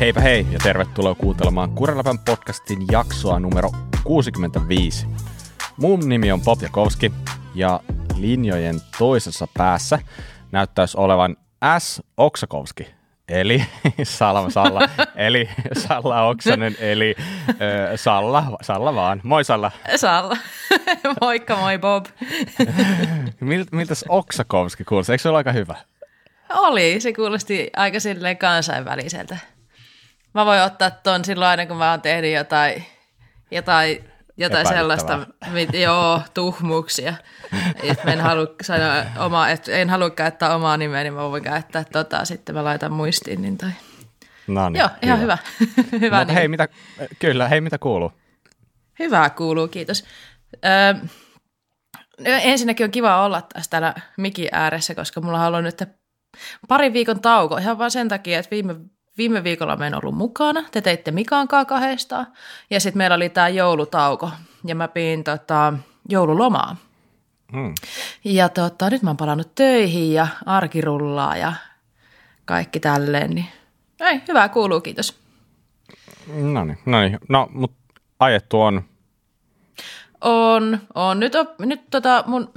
Heipä hei ja tervetuloa kuuntelemaan Kureläpän podcastin jaksoa numero 65. Mun nimi on Pop Jakowski ja linjojen toisessa päässä näyttäisi olevan S. Oksakovski, eli Salma Salla, eli Salla Oksanen, eli äh, Salla, Salla vaan. Moi Salla. Salla. Moikka, moi Bob. Milt, miltäs Oksakovski kuulosti? Eikö se ole aika hyvä? Oli, se kuulosti aika silleen kansainväliseltä. Mä voin ottaa ton silloin aina, kun mä oon tehnyt jotain, jotain, jotain sellaista, mit, joo, tuhmuuksia. Et en halua sanoa oma, et en halua käyttää omaa nimeä, niin mä voin käyttää tota, sitten mä laitan muistiin. Niin toi. No niin, Joo, ihan hyvä. hyvä Mut hei, mitä, kyllä, hei, mitä kuuluu? Hyvää kuuluu, kiitos. Öö, ensinnäkin on kiva olla taas täällä mikin ääressä, koska mulla on ollut nyt pari viikon tauko ihan vain sen takia, että viime, viime viikolla mä en ollut mukana. Te teitte Mikankaan kahdestaan. Ja sitten meillä oli tämä joulutauko ja mä pidin tota, joululomaa. Hmm. Ja tota, nyt mä oon palannut töihin ja arkirullaa ja kaikki tälleen. Niin... Ei, hyvää kuuluu, kiitos. No niin, no niin. No, mutta ajettu on? On, on. Nyt, on, nyt tota mun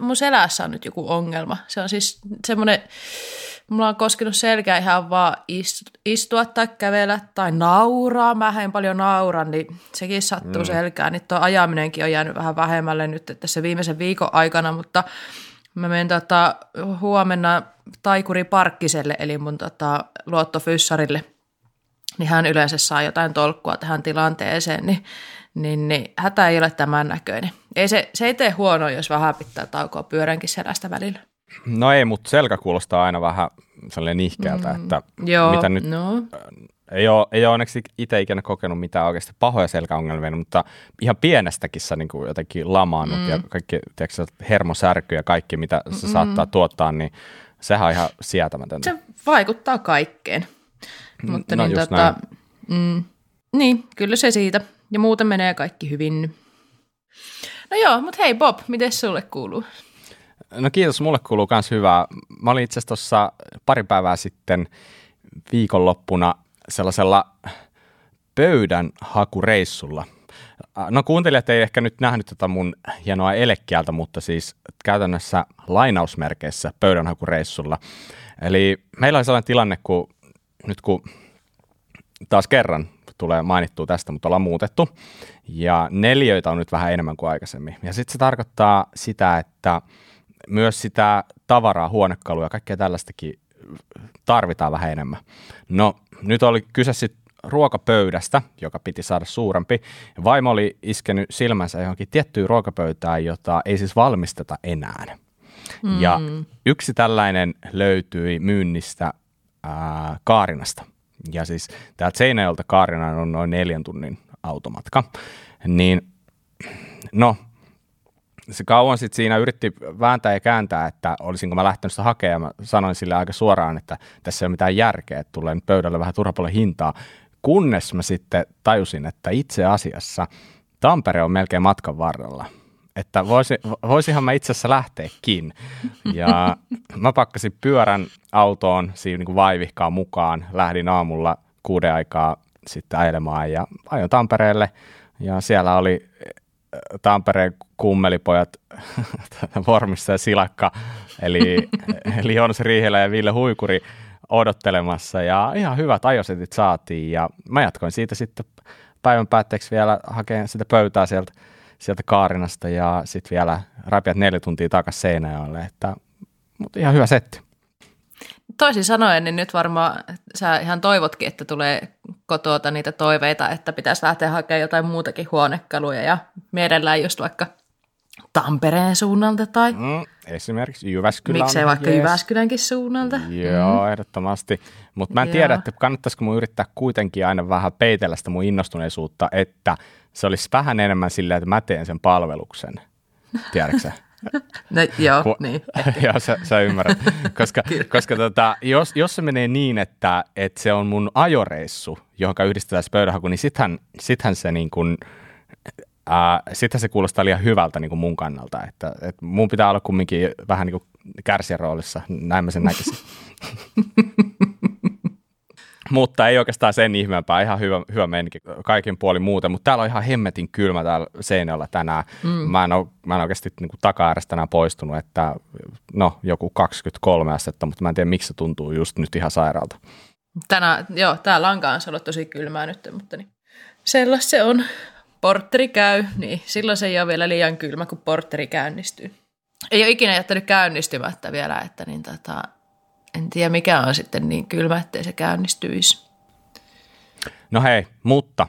mun selässä on nyt joku ongelma. Se on siis semmoinen, mulla on koskenut selkää ihan vaan istua tai kävellä tai nauraa. Mä en paljon naura, niin sekin sattuu mm. selkään. Niin tuo ajaminenkin on jäänyt vähän vähemmälle nyt tässä viimeisen viikon aikana, mutta mä menen tota, huomenna Taikuri Parkkiselle, eli mun tota, luottofyssarille. Niin hän yleensä saa jotain tolkkua tähän tilanteeseen, niin niin, niin hätä ei ole tämän näköinen. Ei se, se ei tee huonoa, jos vähän pitää taukoa pyöränkin selästä välillä. No ei, mutta selkä kuulostaa aina vähän sellainen nihkeältä, mm, että joo, mitä nyt, no. ei, ole, ei ole onneksi itse ikinä kokenut mitään oikeasti pahoja selkäongelmia, mutta ihan pienestäkin sä niin kuin jotenkin lamaannut mm. ja kaikki tiedätkö, hermosärky ja kaikki, mitä se mm. saattaa tuottaa, niin sehän on ihan sietämätöntä. Se vaikuttaa kaikkeen. Mutta no, niin, tota, mm, niin, kyllä se siitä. Ja muuten menee kaikki hyvin. No joo, mutta hei Bob, miten sulle kuuluu? No kiitos, mulle kuuluu myös hyvää. Mä olin itse asiassa tuossa pari päivää sitten viikonloppuna sellaisella pöydän hakureissulla. No kuuntelijat ei ehkä nyt nähnyt tätä mun hienoa elekieltä, mutta siis käytännössä lainausmerkeissä pöydänhakureissulla. Eli meillä oli sellainen tilanne, kun nyt kun taas kerran tulee mainittua tästä, mutta ollaan muutettu. Ja neljöitä on nyt vähän enemmän kuin aikaisemmin. Ja sitten se tarkoittaa sitä, että myös sitä tavaraa, huonekaluja ja kaikkea tällaistakin tarvitaan vähän enemmän. No nyt oli kyse sitten ruokapöydästä, joka piti saada suurempi. Vaimo oli iskenyt silmänsä johonkin tiettyyn ruokapöytään, jota ei siis valmisteta enää. Mm. Ja yksi tällainen löytyi myynnistä ää, Kaarinasta – ja siis täältä Seinäjolta Kaarinaan on noin neljän tunnin automatka, niin no, se kauan sitten siinä yritti vääntää ja kääntää, että olisinko mä lähtenyt sitä hakemaan, mä sanoin sille aika suoraan, että tässä ei ole mitään järkeä, että tulee nyt pöydälle vähän turha paljon hintaa, kunnes mä sitten tajusin, että itse asiassa Tampere on melkein matkan varrella että voisi, voisihan mä itse asiassa lähteäkin. Ja mä pakkasin pyörän autoon, siinä niin kuin vaivihkaa mukaan, lähdin aamulla kuuden aikaa sitten ajelemaan ja ajoin Tampereelle. Ja siellä oli Tampereen kummelipojat, Vormissa ja Silakka, eli, eli Jonas Riihelä ja Ville Huikuri odottelemassa. Ja ihan hyvät ajosetit saatiin ja mä jatkoin siitä sitten päivän päätteeksi vielä hakemaan sitä pöytää sieltä sieltä Kaarinasta ja sitten vielä rapiat neljä tuntia takaisin Seinäjoelle, että, mutta ihan hyvä setti. Toisin sanoen, niin nyt varmaan sä ihan toivotkin, että tulee kotoa niitä toiveita, että pitäisi lähteä hakemaan jotain muutakin huonekaluja ja mielellään just vaikka Tampereen suunnalta tai... Mm, esimerkiksi Jyväskylän. Miksei vaikka yes. Jyväskylänkin suunnalta. Joo, mm. ehdottomasti. Mutta mä en Joo. tiedä, että kannattaisiko mun yrittää kuitenkin aina vähän peitellä sitä mun innostuneisuutta, että se olisi vähän enemmän silleen, että mä teen sen palveluksen. Tiedätkö No, joo, Ku, niin. joo, sä, sä ymmärrät. Koska, koska tota, jos, jos se menee niin, että, että se on mun ajoreissu, johon yhdistetään se pöydänhaku, niin sittenhän, sittenhän se niin kuin, äh, sittenhän se kuulostaa liian hyvältä niin kuin mun kannalta. Että, että mun pitää olla kumminkin vähän niin kuin kärsijän roolissa, näin mä sen näkisin. Mutta ei oikeastaan sen ihmeempää, ihan hyvä, hyvä meininki kaikin puolin muuten, mutta täällä on ihan hemmetin kylmä täällä seinällä tänään. Mm. Mä, en ole, mä en oikeasti niin taka-äärestä tänään poistunut, että no joku 23 astetta, mutta mä en tiedä miksi se tuntuu just nyt ihan sairaalta. Tänään, joo, täällä on kanssa ollut tosi kylmää nyt, mutta niin. sellaista se on. Portteri käy, niin silloin se ei ole vielä liian kylmä, kun portteri käynnistyy. Ei ole ikinä jättänyt käynnistymättä vielä, että niin tota, en tiedä mikä on sitten niin kylmä, ettei se käynnistyisi. No hei, mutta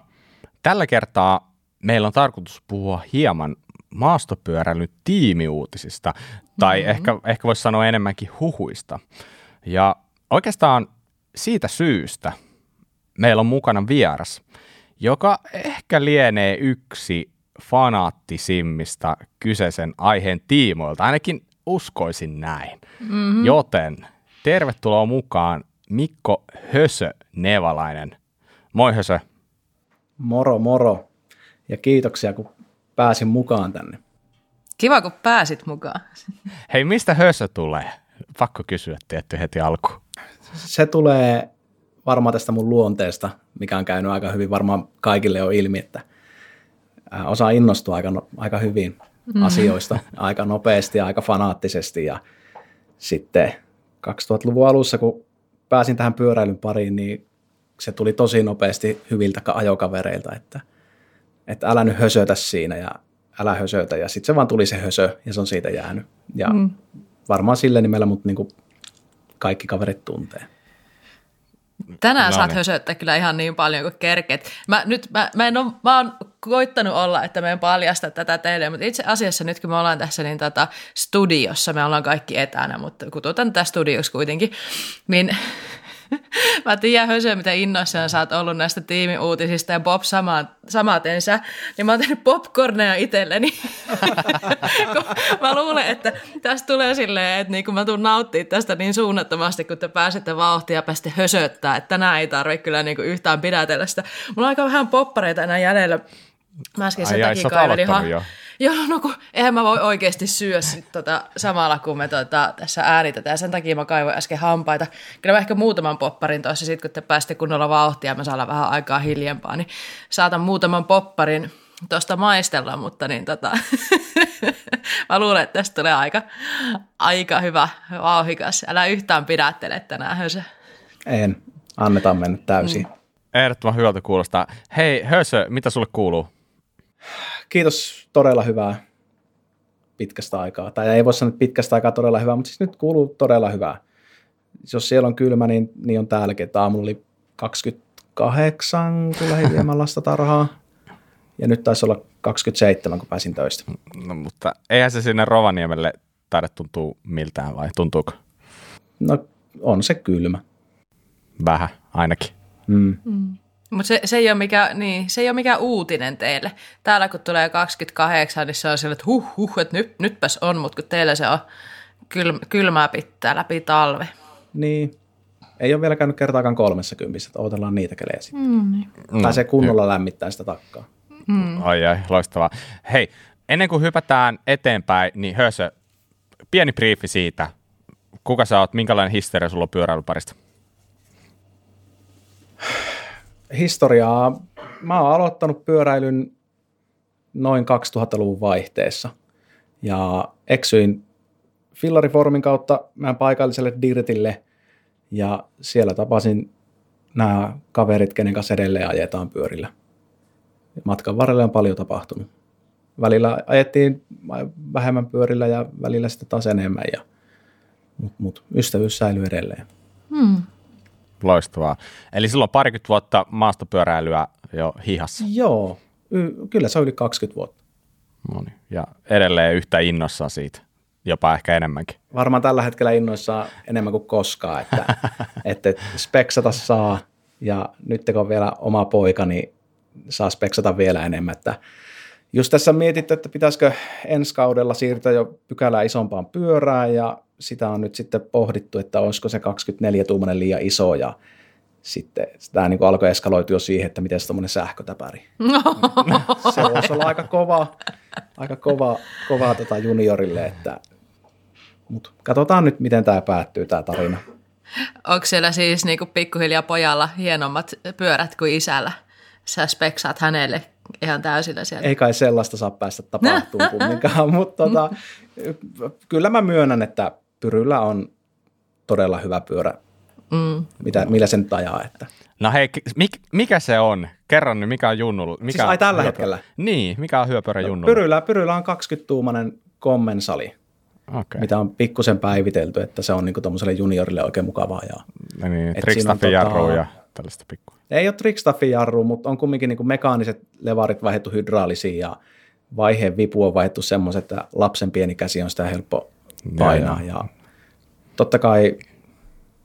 tällä kertaa meillä on tarkoitus puhua hieman maastopyöräilyn tiimiuutisista, tai mm-hmm. ehkä, ehkä voisi sanoa enemmänkin huhuista. Ja oikeastaan siitä syystä meillä on mukana vieras, joka ehkä lienee yksi fanaattisimmista kyseisen aiheen tiimoilta, ainakin uskoisin näin. Mm-hmm. Joten tervetuloa mukaan Mikko Hösö Nevalainen. Moi Hösö. Moro moro ja kiitoksia kun pääsin mukaan tänne. Kiva kun pääsit mukaan. Hei, mistä Hösö tulee? Pakko kysyä tietty heti alkuun. Se tulee varmaan tästä mun luonteesta, mikä on käynyt aika hyvin, varmaan kaikille on ilmi, että osaa innostua aika, no, aika hyvin mm. asioista, aika nopeasti ja aika fanaattisesti ja sitten 2000-luvun alussa, kun pääsin tähän pyöräilyn pariin, niin se tuli tosi nopeasti hyviltä ajokavereilta, että, että älä nyt hösötä siinä ja älä hösötä. Ja sitten se vaan tuli se hösö ja se on siitä jäänyt. Ja mm. varmaan sille nimellä mut niinku kaikki kaverit tuntee. Tänään no saat niin. hösöttää kyllä ihan niin paljon kuin kerkeet. Mä, nyt, mä, mä, en ole, mä oon koittanut olla, että me en paljasta tätä teille, mutta itse asiassa nyt kun me ollaan tässä niin tota, studiossa, me ollaan kaikki etänä, mutta kututan tätä studioksi kuitenkin, niin Mä tiedän Hösö, mitä innoissaan sä oot ollut näistä tiimiuutisista ja Bob sama, samaten sä, niin mä oon tehnyt popcorneja itselleni. mä luulen, että tästä tulee silleen, että niin kun mä tuun nauttia tästä niin suunnattomasti, kun te pääsette vauhtia ja pääsette hösöttää, että tänään ei tarvitse kyllä niin yhtään pidätellä sitä. Mulla on aika vähän poppareita enää jäljellä. Mä äsken sen takia kaivelin. Ha- jo. Joo, no kun eihän mä voi oikeasti syödä sit tota, samalla, kun me tota, tässä äänitetään. Sen takia mä kaivoin äsken hampaita. Kyllä mä ehkä muutaman popparin tuossa, sit kun te pääsitte kunnolla vauhtia, mä saan vähän aikaa hiljempaa, niin saatan muutaman popparin tuosta maistella, mutta niin tota, mä luulen, että tästä tulee aika, aika hyvä vauhikas. Älä yhtään pidättele tänään, Hösö. En, annetaan mennä täysin. Mm. Ehdottoman hyvältä kuulostaa. Hei Hösö, mitä sulle kuuluu? Kiitos, todella hyvää pitkästä aikaa. Tai ei voi sanoa, että pitkästä aikaa todella hyvää, mutta siis nyt kuuluu todella hyvää. Jos siellä on kylmä, niin, niin on täälläkin. Että aamulla oli 28, kun lähdin viemään lasta tarhaa. Ja nyt taisi olla 27, kun pääsin töistä. No, mutta eihän se sinne Rovaniemelle taida tuntua miltään vai tuntuuko? No on se kylmä. Vähän ainakin. Mm. Mm. Mutta se, se, ei ole mikä, niin, se ei ole mikään uutinen teille. Täällä kun tulee 28, niin se on sillä, että huh, huh, että nyt, nytpäs on, mutta kun teillä se on kylmä, kylmää pitää läpi talve. Niin, ei ole vielä käynyt kertaakaan kolmessa kympissä, että odotellaan niitä kelejä sitten. Mm. Niin. Pääsee kunnolla mm. lämmittämään sitä takkaa. Mm. Ai ai, loistavaa. Hei, ennen kuin hypätään eteenpäin, niin Hösö, pieni briefi siitä, kuka sä oot, minkälainen historia sulla on pyöräilyparista? historiaa. Mä oon aloittanut pyöräilyn noin 2000-luvun vaihteessa ja eksyin fillariformin kautta meidän paikalliselle Dirtille ja siellä tapasin nämä kaverit, kenen kanssa edelleen ajetaan pyörillä. Matkan varrella on paljon tapahtunut. Välillä ajettiin vähemmän pyörillä ja välillä sitten taas enemmän, ja, mutta mut, ystävyys säilyy edelleen. Hmm. Loistavaa. Eli silloin parikymmentä vuotta maastopyöräilyä jo hihassa. Joo, y- kyllä se on yli 20 vuotta. No niin. Ja edelleen yhtä innossa siitä, jopa ehkä enemmänkin. Varmaan tällä hetkellä innoissa enemmän kuin koskaan, että, että speksata saa ja nyt kun on vielä oma poika, niin saa speksata vielä enemmän. Että just tässä mietitty, että pitäisikö ensi kaudella siirtyä jo pykälää isompaan pyörään ja sitä on nyt sitten pohdittu, että olisiko se 24-tuumainen liian iso ja sitten tämä niin alkoi eskaloitua siihen, että miten se tuommoinen sähkötäpäri. No. se voisi olla aika kova, aika kova, kova tota juniorille, että, mutta katsotaan nyt, miten tämä päättyy, tämä tarina. Onko siellä siis niinku pikkuhiljaa pojalla hienommat pyörät kuin isällä? Sä speksaat hänelle ihan täysillä siellä. Ei kai sellaista saa päästä tapahtumaan kumminkaan, mutta tota, kyllä mä myönnän, että Pyryllä on todella hyvä pyörä, mm. mitä, millä sen ajaa. Että. No hei, mik, mikä se on? Kerran nyt, mikä on junnulla? Mikä siis ai tällä hetkellä? Niin, mikä on hyöpyörä no, junnulla? Pyryllä, Pyryllä on 20-tuumainen kommensali, okay. mitä on pikkusen päivitelty, että se on niinku tuommoiselle juniorille oikein mukavaa. Ja, no niin, trickstaffin tota, ja tällaista pikku. Ei ole trickstaffin jarru, mutta on kumminkin niinku mekaaniset levarit vaihdettu hydraalisiin ja vaiheen vipu on vaihdettu semmoiset, että lapsen pieni käsi on sitä helppo painaa. Ja, ja totta kai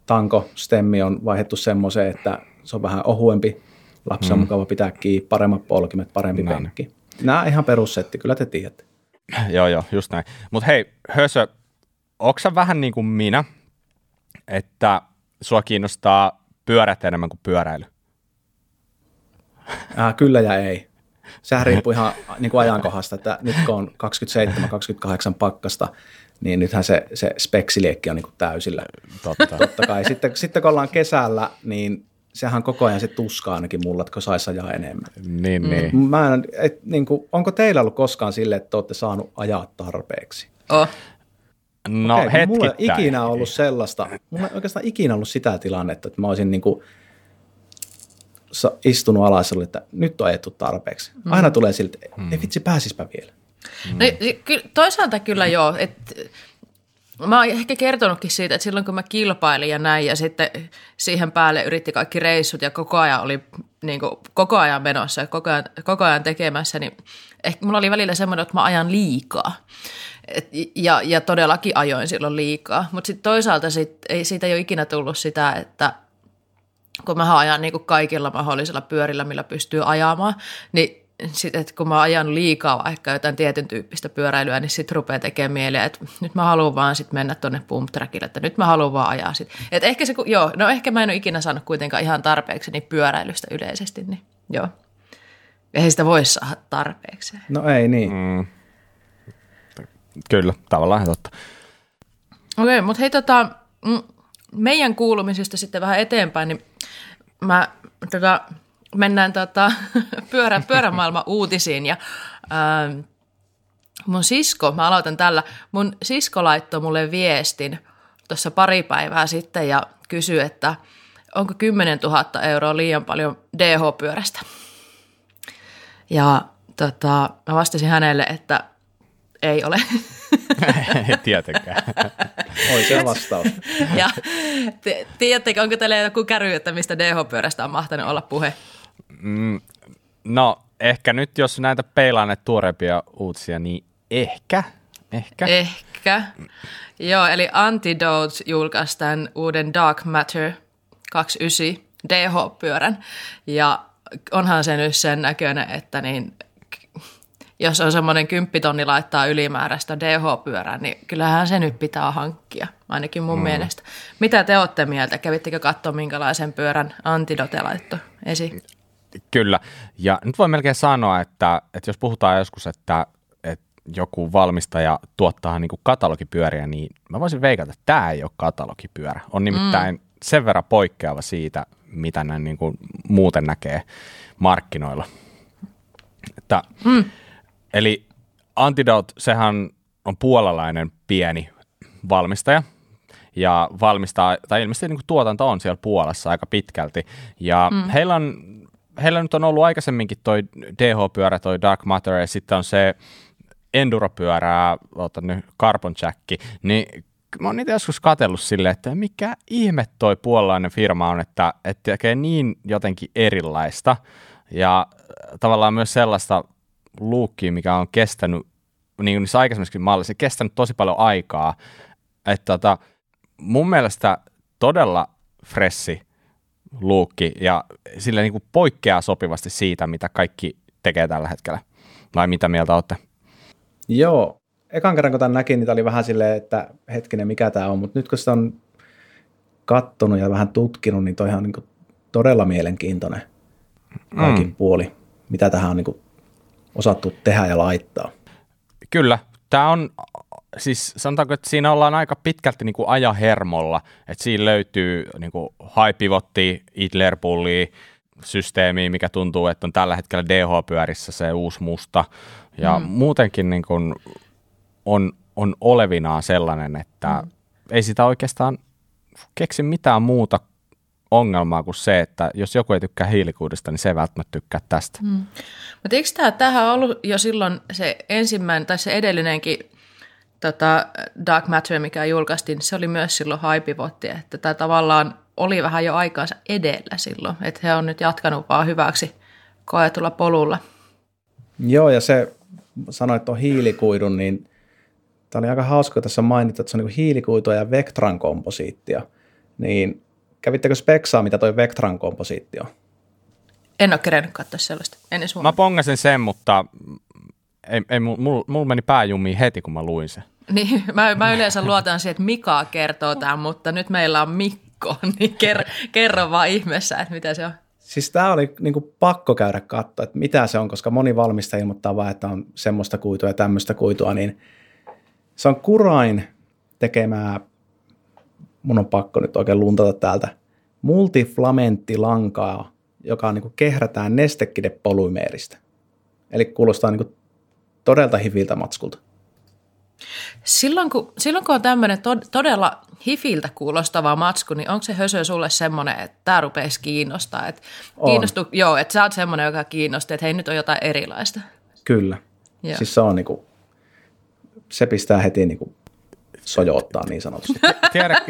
tanko, stemmi on vaihdettu semmoiseen, että se on vähän ohuempi, lapsi on mm. mukava pitää kiinni, paremmat polkimet, parempi näin. penkki. Nämä on ihan perussetti, kyllä te tiedätte. joo, joo, just näin. Mutta hei, Hösö, onko vähän niin kuin minä, että sua kiinnostaa pyörät enemmän kuin pyöräily? Äh, kyllä ja ei. Sehän riippuu ihan niin kuin ajankohdasta, että nyt kun on 27-28 pakkasta, niin nythän se, se speksiliekki on niin kuin täysillä. Totta. Totta kai. Sitten, sitten kun ollaan kesällä, niin sehän koko ajan se tuska ainakin mulla, että saisi ajaa enemmän. Niin, mm. niin. Mä en, et, niin kuin, onko teillä ollut koskaan sille, että olette saanut ajaa tarpeeksi? Oh. No okay, hetkittäin. Mulla ei ikinä ollut sellaista, mulla ei oikeastaan ikinä ollut sitä tilannetta, että mä olisin niin kuin istunut alas ja että nyt on ajettu tarpeeksi. Mm. Aina tulee siltä, että mm. ei vitsi, pääsispä vielä. Mm. No, toisaalta kyllä joo, että Mä oon ehkä kertonutkin siitä, että silloin kun mä kilpailin ja näin ja sitten siihen päälle yritti kaikki reissut ja koko ajan oli niin kuin, koko ajan menossa ja koko ajan, koko ajan tekemässä, niin ehkä mulla oli välillä semmoinen, että mä ajan liikaa. Et, ja, ja todellakin ajoin silloin liikaa, mutta sitten toisaalta sit, ei, siitä ei ole ikinä tullut sitä, että kun mä ajan niin kuin kaikilla mahdollisilla pyörillä, millä pystyy ajamaan, niin sit, että kun mä ajan liikaa vaikka jotain tietyn tyyppistä pyöräilyä, niin sitten rupeaa tekemään mieleen, että nyt mä haluan vaan sit mennä tuonne pump trackille, että nyt mä haluan vaan ajaa sit. Et ehkä se, joo, no ehkä mä en ole ikinä saanut kuitenkaan ihan tarpeeksi niin pyöräilystä yleisesti, niin joo. Eihän sitä voi saada tarpeeksi. No ei niin. Mm. Kyllä, tavallaan totta. Okei, okay, mutta hei tota, mm, meidän kuulumisesta sitten vähän eteenpäin, niin mä tota, mennään tota, pyörä, pyörämaailman uutisiin ja ähm, mun sisko, mä aloitan tällä, mun sisko laittoi mulle viestin tuossa pari päivää sitten ja kysyi, että onko 10 000 euroa liian paljon DH-pyörästä. Ja tota, mä vastasin hänelle, että ei ole. ei tietenkään. Oikea vastaus. ja tiedättekö, onko teillä joku käry, että mistä DH-pyörästä on mahtanut olla puhe? Mm, no, ehkä nyt jos näitä peilaan näitä tuoreempia uutisia, niin ehkä. Ehkä. Ehkä. Joo, eli Antidote julkaisi tämän uuden Dark Matter 29 DH-pyörän. Ja onhan se nyt sen näköinen, että niin jos on semmoinen kymppitonni laittaa ylimääräistä DH-pyörää, niin kyllähän se nyt pitää hankkia, ainakin mun mm. mielestä. Mitä te olette mieltä? Kävittekö katsoa, minkälaisen pyörän Antidote laittoi esiin? Kyllä, ja nyt voi melkein sanoa, että, että jos puhutaan joskus, että, että joku valmistaja tuottaa niin kuin katalogipyöriä, niin mä voisin veikata, että tämä ei ole katalogipyörä. On nimittäin mm. sen verran poikkeava siitä, mitä ne niin kuin muuten näkee markkinoilla. Että, mm. Eli Antidote, sehän on puolalainen pieni valmistaja, ja valmistaa, tai ilmeisesti niin kuin tuotanto on siellä Puolassa aika pitkälti. Ja mm. heillä on heillä nyt on ollut aikaisemminkin toi DH-pyörä, toi Dark Matter, ja sitten on se Enduro-pyörää, otan nyt Carbon Jack, niin mä oon niitä joskus katsellut silleen, että mikä ihme toi puolalainen firma on, että, että tekee niin jotenkin erilaista, ja tavallaan myös sellaista luukkiä, mikä on kestänyt, niin kuin niissä aikaisemmissa mallissa, kestänyt tosi paljon aikaa, että tota, mun mielestä todella fressi luukki ja sille niin kuin poikkeaa sopivasti siitä, mitä kaikki tekee tällä hetkellä. Vai mitä mieltä olette? Joo, ekan kerran kun tämän näkin, niin oli vähän silleen, että hetkinen, mikä tämä on, mutta nyt kun sitä on kattonut ja vähän tutkinut, niin toi on niin todella mielenkiintoinen kaikin mm. puoli, mitä tähän on niin osattu tehdä ja laittaa. Kyllä, tämä on siis sanotaanko, että siinä ollaan aika pitkälti niin kuin ajahermolla, että siinä löytyy niin kuin high pivotti, Hitler-pulli, systeemi, mikä tuntuu, että on tällä hetkellä DH-pyörissä se uusi musta. Ja mm. muutenkin niin kuin on, on olevinaan sellainen, että mm. ei sitä oikeastaan keksi mitään muuta ongelmaa kuin se, että jos joku ei tykkää hiilikuudesta, niin se ei välttämättä tykkää tästä. Mm. Mutta eikö tämä, tämähän ollut jo silloin se ensimmäinen tai se edellinenkin tota, Dark Matter, mikä julkaistiin, se oli myös silloin haipivotti, että tämä tavallaan oli vähän jo aikaansa edellä silloin, että he on nyt jatkanut vaan hyväksi koetulla polulla. Joo, ja se sanoit tuon hiilikuidun, niin tämä oli aika hauska, kun tässä mainittu, että se on niin hiilikuitua ja Vectran komposiittia. Niin kävittekö speksaa, mitä toi Vectran komposiitti on? En ole kerennyt katsoa sellaista sun. Mä pongasin sen, mutta ei, ei, mulla mul meni pääjumiin heti, kun mä luin sen. Niin, mä, mä yleensä luotan siihen, että Mika kertoo tämän, mutta nyt meillä on Mikko, niin kerro, kerro vaan ihmeessä, että mitä se on. Siis tämä oli niin kuin pakko käydä katsoa, että mitä se on, koska moni valmista ilmoittaa vain, että on semmoista kuitua ja tämmöistä kuitua, niin se on Kurain tekemää, mun on pakko nyt oikein luntata täältä, multiflamenttilankaa, joka niin kuin kehrätään nestekidepolumeeristä. Eli kuulostaa niin kuin todella hiviltä matskulta. Silloin kun, silloin kun on tämmöinen to- todella hifiltä kuulostava matsku, niin onko se hösö sulle semmoinen, että tämä rupeisi kiinnostaa? Että kiinnostu, joo, että sä oot semmoinen, joka kiinnostaa, että hei nyt on jotain erilaista. Kyllä. Joo. Siis se on niinku, se pistää heti niinku sojouttaa niin sanotusti. Tiedä,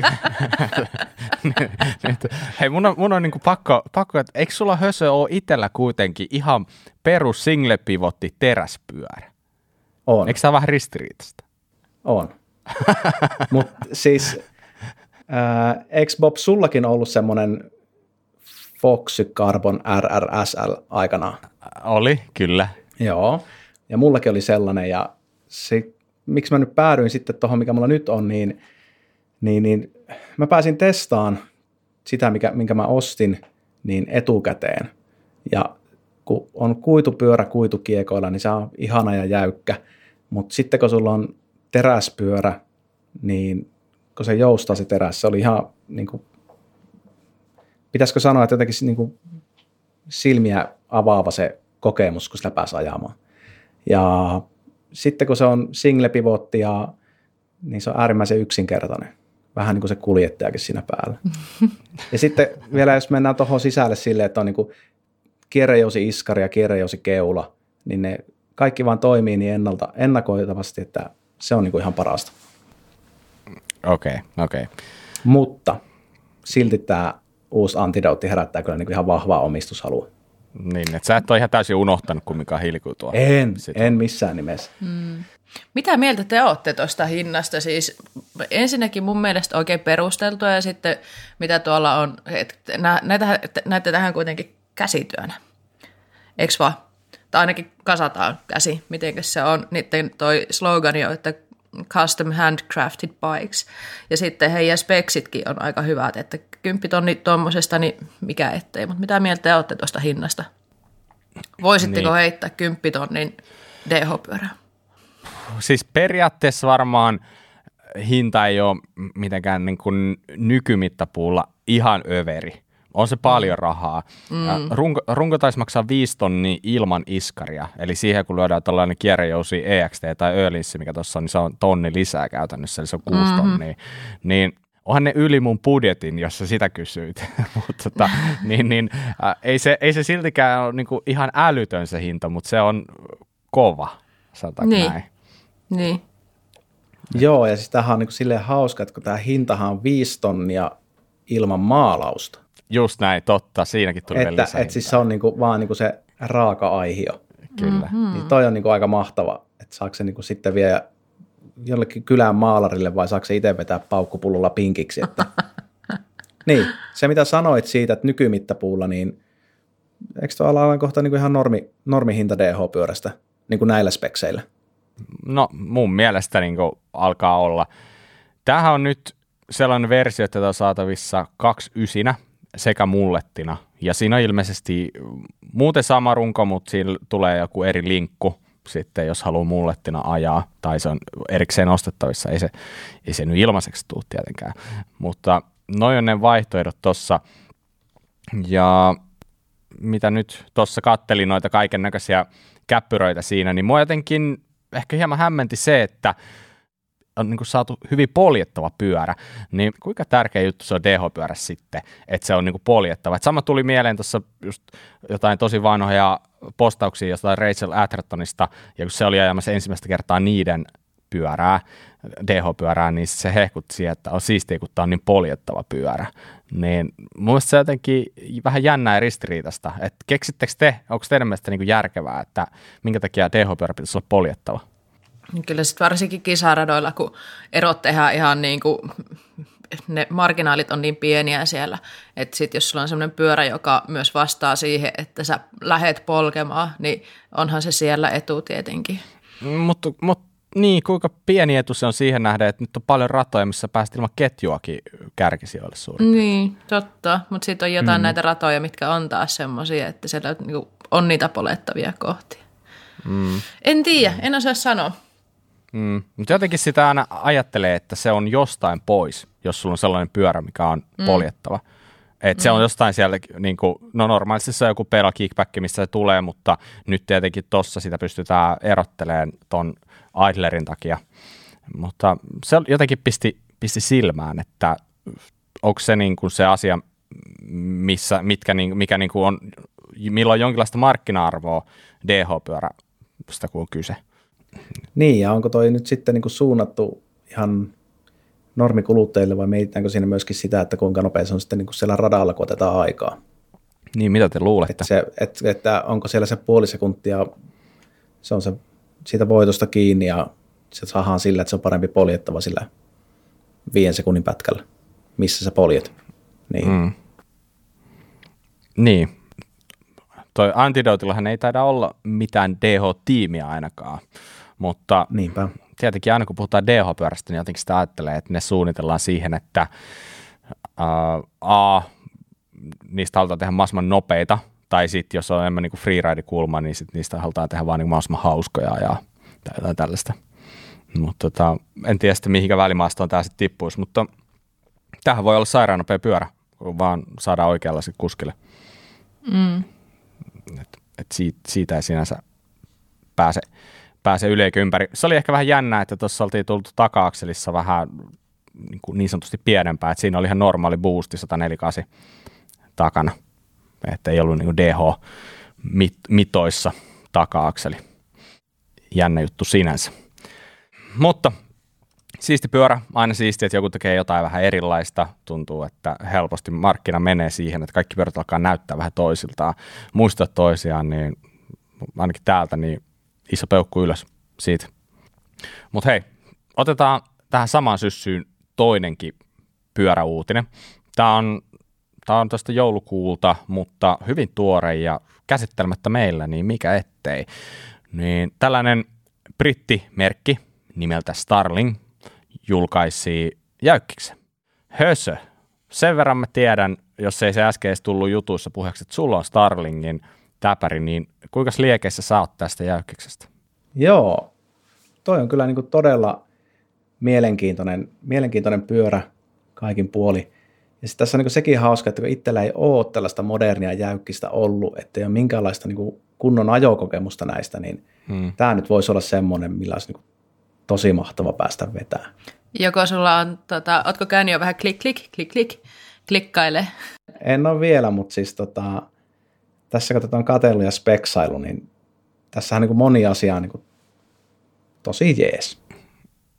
hei mun on, mun on niinku pakko, pakko, että eikö sulla hösö ole itsellä kuitenkin ihan perus single pivotti teräspyörä? On. Eikö tämä vähän ristiriitasta? On. Mutta siis, äh, eikö Bob sullakin ollut semmoinen Foxy Carbon RRSL aikana? Oli, kyllä. Joo, ja mullakin oli sellainen, ja se, miksi mä nyt päädyin sitten tuohon, mikä mulla nyt on, niin, niin, niin mä pääsin testaan sitä, mikä, minkä mä ostin, niin etukäteen. Ja kun on kuitupyörä kuitukiekoilla, niin se on ihana ja jäykkä. Mutta sitten kun sulla on teräspyörä, niin kun se joustaa se teräs, se oli ihan niin kuin, pitäisikö sanoa, että jotenkin niin kuin silmiä avaava se kokemus, kun sitä pääsi ajamaan. Ja sitten kun se on single pivotti, ja, niin se on äärimmäisen yksinkertainen. Vähän niin kuin se kuljettajakin siinä päällä. ja sitten vielä jos mennään tuohon sisälle silleen, että on niin kuin kierrejousi iskari ja kierrejousi keula, niin ne kaikki vaan toimii niin ennalta, ennakoitavasti, että se on niin kuin ihan parasta. Okei, okay, okei. Okay. Mutta silti tämä uusi antidootti herättää kyllä niin kuin ihan vahvaa omistushalua. Niin, että sä et ole ihan täysin unohtanut kumminkaan hiilikuitua. En, Sitä. en missään nimessä. Mm. Mitä mieltä te olette tuosta hinnasta? Siis ensinnäkin mun mielestä oikein perusteltua ja sitten mitä tuolla on, että näitä, näitä tähän kuitenkin käsityönä. Eikö vaan? Tai ainakin kasataan käsi, miten se on. Niiden toi slogani on, että custom handcrafted bikes. Ja sitten heidän speksitkin on aika hyvät, että kymppitonni tuommoisesta, niin mikä ettei. Mutta mitä mieltä te olette tuosta hinnasta? Voisitteko niin. heittää kymppitonnin DH-pyörää? Siis periaatteessa varmaan hinta ei ole mitenkään niin kuin nykymittapuulla ihan överi on se paljon mm. rahaa. Mm. Ja runko, runko taisi maksaa viisi tonnia ilman iskaria, eli siihen kun lyödään tällainen kierrejousi EXT tai Ölinssi, mikä tuossa on, niin se on tonni lisää käytännössä, eli se on kuusi mm-hmm. tonnia. Niin onhan ne yli mun budjetin, jos sä sitä kysyit. mutta tota, niin, niin, äh, ei, se, ei se siltikään ole niin ihan älytön se hinta, mutta se on kova, sanotaanko niin. näin. Niin. Joo, ja siis tämähän on niin silleen hauska, että kun tämä hintahan on viisi tonnia ilman maalausta. Just näin, totta. Siinäkin tuli että, vielä Että siis se on niinku, vaan niinku se raaka-aihio. Kyllä. Mm-hmm. Niin toi on niinku aika mahtava, että saako se niinku sitten vielä jollekin kylän maalarille vai saako se itse vetää paukkupullolla pinkiksi. Että... niin, se mitä sanoit siitä, että nykymittapuulla, niin eikö tuo ala kohta niinku ihan normi, normihinta DH-pyörästä niin kuin näillä spekseillä? No mun mielestä niin alkaa olla. Tämähän on nyt sellainen versio, että on saatavissa kaksi ysinä, sekä mullettina. Ja siinä on ilmeisesti muuten sama runko, mutta siinä tulee joku eri linkku sitten, jos haluaa mullettina ajaa, tai se on erikseen ostettavissa, ei se, ei se nyt ilmaiseksi tule tietenkään. Mutta noin on ne vaihtoehdot tuossa. Ja mitä nyt tuossa kattelin noita kaiken näköisiä käppyröitä siinä, niin mua jotenkin ehkä hieman hämmenti se, että on niin saatu hyvin poljettava pyörä, niin kuinka tärkeä juttu se on DH-pyörä sitten, että se on niin poljettava. Et sama tuli mieleen tuossa just jotain tosi vanhoja postauksia jostain Rachel Athertonista, ja kun se oli ajamassa ensimmäistä kertaa niiden pyörää, DH-pyörää, niin se hehkutti että on siistiä, kun tämä on niin poljettava pyörä. Niin mun se jotenkin vähän jännää ja ristiriitasta. Että keksittekö te, onko teidän mielestä niin järkevää, että minkä takia DH-pyörä pitäisi olla poljettava? Kyllä sitten varsinkin kisaradoilla, kun erot tehdään ihan niin kuin, ne marginaalit on niin pieniä siellä, että sitten jos sulla on sellainen pyörä, joka myös vastaa siihen, että sä lähet polkemaan, niin onhan se siellä etu tietenkin. Mutta mut, niin, kuinka pieni etu se on siihen nähden, että nyt on paljon ratoja, missä päästä ilman ketjuakin kärkisijoille suurin. Niin, totta. Mutta sitten on jotain mm. näitä ratoja, mitkä on taas semmoisia, että siellä niinku on niitä polettavia kohtia. Mm. En tiedä, en osaa sanoa. Mm. Mutta jotenkin sitä aina ajattelee, että se on jostain pois, jos sulla on sellainen pyörä, mikä on mm. poljettava. Et mm. se on mm. jostain siellä, niin kuin, no normaalisti se on joku pedal kickback, missä se tulee, mutta nyt tietenkin tossa sitä pystytään erottelemaan ton idlerin takia. Mutta se jotenkin pisti, pisti silmään, että onko se niin kuin se asia, missä, mitkä, niin, mikä niin kuin on, milloin jonkinlaista markkina-arvoa DH-pyörästä, kun on kyse. Niin, ja onko toi nyt sitten niin kuin suunnattu ihan normikuluttajille vai mietitäänkö siinä myöskin sitä, että kuinka nopea se on sitten niin kuin siellä radalla, kun otetaan aikaa? Niin, mitä te luulette? Että, se, että, että onko siellä se puoli sekuntia, se on se siitä voitosta kiinni ja se saadaan sillä, että se on parempi poljettava sillä viiden sekunnin pätkällä, missä sä poljet. Niin. Mm. Niin. Toi Antidotillahan ei taida olla mitään DH-tiimiä ainakaan. Mutta Niinpä. tietenkin aina kun puhutaan DH-pyörästä, niin jotenkin sitä ajattelee, että ne suunnitellaan siihen, että uh, A, niistä halutaan tehdä mahdollisimman nopeita, tai sitten jos on enemmän niin freeride-kulma, niin sit niistä halutaan tehdä vaan niin mahdollisimman hauskoja ja tai jotain tällaista. Mutta tota, en tiedä sitten mihinkä välimaastoon tämä sitten tippuisi, mutta tähän voi olla sairaan nopea pyörä, kun vaan saadaan oikeanlaiselle kuskille. Mm. Et, et siitä, siitä ei sinänsä pääse pääsee yli ympäri. Se oli ehkä vähän jännää, että tuossa oltiin tultu taka-akselissa vähän niin, kuin niin sanotusti pienempää, että siinä oli ihan normaali boosti 148 takana, että ei ollut niin DH-mitoissa taka-akseli. Jännä juttu sinänsä. Mutta siisti pyörä, aina siisti, että joku tekee jotain vähän erilaista. Tuntuu, että helposti markkina menee siihen, että kaikki pyörät alkaa näyttää vähän toisiltaan, muistaa toisiaan, niin ainakin täältä, niin iso peukku ylös siitä. Mutta hei, otetaan tähän samaan syssyyn toinenkin pyöräuutinen. Tämä on, tämä on tästä joulukuulta, mutta hyvin tuore ja käsittelemättä meillä, niin mikä ettei. Niin tällainen brittimerkki nimeltä Starling julkaisi jäykkiksen. Hösö. Sen verran mä tiedän, jos ei se äsken tullut jutuissa puheeksi, että sulla on Starlingin täpäri, niin kuinka liekeissä sä oot tästä jäykkiksestä? Joo, toi on kyllä niin kuin todella mielenkiintoinen, mielenkiintoinen pyörä kaikin puoli. Ja sitten tässä on niin sekin hauska, että kun itsellä ei ole tällaista modernia jäykkistä ollut, että ei ole minkäänlaista niin kunnon ajokokemusta näistä, niin hmm. tämä nyt voisi olla semmoinen, millä olisi niin tosi mahtava päästä vetämään. Joko sulla on, tota, ootko käynyt jo vähän klik, klik, klik, klik, klikkaile? En ole vielä, mutta siis tota, tässä on katsellut ja speksailu, niin tässä on niin moni asia on niin tosi jees.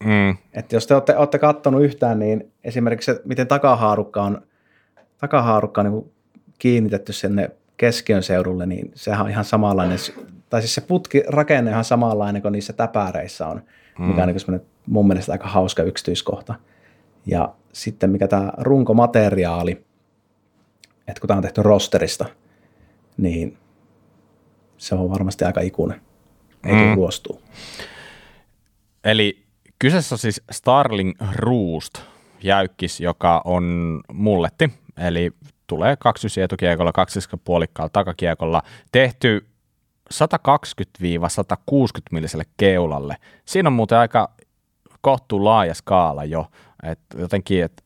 Mm. Että jos te olette, olette katsonut yhtään, niin esimerkiksi se, miten takahaarukka on, takahaarukka on niin kiinnitetty sinne keskiön seudulle, niin sehän on ihan samanlainen, tai siis se putki rakenne on ihan samanlainen kuin niissä täpäreissä on, mm. mikä on niin mun mielestä aika hauska yksityiskohta. Ja sitten mikä tämä runkomateriaali, että kun tämä on tehty rosterista, niin se on varmasti aika ikuinen, ei mm. ruostuu. Eli kyseessä on siis Starling Roost jäykkis, joka on mulletti, eli tulee 29 etukiekolla, kaksiska puolikkaalla takakiekolla, tehty 120-160 milliselle keulalle. Siinä on muuten aika kohtuu laaja skaala jo, että jotenkin, että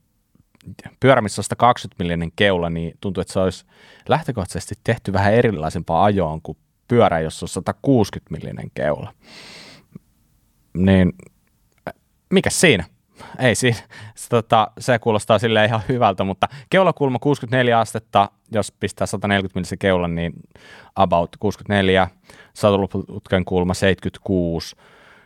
pyörä, missä on 120 millinen keula, niin tuntuu, että se olisi lähtökohtaisesti tehty vähän erilaisempaa ajoon kuin pyörä, jossa on 160 millinen keula. Niin mikä siinä? Ei siinä. Se, tota, se kuulostaa sille ihan hyvältä, mutta keulakulma 64 astetta, jos pistää 140 millisen keulan, niin about 64, satuluputken kulma 76,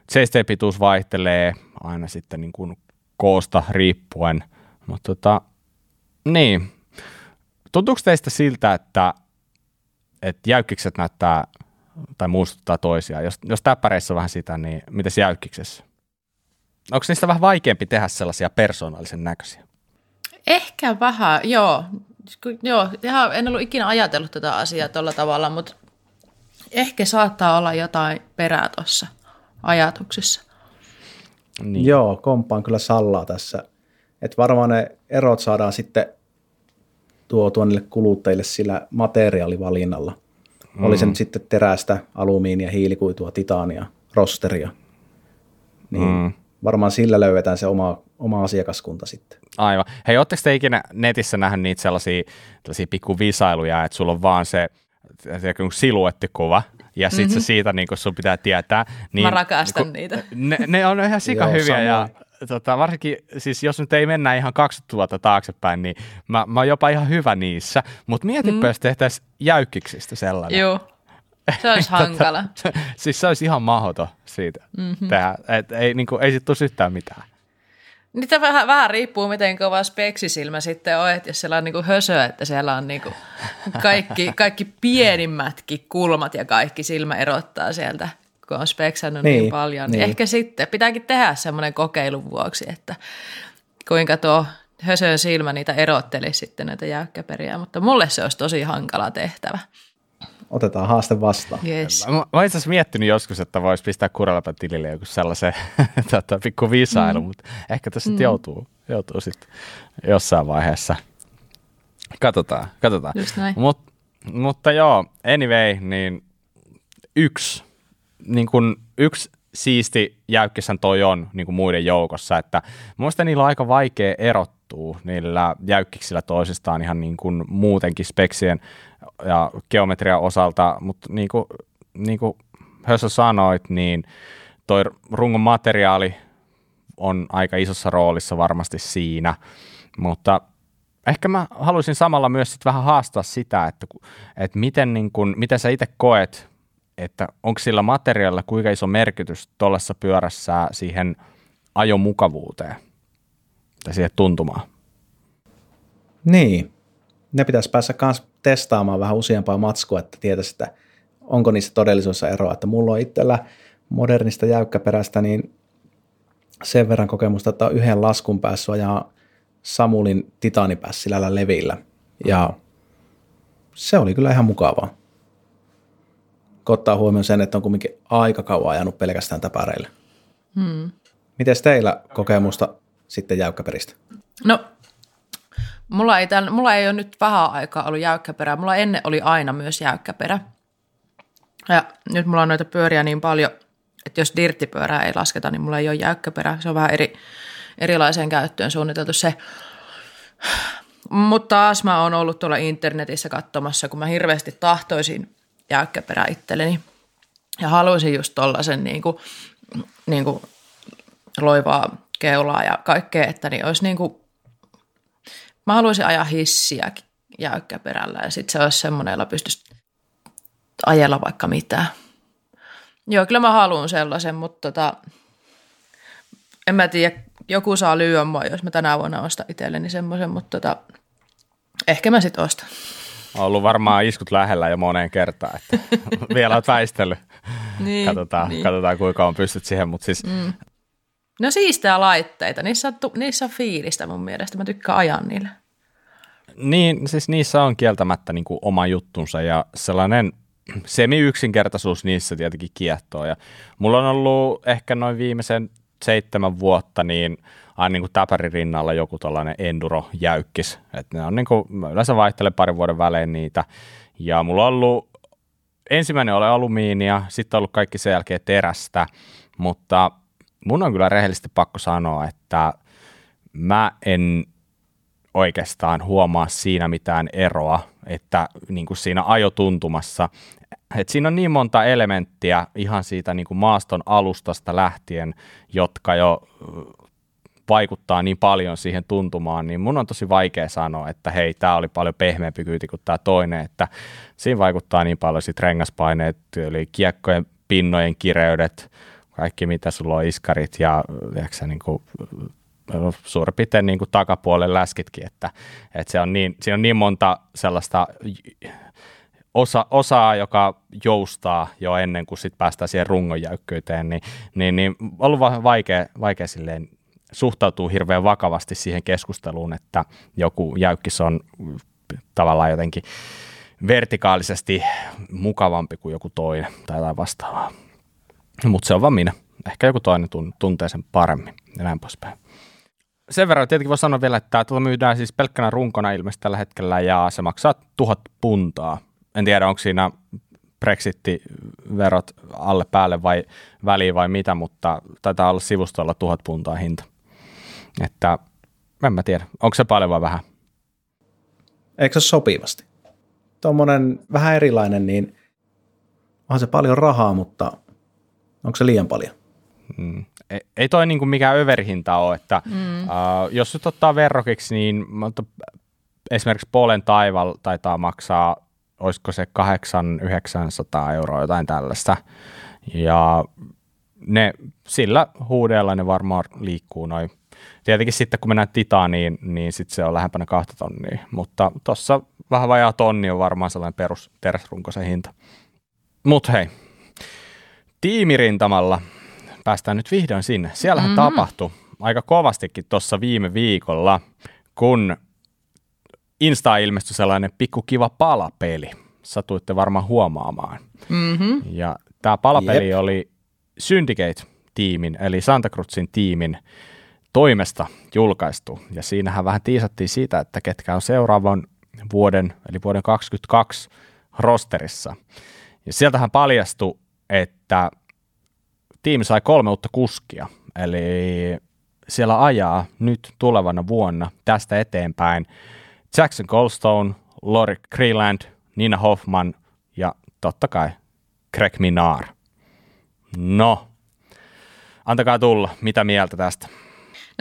seisteen pituus vaihtelee aina sitten niin kuin koosta riippuen, mutta tota, niin. Tuntuuko teistä siltä, että, että jäykkikset näyttää tai muistuttaa toisiaan? Jos, jos täppäreissä on vähän sitä, niin miten jäykkiksessä? Onko niistä vähän vaikeampi tehdä sellaisia persoonallisen näköisiä? Ehkä vähän, joo. Joo, ihan en ollut ikinä ajatellut tätä asiaa tuolla tavalla, mutta ehkä saattaa olla jotain perää tuossa ajatuksessa. Niin. Joo, kompaan kyllä Sallaa tässä. Että varmaan ne erot saadaan sitten tuotua niille kuluttajille sillä materiaalivalinnalla. Mm. Oli se nyt sitten terästä, alumiinia, hiilikuitua, titania, rosteria. Niin mm. varmaan sillä löydetään se oma, oma asiakaskunta sitten. Aivan. Hei, ootteko te ikinä netissä nähnyt niitä sellaisia, sellaisia pikkuvisailuja, että sulla on vaan se siluettikuva, ja sitten mm-hmm. se siitä niin sun pitää tietää. Niin, Mä rakastan niin, niitä. Ne, ne on ihan sika Joo, hyviä samoin. ja tota, varsinkin, siis jos nyt ei mennä ihan 20 vuotta taaksepäin, niin mä, mä oon jopa ihan hyvä niissä, mutta mietipä, mm. jos tehtäisiin jäykkiksistä sellainen. Joo, se olisi tota, hankala. siis se olisi ihan mahdoton siitä mm-hmm. tehdä, et ei, niin kuin, ei sit tulisi yhtään mitään. Niitä vähän, vähän riippuu, miten kova speksisilmä sitten on, että jos siellä on niinku hösö, että siellä on niinku kaikki, kaikki pienimmätkin kulmat ja kaikki silmä erottaa sieltä, kun on speksannut niin, niin paljon. Niin. niin. Ehkä sitten pitääkin tehdä semmoinen kokeilun vuoksi, että kuinka tuo hösön silmä niitä erotteli sitten näitä jäykkäperiä, mutta mulle se olisi tosi hankala tehtävä otetaan haaste vastaan. Yes. Mä, mä oon itse asiassa miettinyt joskus, että voisi pistää kuralapan tilille joku sellaisen tota, pikku visailu, mm. mutta ehkä tässä mm. joutuu, joutuu sitten jossain vaiheessa. Katsotaan, katsotaan. Just näin. Mut, mutta joo, anyway, niin yksi, niin kun yksi siisti jäykkisän toi on niin kuin muiden joukossa, että muista niillä on aika vaikea erottua niillä jäykkiksillä toisistaan ihan niin kuin muutenkin speksien ja geometrian osalta, mutta niin kuin, niin kuin Hössö sanoit, niin toi rungon materiaali on aika isossa roolissa varmasti siinä, mutta ehkä mä haluaisin samalla myös sit vähän haastaa sitä, että, että miten, niin kun, miten sä itse koet, että onko sillä materiaalilla kuinka iso merkitys tuollaisessa pyörässä siihen ajomukavuuteen tai siihen tuntumaan? Niin, ne pitäisi päässä myös testaamaan vähän useampaa matskua, että tietäisi, että onko niissä todellisuudessa eroa. Että mulla on itsellä modernista jäykkäperäistä niin sen verran kokemusta, että on yhden laskun päässä ja Samulin titanipässilällä levillä. Ja se oli kyllä ihan mukavaa. Kun ottaa huomioon sen, että on kuitenkin aika kauan ajanut pelkästään täpäreillä. Hmm. Miten teillä kokemusta sitten jäykkäperistä? No Mulla ei, tämän, mulla ei ole nyt vähän aikaa ollut jäykkäperä. Mulla ennen oli aina myös jäykkäperä. Ja nyt mulla on noita pyöriä niin paljon, että jos dirttipyörää ei lasketa, niin mulla ei ole jäykkäperä. Se on vähän eri, erilaiseen käyttöön suunniteltu se. Mutta taas mä oon ollut tuolla internetissä katsomassa, kun mä hirveästi tahtoisin jäykkäperä itselleni. Ja haluaisin just tollasen niin kuin, niin kuin loivaa keulaa ja kaikkea, että niin olisi niin kuin Mä haluaisin ajaa hissiä jäykkäperällä ja sitten se olisi semmoinen, jolla pystyisi ajella vaikka mitään. Joo, kyllä mä haluan sellaisen, mutta tota, en mä tiedä, joku saa lyödä mua, jos mä tänä vuonna ostan itselleni semmoisen, mutta tota, ehkä mä sitten ostan. On ollut varmaan iskut lähellä jo moneen kertaan, että vielä olet väistellyt. niin, katsotaan, niin. katsotaan, kuinka on pystyt siihen, mutta siis mm. No siistää laitteita, niissä on, niissä on fiilistä mun mielestä, mä tykkään ajaa niillä. Niin, siis niissä on kieltämättä niin kuin oma juttunsa ja sellainen semi-yksinkertaisuus niissä tietenkin kiehtoo. Ja mulla on ollut ehkä noin viimeisen seitsemän vuotta niin aina niin kuin täpärin rinnalla joku tällainen enduro-jäykkis. Et ne on niin kuin, yleensä vaihtelen parin vuoden välein niitä. Ja mulla on ollut ensimmäinen oli alumiinia, sitten on ollut kaikki sen jälkeen terästä, mutta mun on kyllä rehellisesti pakko sanoa, että mä en oikeastaan huomaa siinä mitään eroa, että niin kuin siinä ajotuntumassa, että siinä on niin monta elementtiä ihan siitä niin kuin maaston alustasta lähtien, jotka jo vaikuttaa niin paljon siihen tuntumaan, niin mun on tosi vaikea sanoa, että hei, tämä oli paljon pehmeämpi kyyti kuin tämä toinen, että siinä vaikuttaa niin paljon sitten rengaspaineet, eli kiekkojen pinnojen kireydet, kaikki mitä sulla on iskarit ja niin kuin, suurin piirtein niin kuin takapuolen läskitkin, että, että se on niin, siinä on niin monta sellaista osa, osaa, joka joustaa jo ennen kuin sit päästään siihen rungon jäykkyyteen, niin, niin, niin ollut vaikea, vaikea silleen suhtautuu hirveän vakavasti siihen keskusteluun, että joku jäykkis on tavallaan jotenkin vertikaalisesti mukavampi kuin joku toinen tai jotain vastaavaa. Mutta se on vaan minä. Ehkä joku toinen tuntee sen paremmin ja näin poispäin. Sen verran tietenkin voi sanoa vielä, että tuota myydään siis pelkkänä runkona ilmeisesti tällä hetkellä ja se maksaa tuhat puntaa. En tiedä, onko siinä Brexit-verot alle päälle vai väliin vai mitä, mutta taitaa olla sivustolla tuhat puntaa hinta. Että en mä tiedä, onko se paljon vai vähän? Eikö se sopivasti? Tuommoinen vähän erilainen, niin onhan se paljon rahaa, mutta onko se liian paljon? Mm. Ei, ei toi niinku mikään överhinta ole, että mm. uh, jos nyt ottaa verrokiksi, niin esimerkiksi Polen taival taitaa maksaa, olisiko se 800-900 euroa, jotain tällaista. Ja ne, sillä huudeella ne varmaan liikkuu noin Tietenkin sitten kun mennään Titaniin, niin sitten se on lähempänä kahta tonnia, mutta tuossa vähän vajaa tonni on varmaan sellainen perus teräsrunkoisen hinta. Mutta hei, tiimirintamalla päästään nyt vihdoin sinne. Siellähän mm-hmm. tapahtui aika kovastikin tuossa viime viikolla, kun Insta ilmestyi sellainen pikku kiva palapeli. Satuitte varmaan huomaamaan. Mm-hmm. Ja tämä palapeli Jep. oli Syndicate-tiimin, eli Santa Cruzin tiimin toimesta julkaistu. Ja siinähän vähän tiisattiin siitä, että ketkä on seuraavan vuoden, eli vuoden 2022 rosterissa. Ja sieltähän paljastui, että tiimi sai kolme uutta kuskia, eli siellä ajaa nyt tulevana vuonna tästä eteenpäin Jackson Goldstone, Lori Creeland, Nina Hoffman ja totta kai Greg Minar. No, antakaa tulla, mitä mieltä tästä?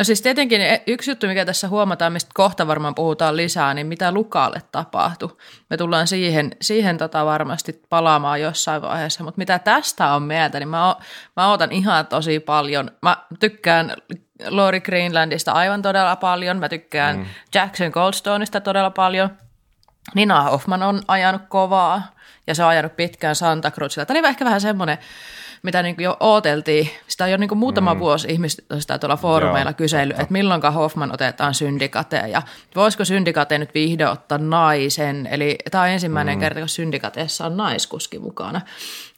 No siis tietenkin yksi juttu, mikä tässä huomataan, mistä kohta varmaan puhutaan lisää, niin mitä Lukalle tapahtui. Me tullaan siihen, siihen tota varmasti palaamaan jossain vaiheessa, mutta mitä tästä on mieltä, niin mä, mä otan ihan tosi paljon. Mä tykkään Lori Greenlandista aivan todella paljon, mä tykkään mm. Jackson Goldstoneista todella paljon. Nina Hoffman on ajanut kovaa ja se on ajanut pitkään Santa Cruzilla. Tämä oli ehkä vähän semmoinen mitä niin jo ooteltiin. Sitä on jo niin muutama mm. vuosi ihmiset sitä tuolla foorumeilla kysely, että milloinka Hoffman otetaan syndikateen ja voisiko syndikate nyt vihdoin ottaa naisen. Eli tämä on ensimmäinen mm. kerta, kun syndikateessa on naiskuski mukana.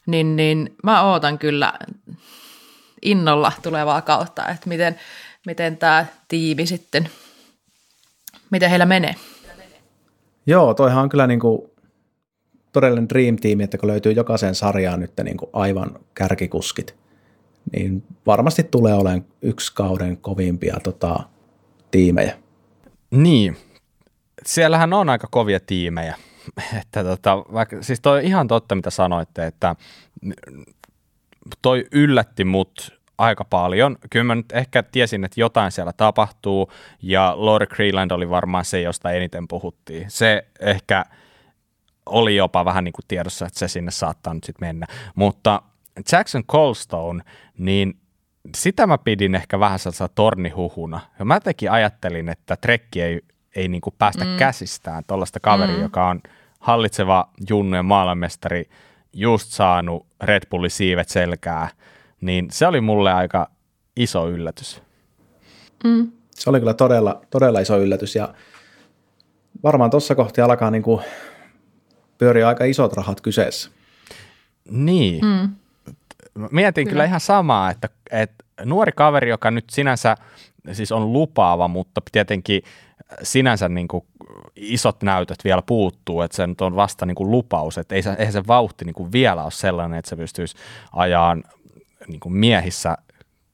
Niin, niin mä ootan kyllä innolla tulevaa kautta, että miten, miten tämä tiimi sitten, miten heillä menee. Joo, toihan on kyllä niin kuin todellinen Dream Team, että kun löytyy jokaisen sarjaan nyt niin kuin aivan kärkikuskit, niin varmasti tulee olemaan yksi kauden kovimpia tota, tiimejä. Niin, siellähän on aika kovia tiimejä. Että tota, vaikka, siis toi ihan totta, mitä sanoitte, että toi yllätti mut aika paljon. Kyllä mä nyt ehkä tiesin, että jotain siellä tapahtuu, ja Lord Creeland oli varmaan se, josta eniten puhuttiin. Se ehkä – oli jopa vähän niin kuin tiedossa, että se sinne saattaa nyt sitten mennä. Mutta Jackson Colstone, niin sitä mä pidin ehkä vähän sellaisena tornihuhuna. Ja mä tekin ajattelin, että trekki ei, ei niin kuin päästä mm. käsistään tuollaista kaveria, mm. joka on hallitseva junnu ja maailmanmestari, just saanut Red Bullin siivet selkää, niin se oli mulle aika iso yllätys. Mm. Se oli kyllä todella, todella iso yllätys ja varmaan tuossa kohti alkaa niin kuin pyörii aika isot rahat kyseessä. Niin. Mm. Mietin kyllä. kyllä ihan samaa, että, että nuori kaveri, joka nyt sinänsä siis on lupaava, mutta tietenkin sinänsä niin kuin isot näytöt vielä puuttuu, että se nyt on vasta niin kuin lupaus, että ei se, eihän se vauhti niin kuin vielä ole sellainen, että se pystyisi ajaan niin kuin miehissä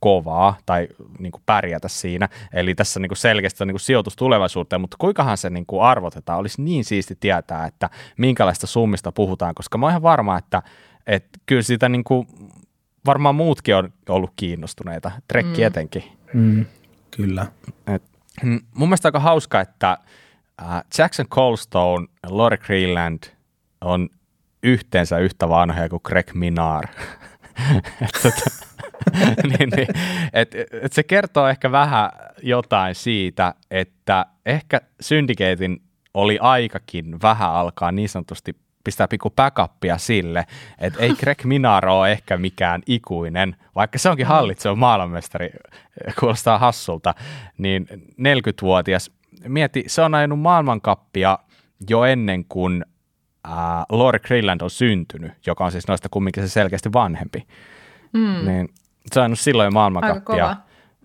kovaa tai niin kuin pärjätä siinä. Eli tässä niin kuin selkeästi on niin kuin sijoitus tulevaisuuteen, mutta kuinkahan se niin kuin arvotetaan? Olisi niin siisti tietää, että minkälaista summista puhutaan, koska mä oon ihan varma, että, että kyllä siitä niin kuin, varmaan muutkin on ollut kiinnostuneita, trekki mm. etenkin. Mm, kyllä. Et, mm, mun mielestä aika hauska, että Jackson Colstone ja Lori Greenland on yhteensä yhtä vanhoja kuin Greg Minar. Tota, niin, niin, et, et se kertoo ehkä vähän jotain siitä, että ehkä Syndicatein oli aikakin vähän alkaa niin sanotusti pistää pikku backupia sille, että ei Greg Minar ole ehkä mikään ikuinen, vaikka se onkin mm. hallitseva maailmanmestari, kuulostaa hassulta, niin 40-vuotias, mieti, se on ajanut maailmankappia jo ennen kuin äh, Lori Grilland on syntynyt, joka on siis noista kumminkin se selkeästi vanhempi. Mm. Niin se on silloin maailmankappia.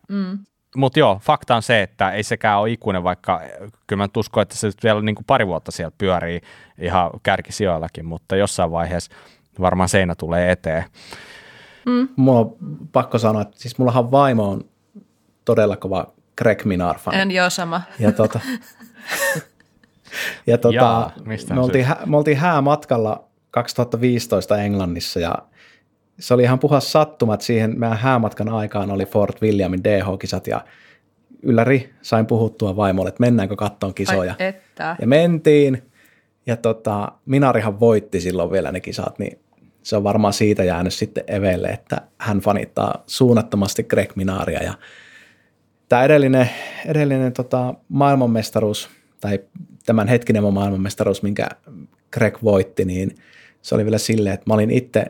Mm. Mutta joo, fakta on se, että ei sekään ole ikuinen, vaikka kyllä mä uskon, että se vielä niin kuin pari vuotta siellä pyörii ihan kärkisijoillakin, mutta jossain vaiheessa varmaan seinä tulee eteen. Mm. Mulla on pakko sanoa, että siis mullahan vaimo on todella kova Greg minar fan En joo sama. Ja tota, ja tota, Jaa, me, oltiin, hä, me oltiin häämatkalla 2015 Englannissa ja se oli ihan puhas sattuma, että siihen meidän häämatkan aikaan oli Fort Williamin DH-kisat ja ylläri sain puhuttua vaimolle, että mennäänkö kattoon kisoja. Ai että. Ja mentiin ja tota, Minarihan voitti silloin vielä ne kisat, niin se on varmaan siitä jäänyt sitten Evelle, että hän fanittaa suunnattomasti Greg Minaria ja tämä edellinen, edellinen tota, maailmanmestaruus tai tämän hetkinen maailmanmestaruus, minkä Greg voitti, niin se oli vielä silleen, että mä olin itse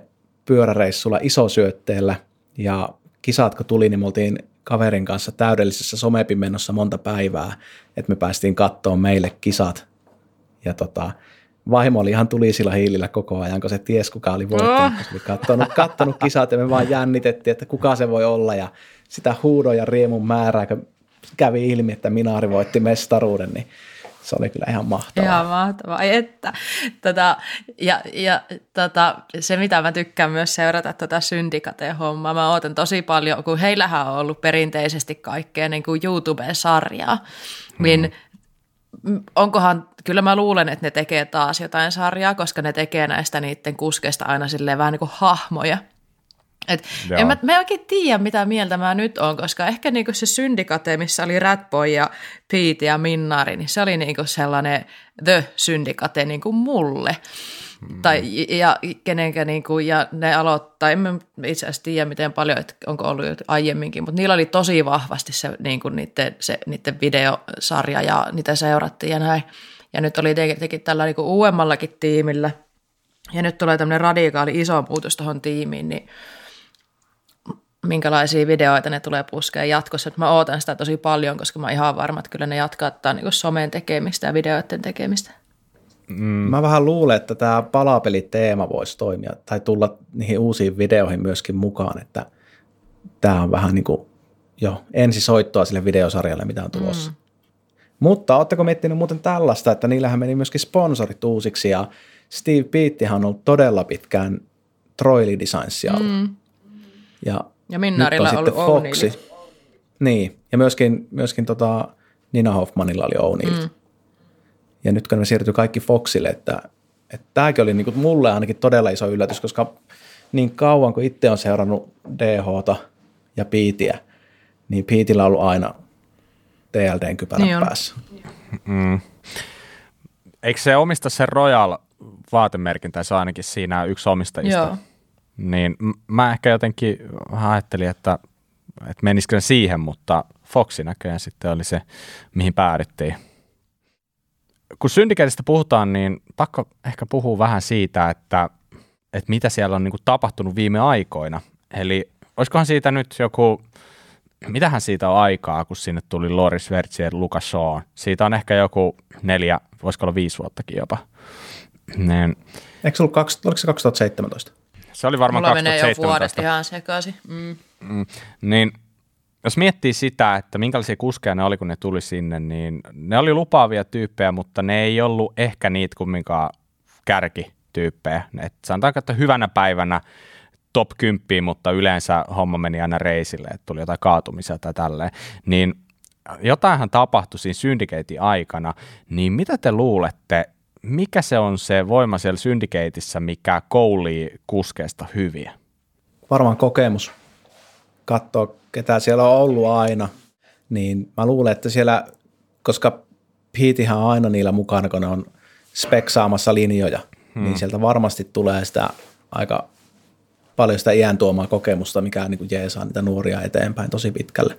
pyöräreissulla isosyötteellä ja kisat kun tuli, niin me oltiin kaverin kanssa täydellisessä somepimennossa monta päivää, että me päästiin kattoon meille kisat. Ja tota, vaimo oli ihan tulisilla hiilillä koko ajan, kun se ties kuka oli voittanut, oh. se oli kattonut, kattonut kisat ja me vaan jännitettiin, että kuka se voi olla ja sitä huudon ja riemun määrää, kun kävi ilmi, että Minaari voitti mestaruuden, niin se oli kyllä ihan mahtavaa. Ihan mahtavaa, Ai että. Tota, ja ja tota, se, mitä mä tykkään myös seurata tota syndikateen hommaa, mä ootan tosi paljon, kun heillähän on ollut perinteisesti kaikkea niin kuin YouTube-sarjaa, niin mm. onkohan, kyllä mä luulen, että ne tekee taas jotain sarjaa, koska ne tekee näistä niiden kuskeista aina silleen vähän niin kuin hahmoja. Et en mä, mä en oikein tiedä, mitä mieltä mä nyt on, koska ehkä niinku se syndikate, missä oli Ratboy ja Pete ja Minnari, niin se oli niinku sellainen the syndikate niinku mulle. Mm. Tai, ja kenenkä niinku, ja ne aloittaa, en mä itse asiassa tiedä miten paljon, että onko ollut aiemminkin, mutta niillä oli tosi vahvasti se, niinku niiden, se, niiden videosarja ja niitä seurattiin ja näin. Ja nyt oli tietenkin tällä niinku uudemmallakin tiimillä, ja nyt tulee tämmöinen radikaali iso muutos tuohon tiimiin, niin minkälaisia videoita ne tulee puskea jatkossa. Että mä ootan sitä tosi paljon, koska mä oon ihan varma, että kyllä ne jatkaa niin somen tekemistä ja videoiden tekemistä. Mm. Mä vähän luulen, että tämä palapeliteema voisi toimia tai tulla niihin uusiin videoihin myöskin mukaan, että tämä on vähän niin kuin jo ensisoittoa sille videosarjalle, mitä on tulossa. Mm. Mutta ootteko miettinyt muuten tällaista, että niillähän meni myöskin sponsorit uusiksi ja Steve Beattihan on ollut todella pitkään Troily Designsia Mm. Ja ja Minnarilla on ollut Foxi. Niin, ja myöskin, myöskin tota Nina Hoffmanilla oli O'Neill. Mm. Ja nyt kun ne siirtyi kaikki Foxille, että, että tämäkin oli niin kuin mulle ainakin todella iso yllätys, koska niin kauan kuin itse on seurannut DHta ja Piitiä, niin Piitillä on ollut aina TLDn kypärän niin päässä. Mm. Eikö se omista sen Royal vaatemerkin, tai se on ainakin siinä yksi omistajista? Joo. Niin mä ehkä jotenkin ajattelin, että, että menisikö siihen, mutta Foxi näköjään sitten oli se, mihin päädyttiin. Kun syndikeetistä puhutaan, niin pakko ehkä puhua vähän siitä, että, että mitä siellä on niin kuin tapahtunut viime aikoina. Eli olisikohan siitä nyt joku, mitähän siitä on aikaa, kun sinne tuli Loris Vertsi ja Lucas Shaw. Siitä on ehkä joku neljä, voisiko olla viisi vuottakin jopa. Niin. Eikö se ollut, oliko se 2017? Se oli varmaan Mulla 2017. menee jo vuodet ihan sekaisin. Mm. Mm, niin jos miettii sitä, että minkälaisia kuskeja ne oli, kun ne tuli sinne, niin ne oli lupaavia tyyppejä, mutta ne ei ollut ehkä niitä kumminkaan kärkityyppejä. Et sanotaanko, että hyvänä päivänä top 10, mutta yleensä homma meni aina reisille, että tuli jotain kaatumisia tai tälleen. Niin jotainhan tapahtui siinä syndikeetin aikana, niin mitä te luulette, mikä se on se voima siellä syndikeitissä, mikä koulii kuskeesta hyviä? Varmaan kokemus. Katsoa, ketä siellä on ollut aina. Niin mä luulen, että siellä, koska Piitihän on aina niillä mukana, kun ne on speksaamassa linjoja, hmm. niin sieltä varmasti tulee sitä aika paljon sitä iän tuomaa kokemusta, mikä niin kuin jeesaa niitä nuoria eteenpäin tosi pitkälle.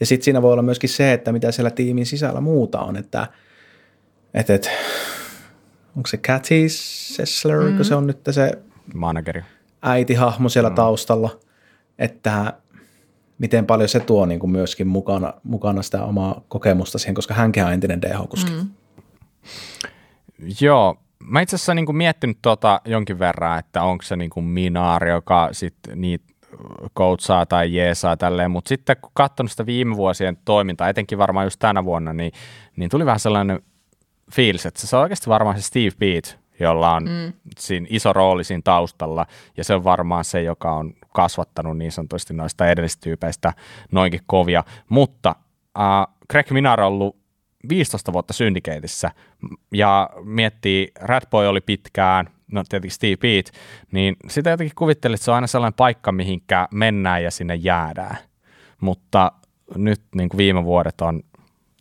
Ja sitten siinä voi olla myöskin se, että mitä siellä tiimin sisällä muuta on, että, että, että onko se Cathy Sessler, mm-hmm. kun se on nyt se manageri. äitihahmo siellä mm. taustalla, että miten paljon se tuo niin kuin myöskin mukana, mukana sitä omaa kokemusta siihen, koska hänkin on entinen DH-kuski. Mm. Joo, mä itse asiassa niin kuin miettinyt tuota jonkin verran, että onko se niin kuin Minaari, joka sitten niitä koutsaa tai jeesaa tälleen, mutta sitten kun katsonut sitä viime vuosien toimintaa, etenkin varmaan just tänä vuonna, niin, niin tuli vähän sellainen fiilis, että se on oikeasti varmaan se Steve Beat, jolla on mm. siinä iso rooli siinä taustalla, ja se on varmaan se, joka on kasvattanut niin sanotusti noista edellistyypeistä noinkin kovia, mutta äh, Greg Minar on ollut 15 vuotta Syndicateissa ja miettii, Ratboy oli pitkään, no tietenkin Steve Beat, niin sitä jotenkin kuvittelit, että se on aina sellainen paikka, mihinkä mennään ja sinne jäädään. Mutta nyt niin kuin viime vuodet on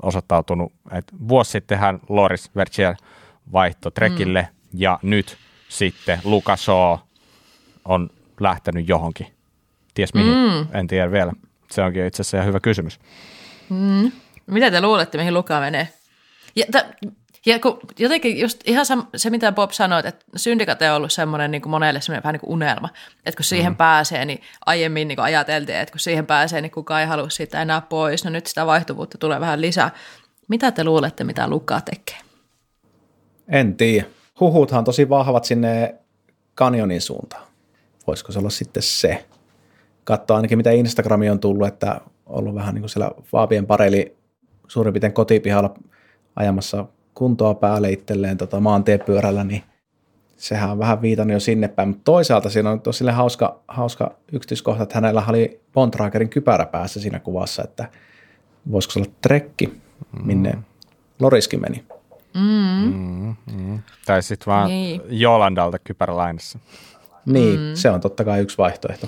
osoittautunut, että vuosi sittenhän Loris Vertier vaihto Trekille mm. ja nyt sitten Shaw on lähtenyt johonkin. Ties mihin, mm. en tiedä vielä. Se onkin itse asiassa ihan hyvä kysymys. Mm. Mitä te luulette, mihin Luka menee? Ja, t- ja kun jotenkin just ihan se, mitä Bob sanoi, että syndikate on ollut semmoinen niin kuin monelle semmoinen vähän niin kuin unelma. Että kun siihen mm. pääsee, niin aiemmin niin kuin ajateltiin, että kun siihen pääsee, niin kukaan ei halua siitä enää pois. No nyt sitä vaihtuvuutta tulee vähän lisää. Mitä te luulette, mitä Luka tekee? En tiedä. Huhuthan on tosi vahvat sinne kanjonin suuntaan. Voisiko se olla sitten se? Katsoa ainakin, mitä Instagrami on tullut, että ollut vähän niin kuin siellä Faabien pareli suurin piirtein kotipihalla ajamassa kuntoa päälle itselleen tota, maantiepyörällä, niin sehän on vähän viitannut jo sinne päin. Mutta toisaalta siinä on tosi hauska, hauska yksityiskohta, että hänellä oli Bontragerin kypärä päässä siinä kuvassa, että voisiko se olla trekki, minne mm. Loriskin meni. Mm. Mm, mm. Tai sitten vaan niin. Jolandalta kypärälainassa. Niin, mm. se on totta kai yksi vaihtoehto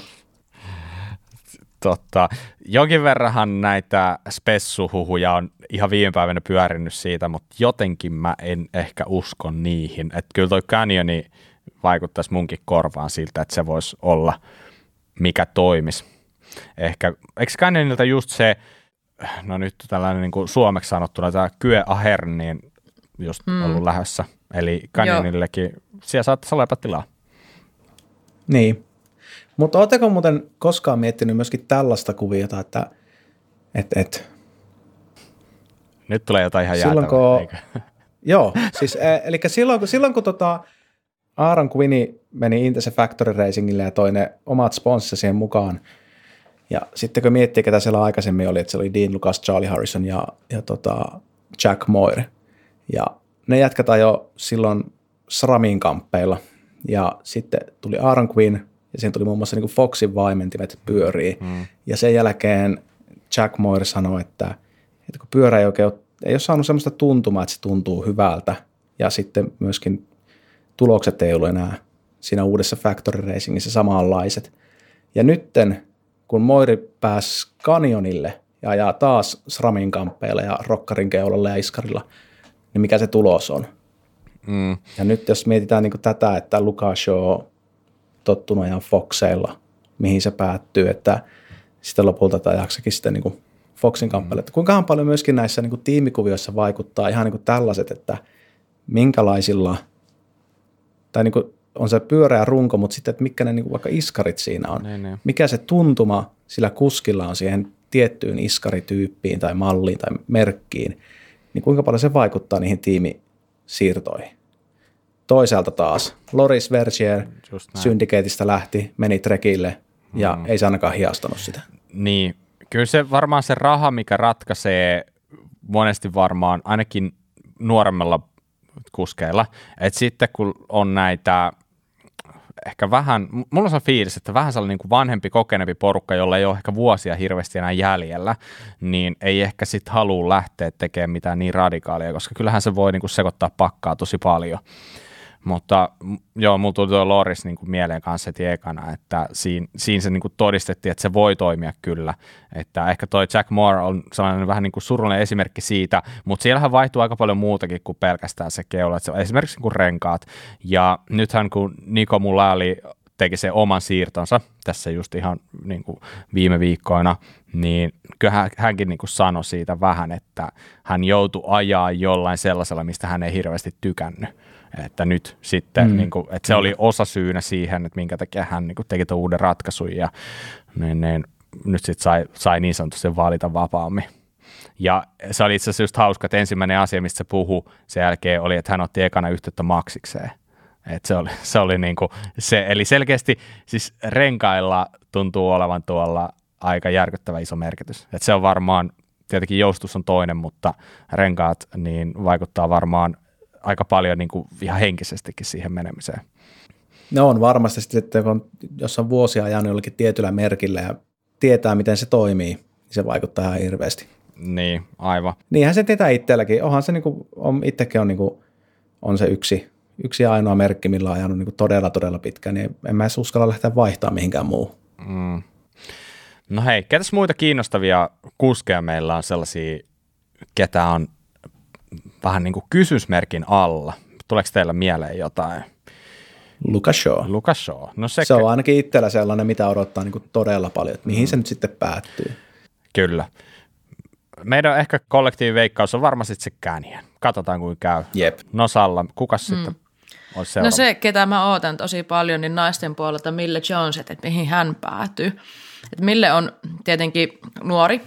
tota, jonkin verranhan näitä spessuhuhuja on ihan viime päivänä pyörinyt siitä, mutta jotenkin mä en ehkä usko niihin. Että kyllä toi Canyoni vaikuttaisi munkin korvaan siltä, että se voisi olla mikä toimis. Ehkä, eikö Canyonilta just se, no nyt tällainen niin kuin suomeksi sanottuna tämä Kye Aher, niin just mm. ollut lähdössä. Eli Canyonillekin, siellä saattaisi olla tilaa. Niin, mutta oletteko muuten koskaan miettinyt myöskin tällaista kuviota, että et, et, nyt tulee jotain ihan silloin, kun, Joo, siis e, eli silloin, kun, silloin kun tota Aaron Quinn meni Intese Factory Racingille ja toi ne omat sponssissa siihen mukaan, ja sitten kun miettii, ketä siellä aikaisemmin oli, että se oli Dean Lucas, Charlie Harrison ja, ja tota Jack Moore, ja ne jatketaan jo silloin SRAMin kamppeilla, ja sitten tuli Aaron Quinn, ja siinä tuli muun muassa niin Foxin vaimentimet pyörii. Mm. Ja sen jälkeen Jack Moore sanoi, että, että kun pyörä ei oikein ei ole saanut sellaista tuntumaa, että se tuntuu hyvältä. Ja sitten myöskin tulokset ei ollut enää siinä uudessa Factory Racingissa samanlaiset. Ja nytten, kun Moiri pääsi Canyonille ja ajaa taas SRAMin kamppeilla ja Rokkarin keulalla ja Iskarilla, niin mikä se tulos on? Mm. Ja nyt jos mietitään niin tätä, että Lucas Shaw tottunut ihan Foxeilla, mihin se päättyy, että sitten lopulta tämä jaksakin sitten niin kuin Foxin kamppaille. Mm. Kuinkahan paljon myöskin näissä niin kuin tiimikuvioissa vaikuttaa ihan niin kuin tällaiset, että minkälaisilla, tai niin kuin on se pyöreä runko, mutta sitten, että mitkä ne niin kuin vaikka iskarit siinä on. Ne, ne. Mikä se tuntuma sillä kuskilla on siihen tiettyyn iskarityyppiin tai malliin tai merkkiin, niin kuinka paljon se vaikuttaa niihin tiimisiirtoihin. Toisaalta taas Loris Vergier Syndikeetistä lähti, meni trekille ja mm. ei se ainakaan hiastanut sitä. Niin, Kyllä se varmaan se raha, mikä ratkaisee monesti varmaan ainakin nuoremmalla kuskeilla, että sitten kun on näitä ehkä vähän, mulla on se fiilis, että vähän sellainen niin kuin vanhempi, kokeneempi porukka, jolla ei ole ehkä vuosia hirveästi enää jäljellä, niin ei ehkä sitten halua lähteä tekemään mitään niin radikaalia, koska kyllähän se voi niin kuin sekoittaa pakkaa tosi paljon. Mutta joo, mulla tuli tuo Loris niin kuin mieleen kanssa heti ekana, että siinä, siinä se niin kuin todistettiin, että se voi toimia kyllä. Että ehkä toi Jack Moore on sellainen vähän niin kuin surullinen esimerkki siitä, mutta siellähän vaihtuu aika paljon muutakin kuin pelkästään se keula. Että se esimerkiksi niin kuin renkaat. Ja nythän kun Niko Mulali teki sen oman siirtonsa tässä just ihan niin kuin viime viikkoina, niin kyllä hänkin niin kuin sanoi siitä vähän, että hän joutui ajaa jollain sellaisella, mistä hän ei hirveästi tykännyt että nyt sitten, mm. niin kuin, että se oli osa syynä siihen, että minkä takia hän niin kuin, teki tuon uuden ratkaisun ja niin, niin, nyt sitten sai, sai niin sanotusti valita vapaammin. Ja se oli itse asiassa just hauska, että ensimmäinen asia, mistä se puhui sen jälkeen, oli, että hän otti ekana yhteyttä maksikseen. Et se oli, se oli niin kuin se, eli selkeästi siis renkailla tuntuu olevan tuolla aika järkyttävä iso merkitys. Et se on varmaan, tietenkin joustus on toinen, mutta renkaat niin vaikuttaa varmaan aika paljon niin kuin ihan henkisestikin siihen menemiseen. No on varmasti sitten, että kun, jos on vuosia ajanut jollakin tietyllä merkillä ja tietää, miten se toimii, niin se vaikuttaa ihan hirveästi. Niin, aivan. Niinhän se tietää itselläkin. Onhan se niin kuin, on, itsekin on, niin kuin, on se yksi, yksi ainoa merkki, millä on ajanut niin kuin todella, todella pitkään, niin en mä edes uskalla lähteä vaihtamaan mihinkään muuhun. Mm. No hei, ketäs muita kiinnostavia kuskeja meillä on sellaisia, ketä on vähän niin kuin kysymysmerkin alla. Tuleeko teillä mieleen jotain? Lucas Shaw. Lucas Shaw. No se, se on ainakin itsellä sellainen, mitä odottaa niin kuin todella paljon, että mihin mm. se nyt sitten päättyy. Kyllä. Meidän ehkä kollektiiviveikkaus on varmasti se Canyon. Katsotaan, kuin käy. Jep. No Salla, kukas mm. sitten olisi seuraava? No se, ketä mä ootan tosi paljon, niin naisten puolelta Mille Jones, että mihin hän päätyy. Että Mille on tietenkin nuori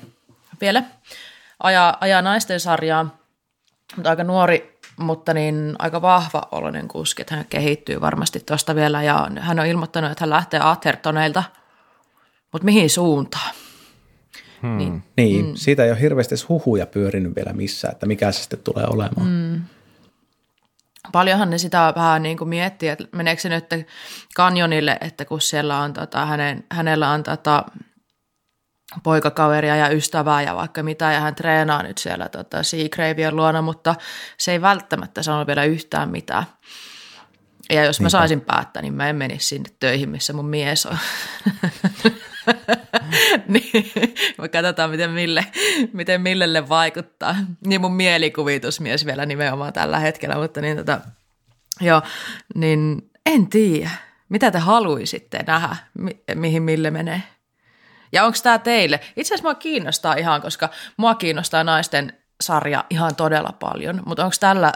vielä, ajaa, ajaa naisten sarjaa, mutta aika nuori, mutta niin aika vahva oloinen kuski, että hän kehittyy varmasti tuosta vielä ja hän on ilmoittanut, että hän lähtee Athertoneilta, mutta mihin suuntaan? Hmm. Niin, niin mm. siitä ei ole hirveästi huhuja pyörinyt vielä missään, että mikä se sitten tulee olemaan. Mm. Paljonhan ne sitä vähän niin kuin miettii, että meneekö se nyt kanjonille, että kun siellä on tota, hänen, hänellä on tota, poikakaveria ja ystävää ja vaikka mitä, ja hän treenaa nyt siellä tota, Seagravien luona, mutta se ei välttämättä sano vielä yhtään mitään. Ja jos mä saisin päättää, niin mä en menisi sinne töihin, missä mun mies on. niin, me katsotaan, miten, Mille, miten Millelle vaikuttaa. Niin mun mielikuvitusmies vielä nimenomaan tällä hetkellä, mutta niin tota, joo, niin en tiedä. Mitä te haluaisitte nähdä, mi- mihin Mille menee? Ja onko tämä teille? Itse asiassa mua kiinnostaa ihan, koska mua kiinnostaa naisten sarja ihan todella paljon, mutta onko tällä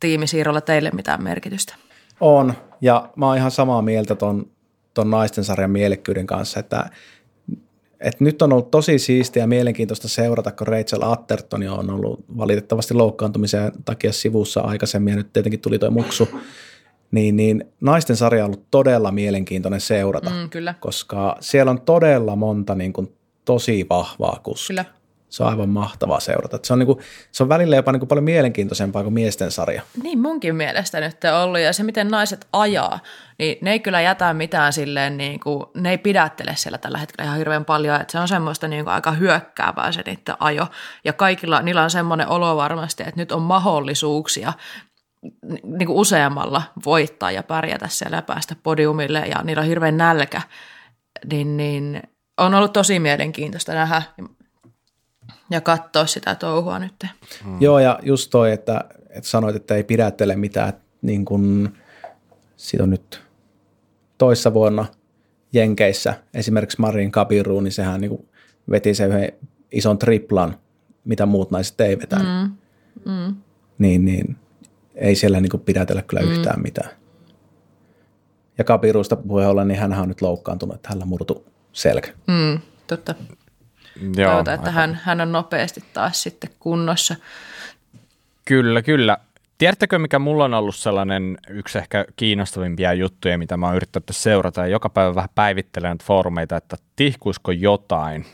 tiimisiirrolla teille mitään merkitystä? On, ja mä oon ihan samaa mieltä ton, ton naisten sarjan mielekkyyden kanssa, että, että nyt on ollut tosi siistiä ja mielenkiintoista seurata, kun Rachel Atterton on ollut valitettavasti loukkaantumisen takia sivussa aikaisemmin, ja nyt tietenkin tuli tuo muksu, niin, niin naisten sarja on ollut todella mielenkiintoinen seurata, mm, kyllä. koska siellä on todella monta niin kuin, tosi vahvaa kuskia. Kyllä. Se on aivan mahtavaa seurata. Se on, niin kuin, se on välillä jopa niin kuin paljon mielenkiintoisempaa kuin miesten sarja. Niin munkin mielestä nyt on ollut. Ja se, miten naiset ajaa, niin ne ei kyllä jätä mitään silleen, niin kuin, ne ei pidättele siellä tällä hetkellä ihan hirveän paljon. Että se on semmoista niin kuin aika hyökkäävää se niiden ajo. Ja kaikilla, niillä on semmoinen olo varmasti, että nyt on mahdollisuuksia niin kuin useammalla voittaa ja pärjätä siellä ja päästä podiumille ja niillä on hirveän nälkä, niin, niin on ollut tosi mielenkiintoista nähdä ja katsoa sitä touhua nyt. Mm. Joo, ja just toi, että, että sanoit, että ei pidättele mitään, niin kuin, siitä on nyt toissa vuonna Jenkeissä, esimerkiksi Marin Kabiru, niin sehän niin kuin veti sen yhden ison triplan, mitä muut naiset ei vetänyt. Mm. Mm. Niin, niin ei siellä niin pidätellä kyllä mm. yhtään mitään. Ja Kapiruista puheen ollen, niin hän on nyt loukkaantunut, että hänellä murtu selkä. Mm, totta. Joo, Toivota, että hän, hän on nopeasti taas sitten kunnossa. Kyllä, kyllä. Tiedättekö, mikä mulla on ollut sellainen yksi ehkä kiinnostavimpia juttuja, mitä mä oon yrittänyt seurata ja joka päivä vähän päivittelen foorumeita, että tihkuisiko jotain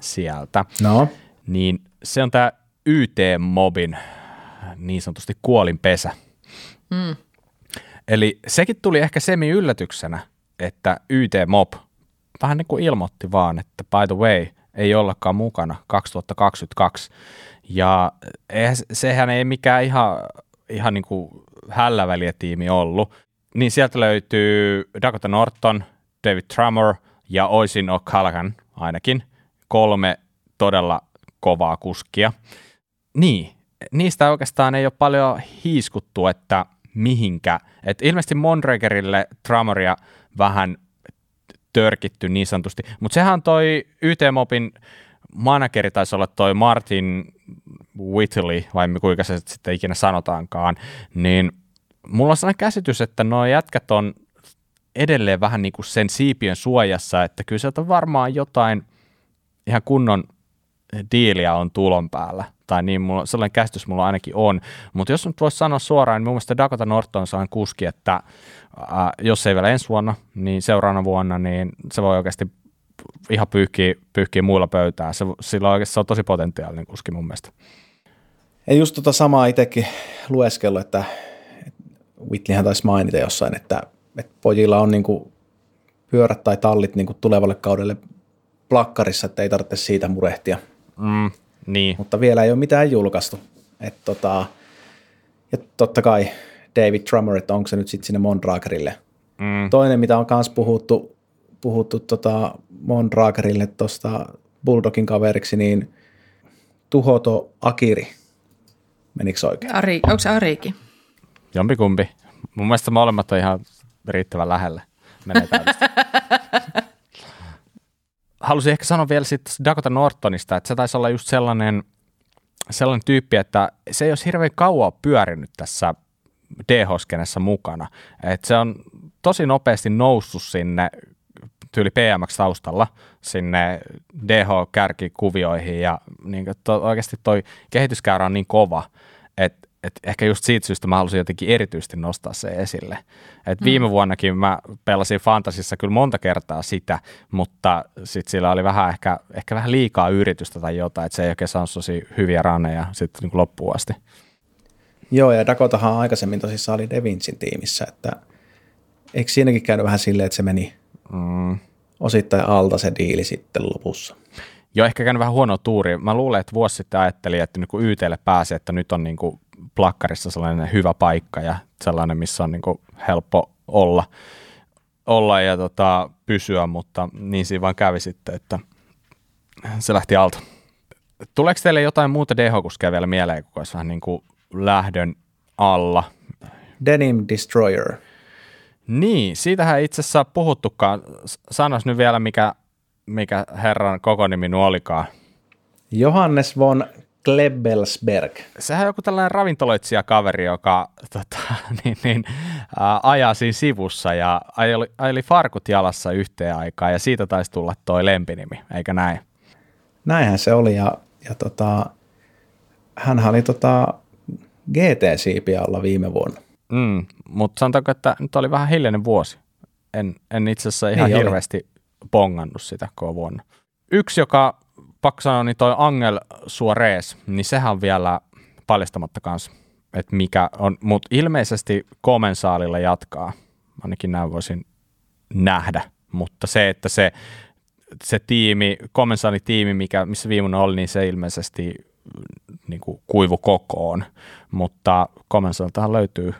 sieltä. No, Niin se on tämä YT-mobin niin sanotusti kuolinpesä. Mm. Eli sekin tuli ehkä semi-yllätyksenä, että YT-mob vähän niin kuin ilmoitti vaan, että by the way, ei ollakaan mukana 2022. Ja sehän ei mikään ihan, ihan niin kuin hälläväliä tiimi ollut. Niin sieltä löytyy Dakota Norton, David Tramor ja Oisin O'Callaghan ainakin. Kolme todella kovaa kuskia. Niin, niistä oikeastaan ei ole paljon hiiskuttu, että mihinkä. Et ilmeisesti Mondragerille Tramoria vähän törkitty niin sanotusti, mutta sehän toi YT-mopin manageri taisi olla toi Martin Whitley, vai kuinka se sitten ikinä sanotaankaan, niin mulla on sellainen käsitys, että nuo jätkät on edelleen vähän niin kuin sen siipien suojassa, että kyllä sieltä varmaan jotain ihan kunnon diiliä on tulon päällä. Tai niin, mulla, sellainen käsitys mulla ainakin on. Mutta jos nyt voisi sanoa suoraan, niin mun mielestä Dakota Norton on sellainen kuski, että ää, jos ei vielä ensi vuonna, niin seuraavana vuonna, niin se voi oikeasti ihan pyyhkiä, pyyhkiä muilla pöytää. Se, sillä on oikeasti se on tosi potentiaalinen kuski mun mielestä. Ja just tota samaa itsekin lueskellut, että Whitleyhän taisi mainita jossain, että, että pojilla on niinku pyörät tai tallit niinku tulevalle kaudelle plakkarissa, että ei tarvitse siitä murehtia. Mm, niin, Mutta vielä ei ole mitään julkaistu. Et tota, ja totta kai David Trummer, että onko se nyt sitten sinne Mondragerille. mm, Toinen, mitä on myös puhuttu, puhuttu tota Mondragerille tuosta Bulldogin kaveriksi, niin Tuhoto Akiri. Menikö oikein? Ari, onko se Arikin? jompikumpi. Mun mielestä molemmat on ihan riittävän lähellä. Menee täydellisesti. Halusin ehkä sanoa vielä sitten Dakota Nortonista, että se taisi olla just sellainen, sellainen tyyppi, että se ei olisi hirveän kauan pyörinyt tässä DH-skenessä mukana. Et se on tosi nopeasti noussut sinne tyyli PMX-taustalla sinne DH-kärkikuvioihin ja niin to, oikeasti toi kehityskäyrä on niin kova, että et ehkä just siitä syystä mä halusin jotenkin erityisesti nostaa se esille. Et viime vuonnakin mä pelasin Fantasissa kyllä monta kertaa sitä, mutta sitten sillä oli vähän ehkä, ehkä vähän liikaa yritystä tai jotain, että se ei oikein saanut tosi hyviä ranneja sitten niin loppuun asti. Joo, ja Dakotahan aikaisemmin tosissaan oli Devincin tiimissä, että eikö siinäkin käynyt vähän silleen, että se meni Mm. osittain alta se diili sitten lopussa? Jo ehkä käynyt vähän huonoa tuuria. Mä luulen, että vuosi sitten ajattelin, että niin kun YTlle pääsee, että nyt on niin kuin plakkarissa sellainen hyvä paikka ja sellainen, missä on niin kuin helppo olla, olla ja tota, pysyä, mutta niin siinä vaan kävi sitten, että se lähti alta. Tuleeko teille jotain muuta DH-kuskia vielä mieleen, kun olisi vähän niin kuin lähdön alla? Denim Destroyer. Niin, siitähän ei itse asiassa puhuttukaan. Sanois nyt vielä, mikä, mikä herran koko nimi olikaan. Johannes von Klebelsberg. sehän on joku tällainen ravintoloitsija kaveri, joka tota, niin, niin, ää, ajaa siinä sivussa ja ajeli, ajeli farkut jalassa yhteen aikaan ja siitä taisi tulla toi lempinimi, eikä näin? Näinhän se oli ja, ja tota, hän oli tota GT-siipiä alla viime vuonna. Mm, mutta sanotaanko, että nyt oli vähän hiljainen vuosi. En, en itse asiassa ihan Niin oli. hirveästi pongannut sitä koko vuonna. Yksi, joka pakko sanoa, niin toi Angel Suarez, niin sehän on vielä paljastamatta kanssa, että mikä on, mutta ilmeisesti komensaalilla jatkaa, ainakin näin voisin nähdä, mutta se, että se, se tiimi, komensaalitiimi, mikä, missä viimeinen oli, niin se ilmeisesti niin kuin kuivu kokoon, mutta Komensaaltahan löytyy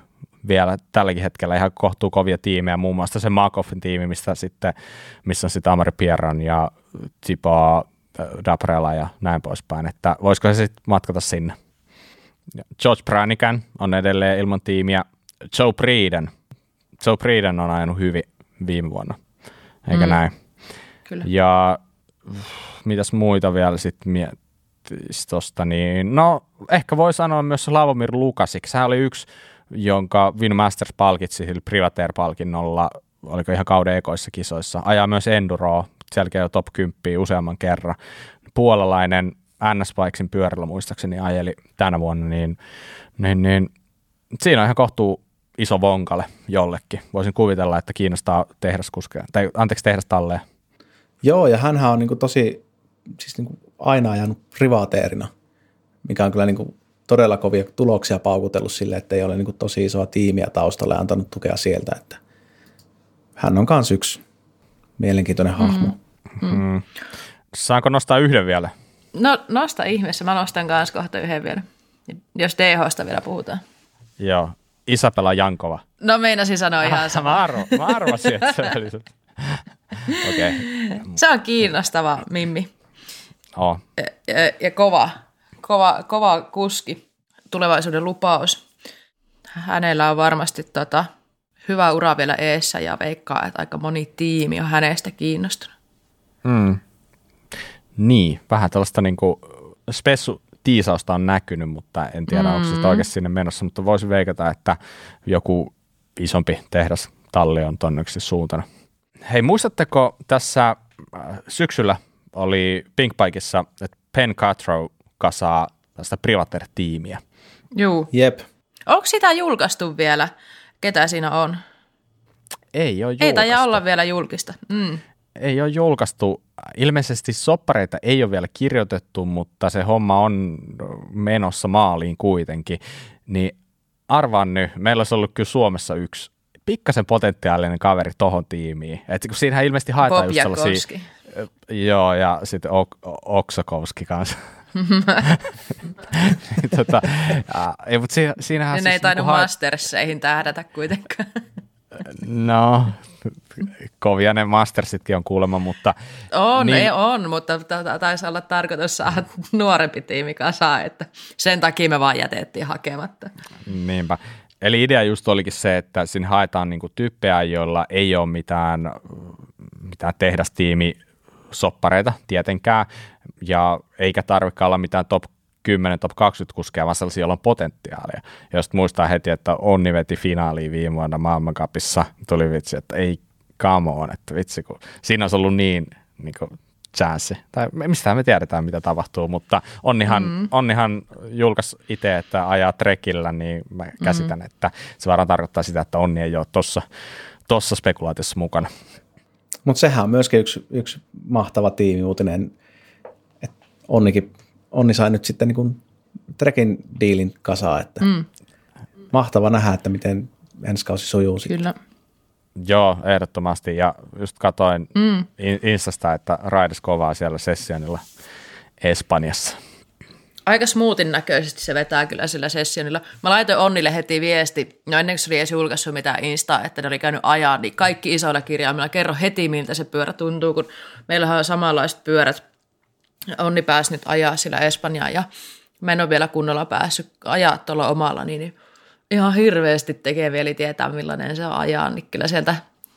vielä tälläkin hetkellä ihan kohtuu kovia tiimejä, muun muassa se Markoffin tiimi, mistä sitten, missä on sitten Amari Pierran ja Tipa Daprela ja näin poispäin, että voisiko se sitten matkata sinne. George Branigan on edelleen ilman tiimiä. Joe Prieden. Joe Prieden on ajanut hyvin viime vuonna, eikä Mm. näin. Kyllä. Ja mitäs muita vielä sitten miettisi tosta, niin no ehkä voi sanoa myös Slavomir Lukasik. Sehän oli yksi, jonka Win Masters palkitsi sillä Privateer-palkinnolla, oliko ihan kauden ekoissa kisoissa. Ajaa myös Enduroa, selkeä top 10 useamman kerran. Puolalainen ns Bikesin pyörällä muistaakseni ajeli tänä vuonna, niin, niin, niin siinä on ihan kohtuu iso vonkale jollekin. Voisin kuvitella, että kiinnostaa tehdaskuskeja, tai anteeksi tehdastalleja. Joo, ja hänhän on niin tosi siis niin kuin aina ajanut privateerina, mikä on kyllä niin kuin todella kovia tuloksia paukutellut sille, että ei ole niin kuin tosi isoa tiimiä taustalla ja antanut tukea sieltä. Että hän on myös yksi mielenkiintoinen hahmo. Mm. Mm. Saanko nostaa yhden vielä? No nosta ihmeessä, mä nostan kanssa kohta yhden vielä, jos DHsta vielä puhutaan. Joo, Isabella Jankova. No meinasin sanoa ihan sama. Mä, arvo, mä arvasin, että se oli se. Okay. Se on kiinnostava Mimmi. Oh. Ja, ja, ja kova, kova, kova kuski, tulevaisuuden lupaus. Hänellä on varmasti tota, hyvä ura vielä eessä ja veikkaa, että aika moni tiimi on hänestä kiinnostunut. Mm. Niin, vähän tällaista niin kuin spessu tiisausta on näkynyt, mutta en tiedä, mm. onko se oikeasti sinne menossa, mutta voisin veikata, että joku isompi tehdas talli on tonneksi suuntana. Hei, muistatteko tässä äh, syksyllä oli Pinkbikeissa, että Penn Cutro kasaa tästä Privater-tiimiä. Juu. Jep. Onko sitä julkaistu vielä? Ketä siinä on? Ei ole julkaistu. Ei taida olla vielä julkista. Mm. Ei ole julkaistu. Ilmeisesti soppareita ei ole vielä kirjoitettu, mutta se homma on menossa maaliin kuitenkin. Niin arvaan nyt, meillä olisi ollut kyllä Suomessa yksi pikkasen potentiaalinen kaveri tohon tiimiin. Et kun siinähän ilmeisesti haetaan Bob just sellaisia... Joo, ja sitten ok- Oksakovski kanssa. tota, ja, ei, mutta si- siinähän ne siis ei tainnut niinku Masterseihin tähdätä kuitenkaan. No, kovia ne Mastersitkin on kuulemma, mutta... On, niin, ei on, mutta taisi olla tarkoitus saada nuorempi tiimi kasaan, että sen takia me vaan jätettiin hakematta. Niinpä. Eli idea just olikin se, että sinne haetaan niinku tyyppejä, joilla ei ole mitään, mitään tehdastiimi soppareita tietenkään, ja eikä tarvitse olla mitään top 10, top 20 kuskeja, vaan sellaisia, joilla on potentiaalia. Ja jos muistaa heti, että Onni veti finaaliin viime vuonna maailmankapissa, tuli vitsi, että ei come on, että vitsi, kun siinä olisi ollut niin, niin kuin chanssi. Tai mistä me tiedetään, mitä tapahtuu, mutta Onnihan, mm. onnihan julkaisi itse, että ajaa trekillä, niin mä käsitän, mm. että se varmaan tarkoittaa sitä, että Onni ei ole tuossa tossa spekulaatiossa mukana. Mutta sehän on myöskin yksi, yksi mahtava tiimiuutinen, että Onnikin, Onni sai nyt sitten niin trekin diilin kasaa, että mm. mahtava nähdä, että miten ensi kausi sujuu sitten. Kyllä. Joo, ehdottomasti. Ja just katoin mm. Instasta, että Raides kovaa siellä sessionilla Espanjassa. Aika smoothin näköisesti se vetää kyllä sillä sessionilla. Mä laitoin Onnille heti viesti, no ennen kuin se oli edes julkaissut mitään Insta, että ne oli käynyt ajaa, niin kaikki isoilla kirjaimilla kerro heti, miltä se pyörä tuntuu, kun meillä on samanlaiset pyörät. Onni pääsi nyt ajaa sillä Espanjaa ja mä en ole vielä kunnolla päässyt ajaa tuolla omalla, niin ihan hirveästi tekee vielä tietää, millainen se on ajaa, niin kyllä sieltä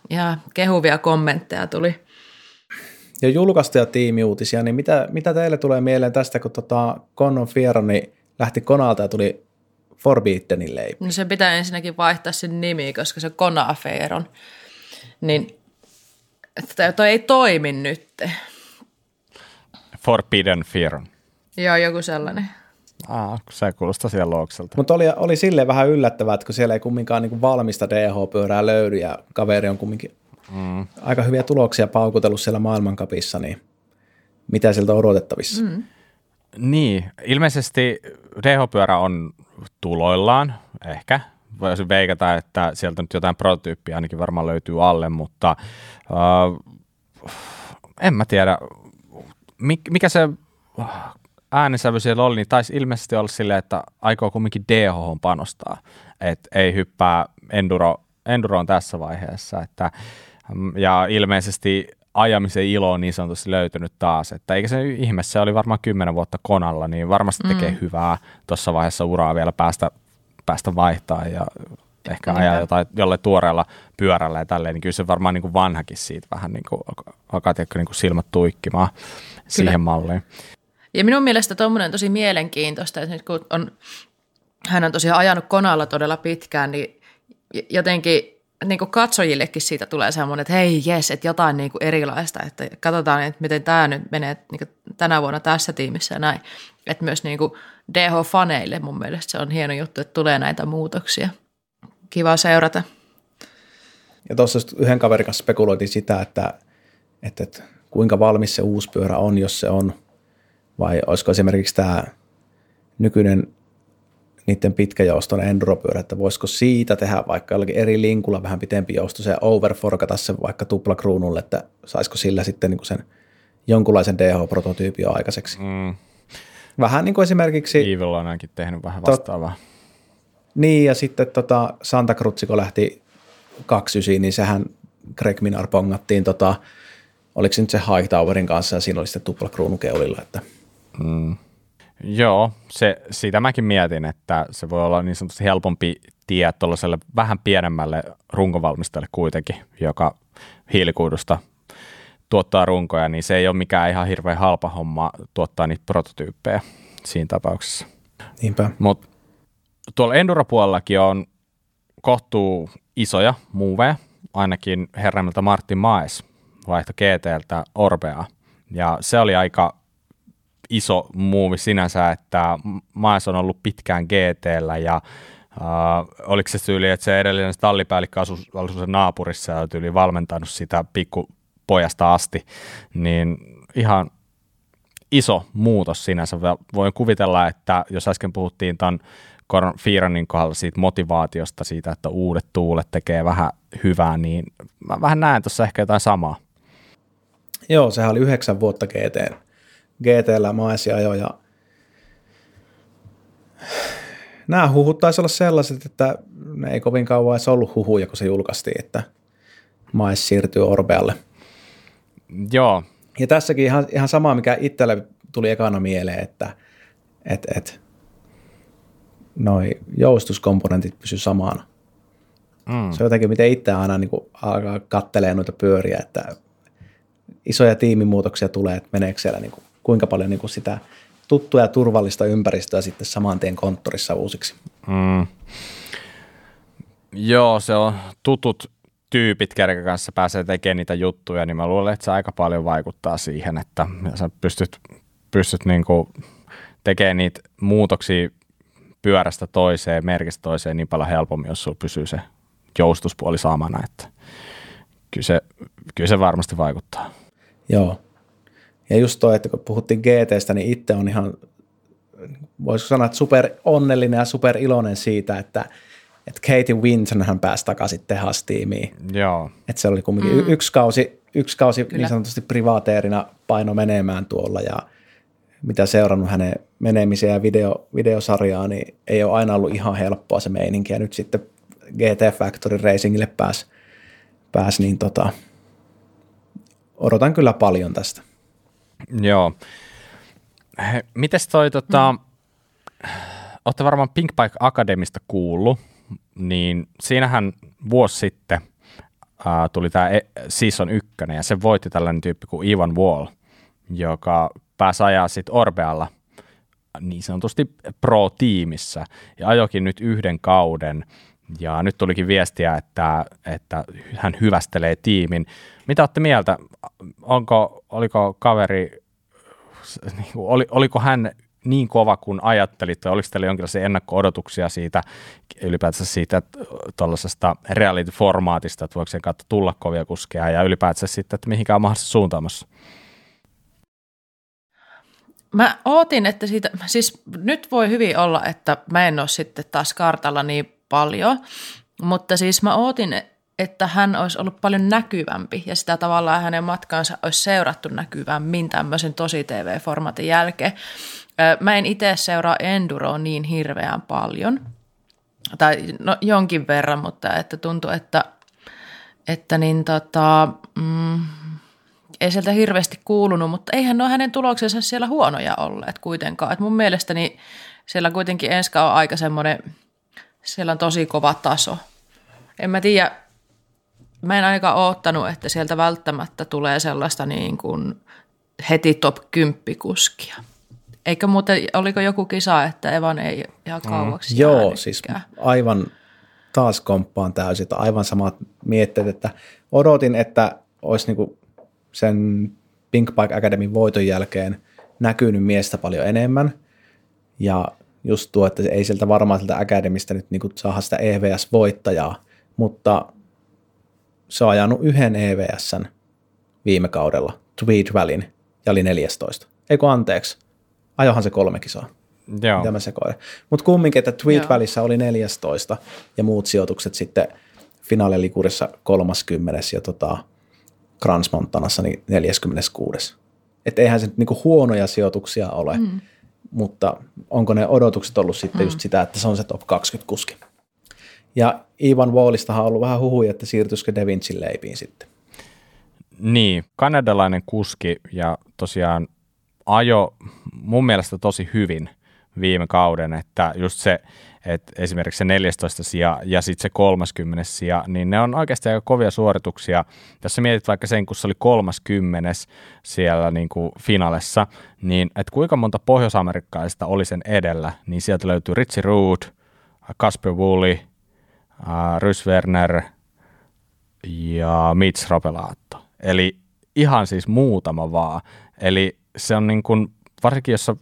ihan kehuvia kommentteja tuli. Ja julkaistuja tiimiuutisia, niin mitä, mitä teille tulee mieleen tästä, kun tota Connon Fieroni lähti Konalta ja tuli Forbiddenin No se pitää ensinnäkin vaihtaa sen nimi, koska se Kona Fieron. Niin että toi ei toimi nyt. Forbidden Fieron. Joo, joku sellainen. Aa, se kuulostaa siellä lookselta. Mutta oli, oli silleen vähän yllättävää, että kun siellä ei kumminkaan niin valmista DH-pyörää löydy ja kaveri on kumminkin mm. aika hyviä tuloksia paukutellut siellä maailmankapissa, niin mitä sieltä on odotettavissa? Mm. Niin, ilmeisesti DH-pyörä on tuloillaan, ehkä. Voisin veikata, että sieltä nyt jotain prototyyppiä ainakin varmaan löytyy alle, mutta uh, en mä tiedä, mikä se äänensävy siellä oli, niin taisi ilmeisesti olla silleen, että aikoo kumminkin DH panostaa, että ei hyppää enduro, enduroon tässä vaiheessa, että, mm, ja ilmeisesti ajamisen ilo on niin sanotusti löytynyt taas, että eikä se ihme, se oli varmaan kymmenen vuotta konalla, niin varmasti tekee mm. hyvää tuossa vaiheessa uraa vielä päästä, päästä vaihtaa ja ehkä Niinpä. ajaa jotain, jolle tuoreella pyörällä ja tälleen, niin kyllä se varmaan niin kuin vanhakin siitä vähän niin kuin alkaa niin kuin silmät tuikkimaan kyllä. siihen malliin. Ja minun mielestä tuommoinen tosi mielenkiintoista, että nyt kun on, hän on tosiaan ajanut konalla todella pitkään, niin jotenkin niin kuin katsojillekin siitä tulee semmoinen, että hei jes, että jotain niin kuin erilaista, että katsotaan, että miten tämä nyt menee niin kuin tänä vuonna tässä tiimissä ja näin. Että myös niin kuin DH-faneille mun mielestä se on hieno juttu, että tulee näitä muutoksia. Kiva seurata. Ja tuossa yhden kaverin kanssa spekuloitiin sitä, että, että, että kuinka valmis se uusi pyörä on, jos se on vai olisiko esimerkiksi tämä nykyinen niiden pitkäjouston enduropyörä, että voisiko siitä tehdä vaikka jollakin eri linkulla vähän pitempi jousto ja overforkata se vaikka tuplakruunulle, että saisiko sillä sitten niin kuin sen jonkunlaisen DH-prototyypin aikaiseksi. Mm. Vähän niin kuin esimerkiksi... Evil on ainakin tehnyt vähän vastaavaa. Tot, niin, ja sitten tota Santa Cruz, kun lähti 29, niin sehän Greg Minar pongattiin, tota, oliko se nyt se Hightowerin kanssa, ja siinä oli sitten tuplakruunu keulilla. Että. Mm. Joo, se, siitä mäkin mietin, että se voi olla niin sanotusti helpompi tie tuollaiselle vähän pienemmälle runkovalmistajalle kuitenkin, joka hiilikuidusta tuottaa runkoja, niin se ei ole mikään ihan hirveän halpa homma tuottaa niitä prototyyppejä siinä tapauksessa. Niinpä. Mutta tuolla Enduro-puolellakin on kohtuu isoja muuveja, ainakin herraimelta Martin Maes vaihto GTltä Orbea. Ja se oli aika iso muuvi sinänsä, että Maes on ollut pitkään GTllä ja Uh, oliko se tyyli, että se edellinen tallipäällikkö asui, asui sen naapurissa ja tyyli valmentanut sitä pikkupojasta asti, niin ihan iso muutos sinänsä. Voin kuvitella, että jos äsken puhuttiin tuon Fiiranin kohdalla siitä motivaatiosta, siitä, että uudet tuulet tekee vähän hyvää, niin mä vähän näen tuossa ehkä jotain samaa. Joo, sehän oli yhdeksän vuotta GT, GTllä maesi ajo ja nämä huhut taisi olla sellaiset, että ne ei kovin kauan edes ollut huhuja, kun se julkaistiin, että Maes siirtyy Orbealle. Joo. Ja tässäkin ihan, ihan sama, mikä itselle tuli ekana mieleen, että et, et, noi joustuskomponentit pysy samana. Mm. Se on jotenkin, miten itse aina niin kuin alkaa kattelee noita pyöriä, että isoja tiimimuutoksia tulee, että meneekö siellä niin kuin, kuinka paljon niin kuin sitä tuttua ja turvallista ympäristöä sitten saman tien konttorissa uusiksi. Mm. Joo, se on tutut tyypit, kenen kanssa pääsee tekemään niitä juttuja, niin mä luulen, että se aika paljon vaikuttaa siihen, että sä pystyt, pystyt niin kuin tekemään niitä muutoksia pyörästä toiseen, merkistä toiseen niin paljon helpommin, jos sulla pysyy se joustuspuoli samana, että kyllä se, kyllä se varmasti vaikuttaa. Joo. Ja just toi, että kun puhuttiin GTstä, niin itse on ihan, voisiko sanoa, että super onnellinen ja super iloinen siitä, että, että Katie Winton hän pääsi takaisin tehastiimiin. Joo. Että se oli kumminkin mm. yksi kausi, yksi kausi niin sanotusti privaateerina paino menemään tuolla ja mitä seurannut hänen menemisiä ja video, videosarjaa, niin ei ole aina ollut ihan helppoa se meininki. Ja nyt sitten GT Factory Racingille pääsi, pääs, niin tota, odotan kyllä paljon tästä. Joo. Mites toi, tota, mm. olette varmaan Pink Bike Academista kuullut, niin siinähän vuosi sitten uh, tuli tämä e- Season 1, ja se voitti tällainen tyyppi kuin Ivan Wall, joka pääsi ajaa sitten Orbealla niin sanotusti pro-tiimissä, ja ajokin nyt yhden kauden, ja nyt tulikin viestiä, että, että hän hyvästelee tiimin. Mitä olette mieltä? Onko, oliko kaveri, niin oli, oliko hän niin kova kuin ajattelit, tai oliko teillä jonkinlaisia ennakko-odotuksia siitä, ylipäätänsä siitä tuollaisesta reality-formaatista, että voiko sen kautta tulla kovia kuskeja, ja ylipäätänsä sitten, että mihinkään on mahdollisesti suuntaamassa? Mä ootin, että siitä, siis nyt voi hyvin olla, että mä en ole sitten taas kartalla niin paljon, mutta siis mä ootin, että hän olisi ollut paljon näkyvämpi ja sitä tavallaan hänen matkansa olisi seurattu näkyvämmin tämmöisen tosi TV-formaatin jälkeen. Mä en itse seuraa Enduroa niin hirveän paljon, tai no, jonkin verran, mutta että tuntuu, että, että niin tota, mm, ei sieltä hirveästi kuulunut, mutta eihän ole hänen tuloksensa siellä huonoja olleet kuitenkaan. Et mun mielestäni siellä kuitenkin Enska on aika semmoinen, siellä on tosi kova taso. En mä tiedä, mä en ainakaan oottanut, että sieltä välttämättä tulee sellaista niin kuin heti top 10 kuskia. Eikö muuten, oliko joku kisa, että Evan ei ihan mm. kauaksi mm. Joo, siis aivan taas komppaan täysin, aivan samat mietteet, että odotin, että olisi niinku sen Pink Bike Academy voiton jälkeen näkynyt miestä paljon enemmän. Ja just tuo, että ei sieltä varmaan sieltä Academista nyt niin saada sitä EVS-voittajaa, mutta se on ajanut yhden EVSn viime kaudella, Tweed Valleyn, ja oli 14. Eikö anteeksi? Ajohan se kolme kisaa. Joo. Mitä mä sekoilen. Mutta kumminkin, että Tweet-välissä oli 14 ja muut sijoitukset sitten finaalilikurissa 30 ja tota, Grans Montanassa niin 46. Että eihän se niinku huonoja sijoituksia ole, mm. mutta onko ne odotukset ollut sitten mm. just sitä, että se on se top 20 kuski. Ja Ivan Wallistahan on ollut vähän huhuja, että siirtyisikö De Vincin leipiin sitten. Niin, kanadalainen kuski ja tosiaan ajo mun mielestä tosi hyvin viime kauden, että just se, että esimerkiksi se 14 sija ja sitten se 30 sija, niin ne on oikeasti aika kovia suorituksia. Jos sä mietit vaikka sen, kun se oli 30 siellä niin kuin finalessa, niin että kuinka monta pohjoisamerikkalaista oli sen edellä, niin sieltä löytyy Ritsi Rood, Kasper Woolley, äh, Rys Werner ja Mitch Ropelaatto. Eli ihan siis muutama vaan. Eli se on niin kuin, varsinkin jos sä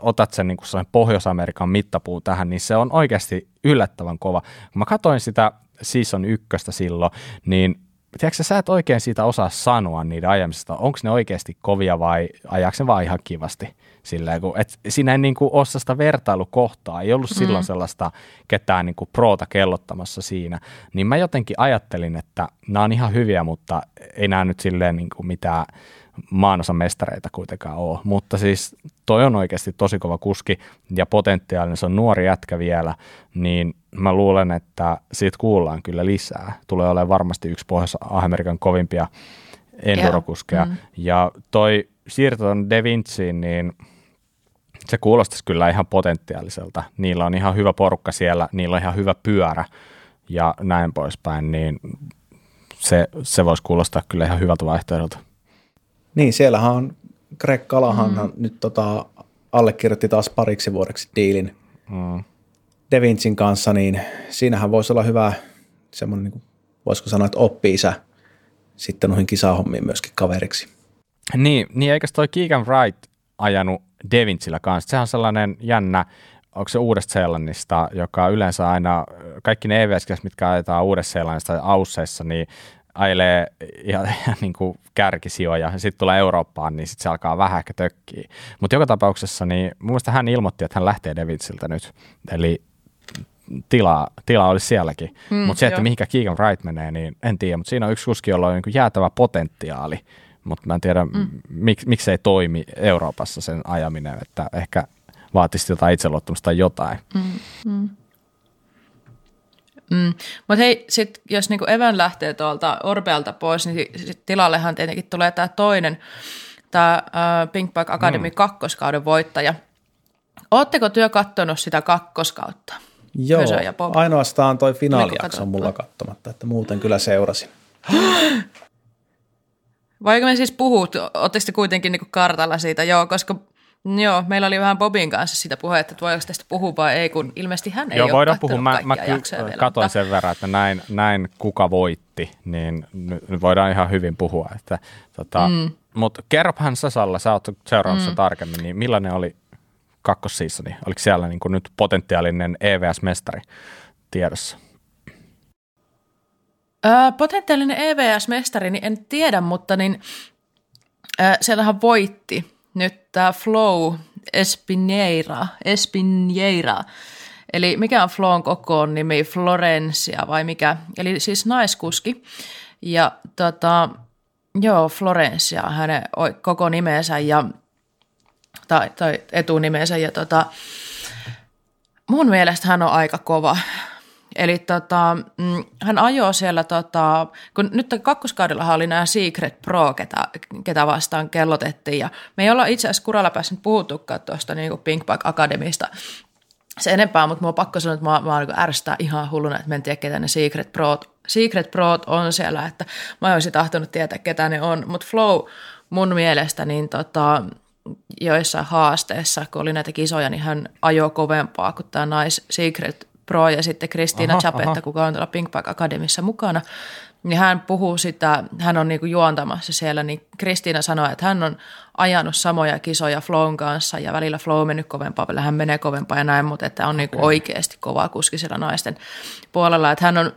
otat sen niin kuin Pohjois-Amerikan mittapuu tähän, niin se on oikeasti yllättävän kova. Kun mä katsoin sitä season ykköstä silloin, niin tiedätkö, sä et oikein siitä osaa sanoa niiden ajamisesta, onko ne oikeasti kovia vai ajaako ne vaan ihan kivasti. Silleen, kun, et siinä ei niin kuin ole sitä vertailukohtaa, ei ollut mm. silloin sellaista ketään niin kuin proota kellottamassa siinä. Niin mä jotenkin ajattelin, että nämä on ihan hyviä, mutta ei nämä nyt silleen niin kuin mitään maanosan mestareita kuitenkaan ole. Mutta siis toi on oikeasti tosi kova kuski ja potentiaalinen, se on nuori jätkä vielä, niin mä luulen, että siitä kuullaan kyllä lisää. Tulee olemaan varmasti yksi Pohjois-Amerikan kovimpia endurokuskeja. Mm. Ja toi siirto on De Vinciin, niin se kuulostaisi kyllä ihan potentiaaliselta. Niillä on ihan hyvä porukka siellä, niillä on ihan hyvä pyörä ja näin poispäin, niin se, se voisi kuulostaa kyllä ihan hyvältä vaihtoehdolta. Niin, siellähän on Greg Kalahan mm. nyt tota, allekirjoitti taas pariksi vuodeksi diilin mm. De Vincin kanssa, niin siinähän voisi olla hyvä semmoinen, niin kuin, voisiko sanoa, että oppi-isä sitten noihin kisahommiin myöskin kaveriksi. Niin, niin eikä toi Keegan Wright ajanut De Vincillä kanssa? Sehän on sellainen jännä, onko se Uudesta Seelannista, joka yleensä aina, kaikki ne EVS, mitkä ajetaan Uudesta Seelannista Ausseissa, niin ajelee ihan, ihan niin kuin kärkisijoja ja sitten tulee Eurooppaan, niin sitten se alkaa vähän ehkä tökkiä. Mutta joka tapauksessa, niin mun mielestä hän ilmoitti, että hän lähtee Davidsiltä nyt. Eli tila, tila olisi sielläkin. Mm, mutta se, että jo. mihinkä Keegan Wright menee, niin en tiedä. Mutta siinä on yksi kuski, jolla on niin jäätävä potentiaali. Mutta mä en tiedä, mm. mik, miksi ei toimi Euroopassa sen ajaminen, että ehkä vaatisi jotain itseluottamusta tai jotain. Mm, mm. Mm. Mutta hei, sit, jos niinku Evan lähtee tuolta Orbealta pois, niin sit tilallehan tietenkin tulee tämä toinen, tämä uh, Pink Bag Academy mm. kakkoskauden voittaja. Oletteko työ katsonut sitä kakkoskautta? Joo, ainoastaan toi finaalijakso on mulla katsomatta, että muuten kyllä seurasin. Vaikka me siis puhut, ootteko kuitenkin niinku kartalla siitä? Joo, koska Joo, meillä oli vähän Bobin kanssa sitä puhetta, että voiko tästä puhua vai ei, kun ilmeisesti hän ei Joo, ole voidaan puhua. Mä, mä ky- katoin sen verran, että näin, näin kuka voitti, niin nyt, voidaan ihan hyvin puhua. Että, tota, mm. Mutta kerropahan Sasalla, sä oot seuraamassa mm. tarkemmin, niin millainen oli kakkossiissoni? Oliko siellä niin kuin nyt potentiaalinen EVS-mestari tiedossa? Öö, potentiaalinen EVS-mestari, niin en tiedä, mutta niin, öö, siellähän voitti nyt tämä Flow Espinjeira, Espinjeira, eli mikä on Flown kokoon nimi, Florencia vai mikä, eli siis naiskuski. Ja tota, joo, Florencia hänen koko nimensä ja, tai, tai etunimensä ja tota, mun mielestä hän on aika kova. Eli tota, mm, hän ajoi siellä, tota, kun nyt kakkoskaudella oli nämä Secret Pro, ketä, ketä vastaan kellotettiin, ja me ei olla itse asiassa kuralla päässyt puhuttukaan tuosta niin Pink Bag Academista se enempää, mutta mua pakko sanoa, että mä, mä niin ärsyttää ihan hulluna, että mä en tiedä, ketä ne Secret Pro, Secret Pro on siellä, että mä olisin tahtonut tietää, ketä ne on, mutta Flow mun mielestä niin tota, joissain haasteissa, kun oli näitä kisoja, niin hän ajoi kovempaa kuin tämä nais Secret Pro ja sitten Kristiina Chapetta, kuka on tuolla Pink Bag Academissa mukana, niin hän puhuu sitä, hän on niinku juontamassa siellä, niin Kristiina sanoi, että hän on ajanut samoja kisoja Flown kanssa ja välillä Flow on mennyt kovempaa, välillä hän menee kovempaa ja näin, mutta että on niinku okay. oikeasti kova kuski siellä naisten puolella, että hän on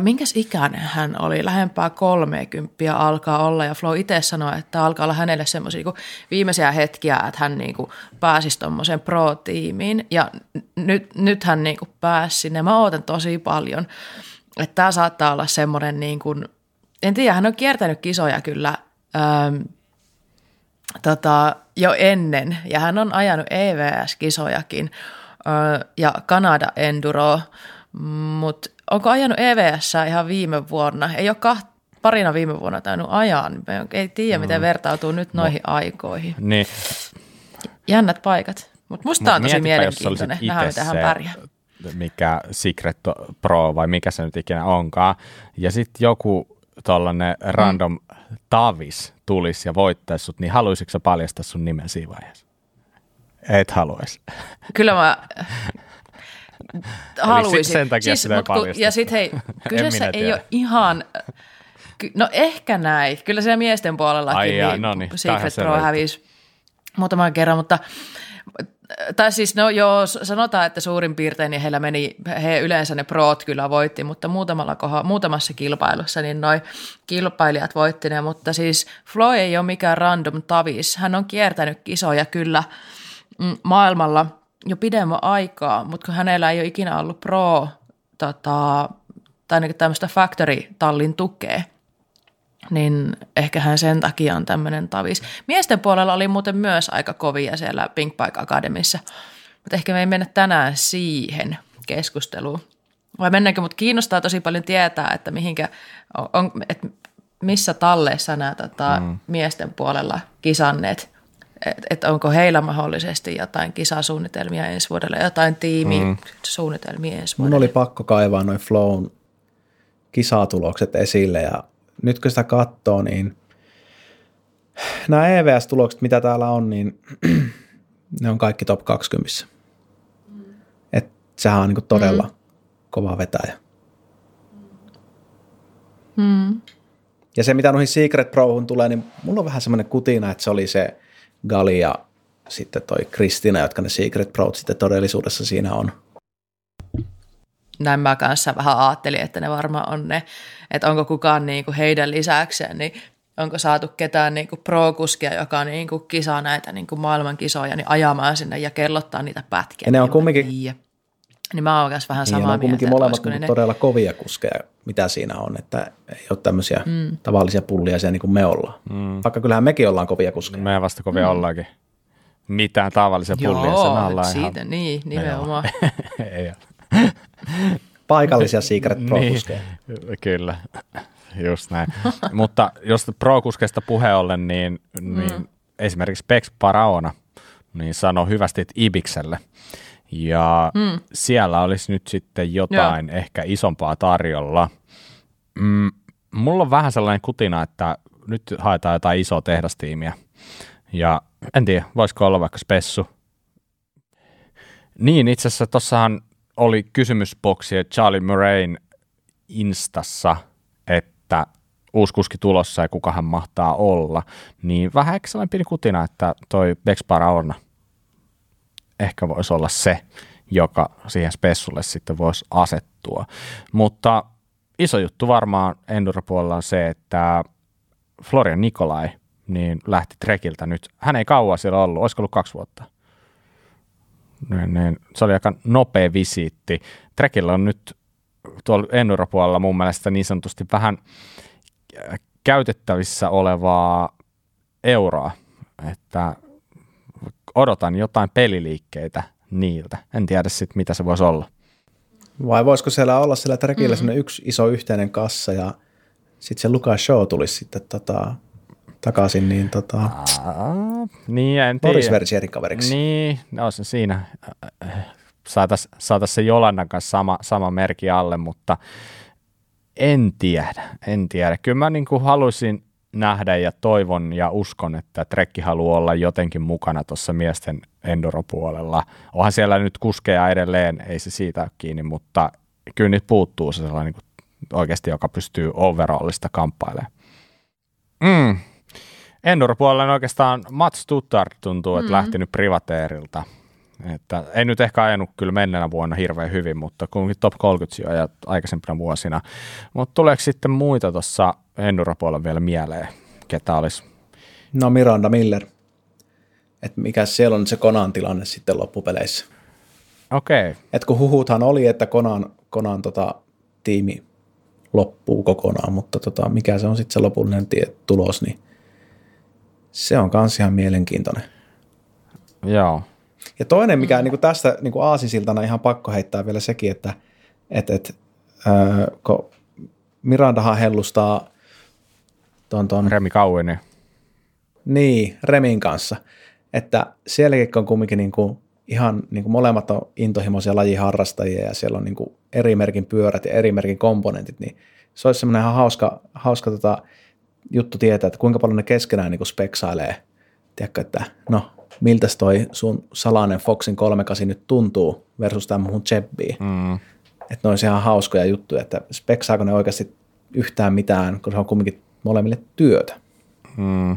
minkäs ikäinen hän oli, lähempää 30 alkaa olla, ja Flo itse sanoi, että alkaa olla hänelle semmoisia niin viimeisiä hetkiä, että hän niin kuin pääsisi tuommoiseen pro-tiimiin, ja nyt, nyt hän niin kuin pääsi sinne. Mä ootan tosi paljon, että tämä saattaa olla semmoinen, niin kuin, en tiedä, hän on kiertänyt kisoja kyllä ähm, tota, jo ennen, ja hän on ajanut EVS-kisojakin, äh, ja Kanada Enduro, mutta onko ajanut EVS ihan viime vuonna? Ei ole kaht, parina viime vuonna tainnut ajaa, niin ei tiedä, miten mm. vertautuu nyt noihin no. aikoihin. Niin. Jännät paikat. Mutta musta Mut on tosi mielenkiintoinen nähdä, miten hän pärjää. Mikä Secret Pro vai mikä se nyt ikinä onkaan. Ja sitten joku tuollainen mm. random mm. tavis tulisi ja voittaisi sut, niin haluaisitko paljastaa sun nimen siinä vaiheessa? Et haluaisi. Kyllä mä haluaisin. sen takia siis, mut, kun, Ja sitten hei, kyseessä ei ole ihan, no ehkä näin. Kyllä siellä miesten puolellakin Ai jaa, niin, no niin, Secret Pro hävisi muutaman kerran, mutta tai siis no joo, sanotaan, että suurin piirtein niin heillä meni, he yleensä ne proot kyllä voitti, mutta muutamalla kohdalla, muutamassa kilpailussa niin noi kilpailijat voitti ne, mutta siis Flo ei ole mikään random tavis. Hän on kiertänyt kisoja kyllä mm, maailmalla – jo pidemmän aikaa, mutta kun hänellä ei ole ikinä ollut pro tota, tai niin tämmöistä factory-tallin tukea, niin ehkä hän sen takia on tämmöinen tavis. Miesten puolella oli muuten myös aika kovia siellä Pink Bike Academissa, mutta ehkä me ei mennä tänään siihen keskusteluun. Vai mennäänkö, mutta kiinnostaa tosi paljon tietää, että mihinkä, on, että missä talleissa nämä tota, mm. miesten puolella kisanneet – että et onko heillä mahdollisesti jotain kisasuunnitelmia ensi vuodelle, jotain tiimisuunnitelmia mm. ensi vuodelle. Mun oli pakko kaivaa noin Flown kisatulokset esille ja nyt kun sitä katsoo, niin nämä EVS-tulokset, mitä täällä on, niin ne on kaikki top 20. Mm. Et sehän on niin todella mm. kova vetäjä. Mm. Ja se, mitä noihin Secret Prohun tulee, niin mulla on vähän semmoinen kutina, että se oli se Gali ja sitten toi Kristina, jotka ne Secret Proud sitten todellisuudessa siinä on. Näin mä kanssa vähän ajattelin, että ne varmaan on ne, että onko kukaan niinku heidän lisäkseen, niin onko saatu ketään niinku pro-kuskia, joka niinku kisaa näitä niinku maailman kisoja, niin ajamaan sinne ja kellottaa niitä pätkiä. Ja ne on kumminkin, niin mä oon myös vähän samaa niin, mieltä. kumminkin molemmat ne... todella kovia kuskeja, mitä siinä on, että ei ole tämmöisiä mm. tavallisia pullia niin kuin me ollaan. Mm. Vaikka kyllähän mekin ollaan kovia kuskeja. Me vasta kovia mm. ollaakin. Mitään tavallisia pullia Joo, sen alla siitä, ihan... niin, nimenomaan. ei Paikallisia Secret Pro-kuskeja. Niin, kyllä, just näin. Mutta jos Pro-kuskeista puhe ollen, niin, niin mm. esimerkiksi Pex Paraona niin sanoi hyvästi Ibikselle – ja mm. siellä olisi nyt sitten jotain Joo. ehkä isompaa tarjolla. Mm, mulla on vähän sellainen kutina, että nyt haetaan jotain isoa tehdastiimiä. Ja en tiedä, voisiko olla vaikka spessu. Niin, itse asiassa tuossahan oli kysymysboksi Charlie Murrayn Instassa, että uusi kuski tulossa ja kuka hän mahtaa olla. Niin vähän sellainen pieni kutina, että toi Bex Paraona ehkä voisi olla se, joka siihen spessulle sitten voisi asettua. Mutta iso juttu varmaan Enduro-puolella on se, että Florian Nikolai niin lähti trekiltä nyt. Hän ei kauan siellä ollut, olisiko ollut kaksi vuotta. Niin, niin, se oli aika nopea visiitti. Trekillä on nyt tuolla Enduro-puolella mun mielestä niin sanotusti vähän käytettävissä olevaa euroa, että odotan jotain peliliikkeitä niiltä. En tiedä sitten, mitä se voisi olla. Vai voisiko siellä olla siellä trekillä mm-hmm. yksi iso yhteinen kassa ja sitten se Lukas Show tulisi sitten tota, takaisin niin tota, Aa, niin, en tiedä. kaveriksi. Niin, no se siinä. Saataisiin saatais se Jolannan kanssa sama, sama merkki alle, mutta en tiedä, en tiedä. Kyllä mä niin kuin haluaisin nähdä ja toivon ja uskon, että Trekki haluaa olla jotenkin mukana tuossa miesten endoropuolella. Onhan siellä nyt kuskeja edelleen, ei se siitä ole kiinni, mutta kyllä nyt puuttuu se sellainen niin oikeasti, joka pystyy overallista kamppailemaan. Mm. Endoropuolella oikeastaan Mats Stuttard tuntuu, että mm. lähtenyt privateerilta. Että ei nyt ehkä ajanut kyllä menneenä vuonna hirveän hyvin, mutta kuitenkin top 30 sijoja aikaisempina vuosina. Mutta tuleeko sitten muita tuossa Endurapuolella vielä mieleen, ketä olisi? No Miranda Miller. Että mikä siellä on se Konan tilanne sitten loppupeleissä. Okei. Okay. Et kun huhuthan oli, että Konan, Konan tota, tiimi loppuu kokonaan, mutta tota, mikä se on sitten se lopullinen tie, tulos, niin se on kans ihan mielenkiintoinen. Joo. Ja toinen, mikä niin kuin tästä niin kuin aasisiltana ihan pakko heittää vielä sekin, että et, et, äh, kun Mirandahan hellustaa ton, ton, Remi Kauini. Niin, Remin kanssa. Että sielläkin on kumminkin niin kuin ihan niin kuin molemmat on intohimoisia lajiharrastajia ja siellä on niin kuin eri merkin pyörät ja eri merkin komponentit, niin se olisi semmoinen ihan hauska, hauska tota juttu tietää, että kuinka paljon ne keskenään niin kuin speksailee. Tiedätkö, että no, miltä toi sun salainen Foxin 38 nyt tuntuu versus tämä muun Jebbiin. Mm. Että ne olisi ihan hauskoja juttuja, että speksaako ne oikeasti yhtään mitään, kun se on kumminkin molemmille työtä. Mm.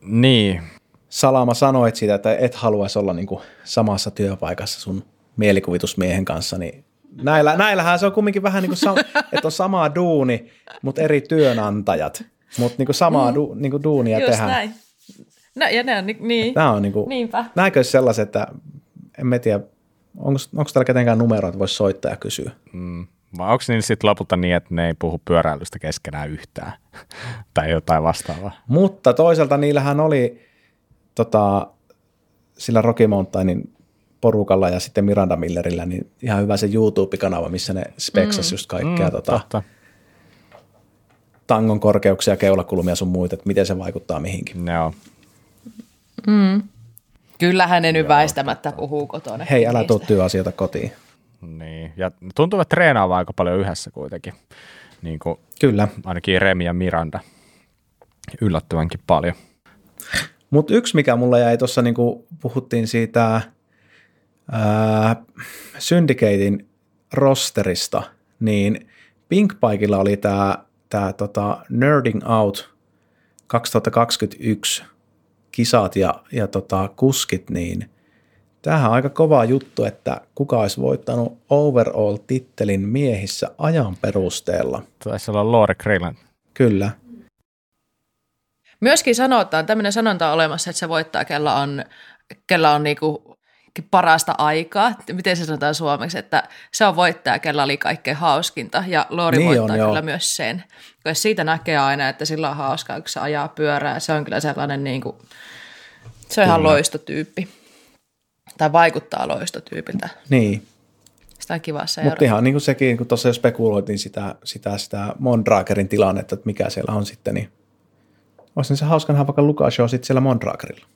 Niin, Salama sanoit siitä, että et haluaisi olla niin kuin samassa työpaikassa sun mielikuvitusmiehen kanssa, niin näillä, näillähän se on kumminkin vähän niin kuin, sam- että on sama duuni, mutta eri työnantajat, mutta niin kuin samaa mm. du- niin kuin duunia Just tehdään. näin. No, ja ne on ni- niin. Tämä on niin kuin, Niinpä. näinkö sellaiset, että en mä tiedä, onko, onko täällä ketenkään numero, että voisi soittaa ja kysyä? mm. Vai onko niillä sitten lopulta niin, että ne ei puhu pyöräilystä keskenään yhtään tai jotain vastaavaa? Mutta toisaalta niillähän oli tota, sillä Rocky Mountainin porukalla ja sitten Miranda Millerillä, niin ihan hyvä se YouTube-kanava, missä ne speksas mm. just kaikkea mm, tota, totta. tangon korkeuksia, keulakulmia sun muita, että miten se vaikuttaa mihinkin. Joo. Kyllähän ne nyt väistämättä puhuu kotona. Hei, älä tuu työasioita kotiin. Niin. Ja tuntuu, että treenaavat aika paljon yhdessä kuitenkin. Niin kuin Kyllä. ainakin Remi ja Miranda. Yllättävänkin paljon. Mutta yksi, mikä mulla jäi tuossa, niin kuin puhuttiin siitä ää, Syndicatein rosterista, niin Pinkbikeilla oli tämä tää, tota Nerding Out 2021 kisat ja, ja tota, kuskit, niin tämähän on aika kova juttu, että kuka olisi voittanut overall-tittelin miehissä ajan perusteella. Taisi olla Lore Grillen. Kyllä. Myöskin sanotaan, tämmöinen sanonta on olemassa, että se voittaa, kella on, kella on niinku parasta aikaa. Miten se sanotaan suomeksi, että se on voittaja, kella oli kaikkein hauskinta. Ja Lori Niin niin on, voittaa joo. kyllä myös sen. Koska siitä näkee aina, että sillä on hauskaa, kun se ajaa pyörää. Se on kyllä sellainen, niinku, se on ihan loistotyyppi. Tai vaikuttaa loistotyypiltä. Niin, Sitä on kiva seurata. Mutta ihan niin kuin sekin, kun tuossa jo spekuloitiin sitä, sitä, sitä Mondrakerin tilannetta, että mikä siellä on sitten, niin olisi se hauska nähdä vaikka Lukas Show sitten siellä Mondrakerilla.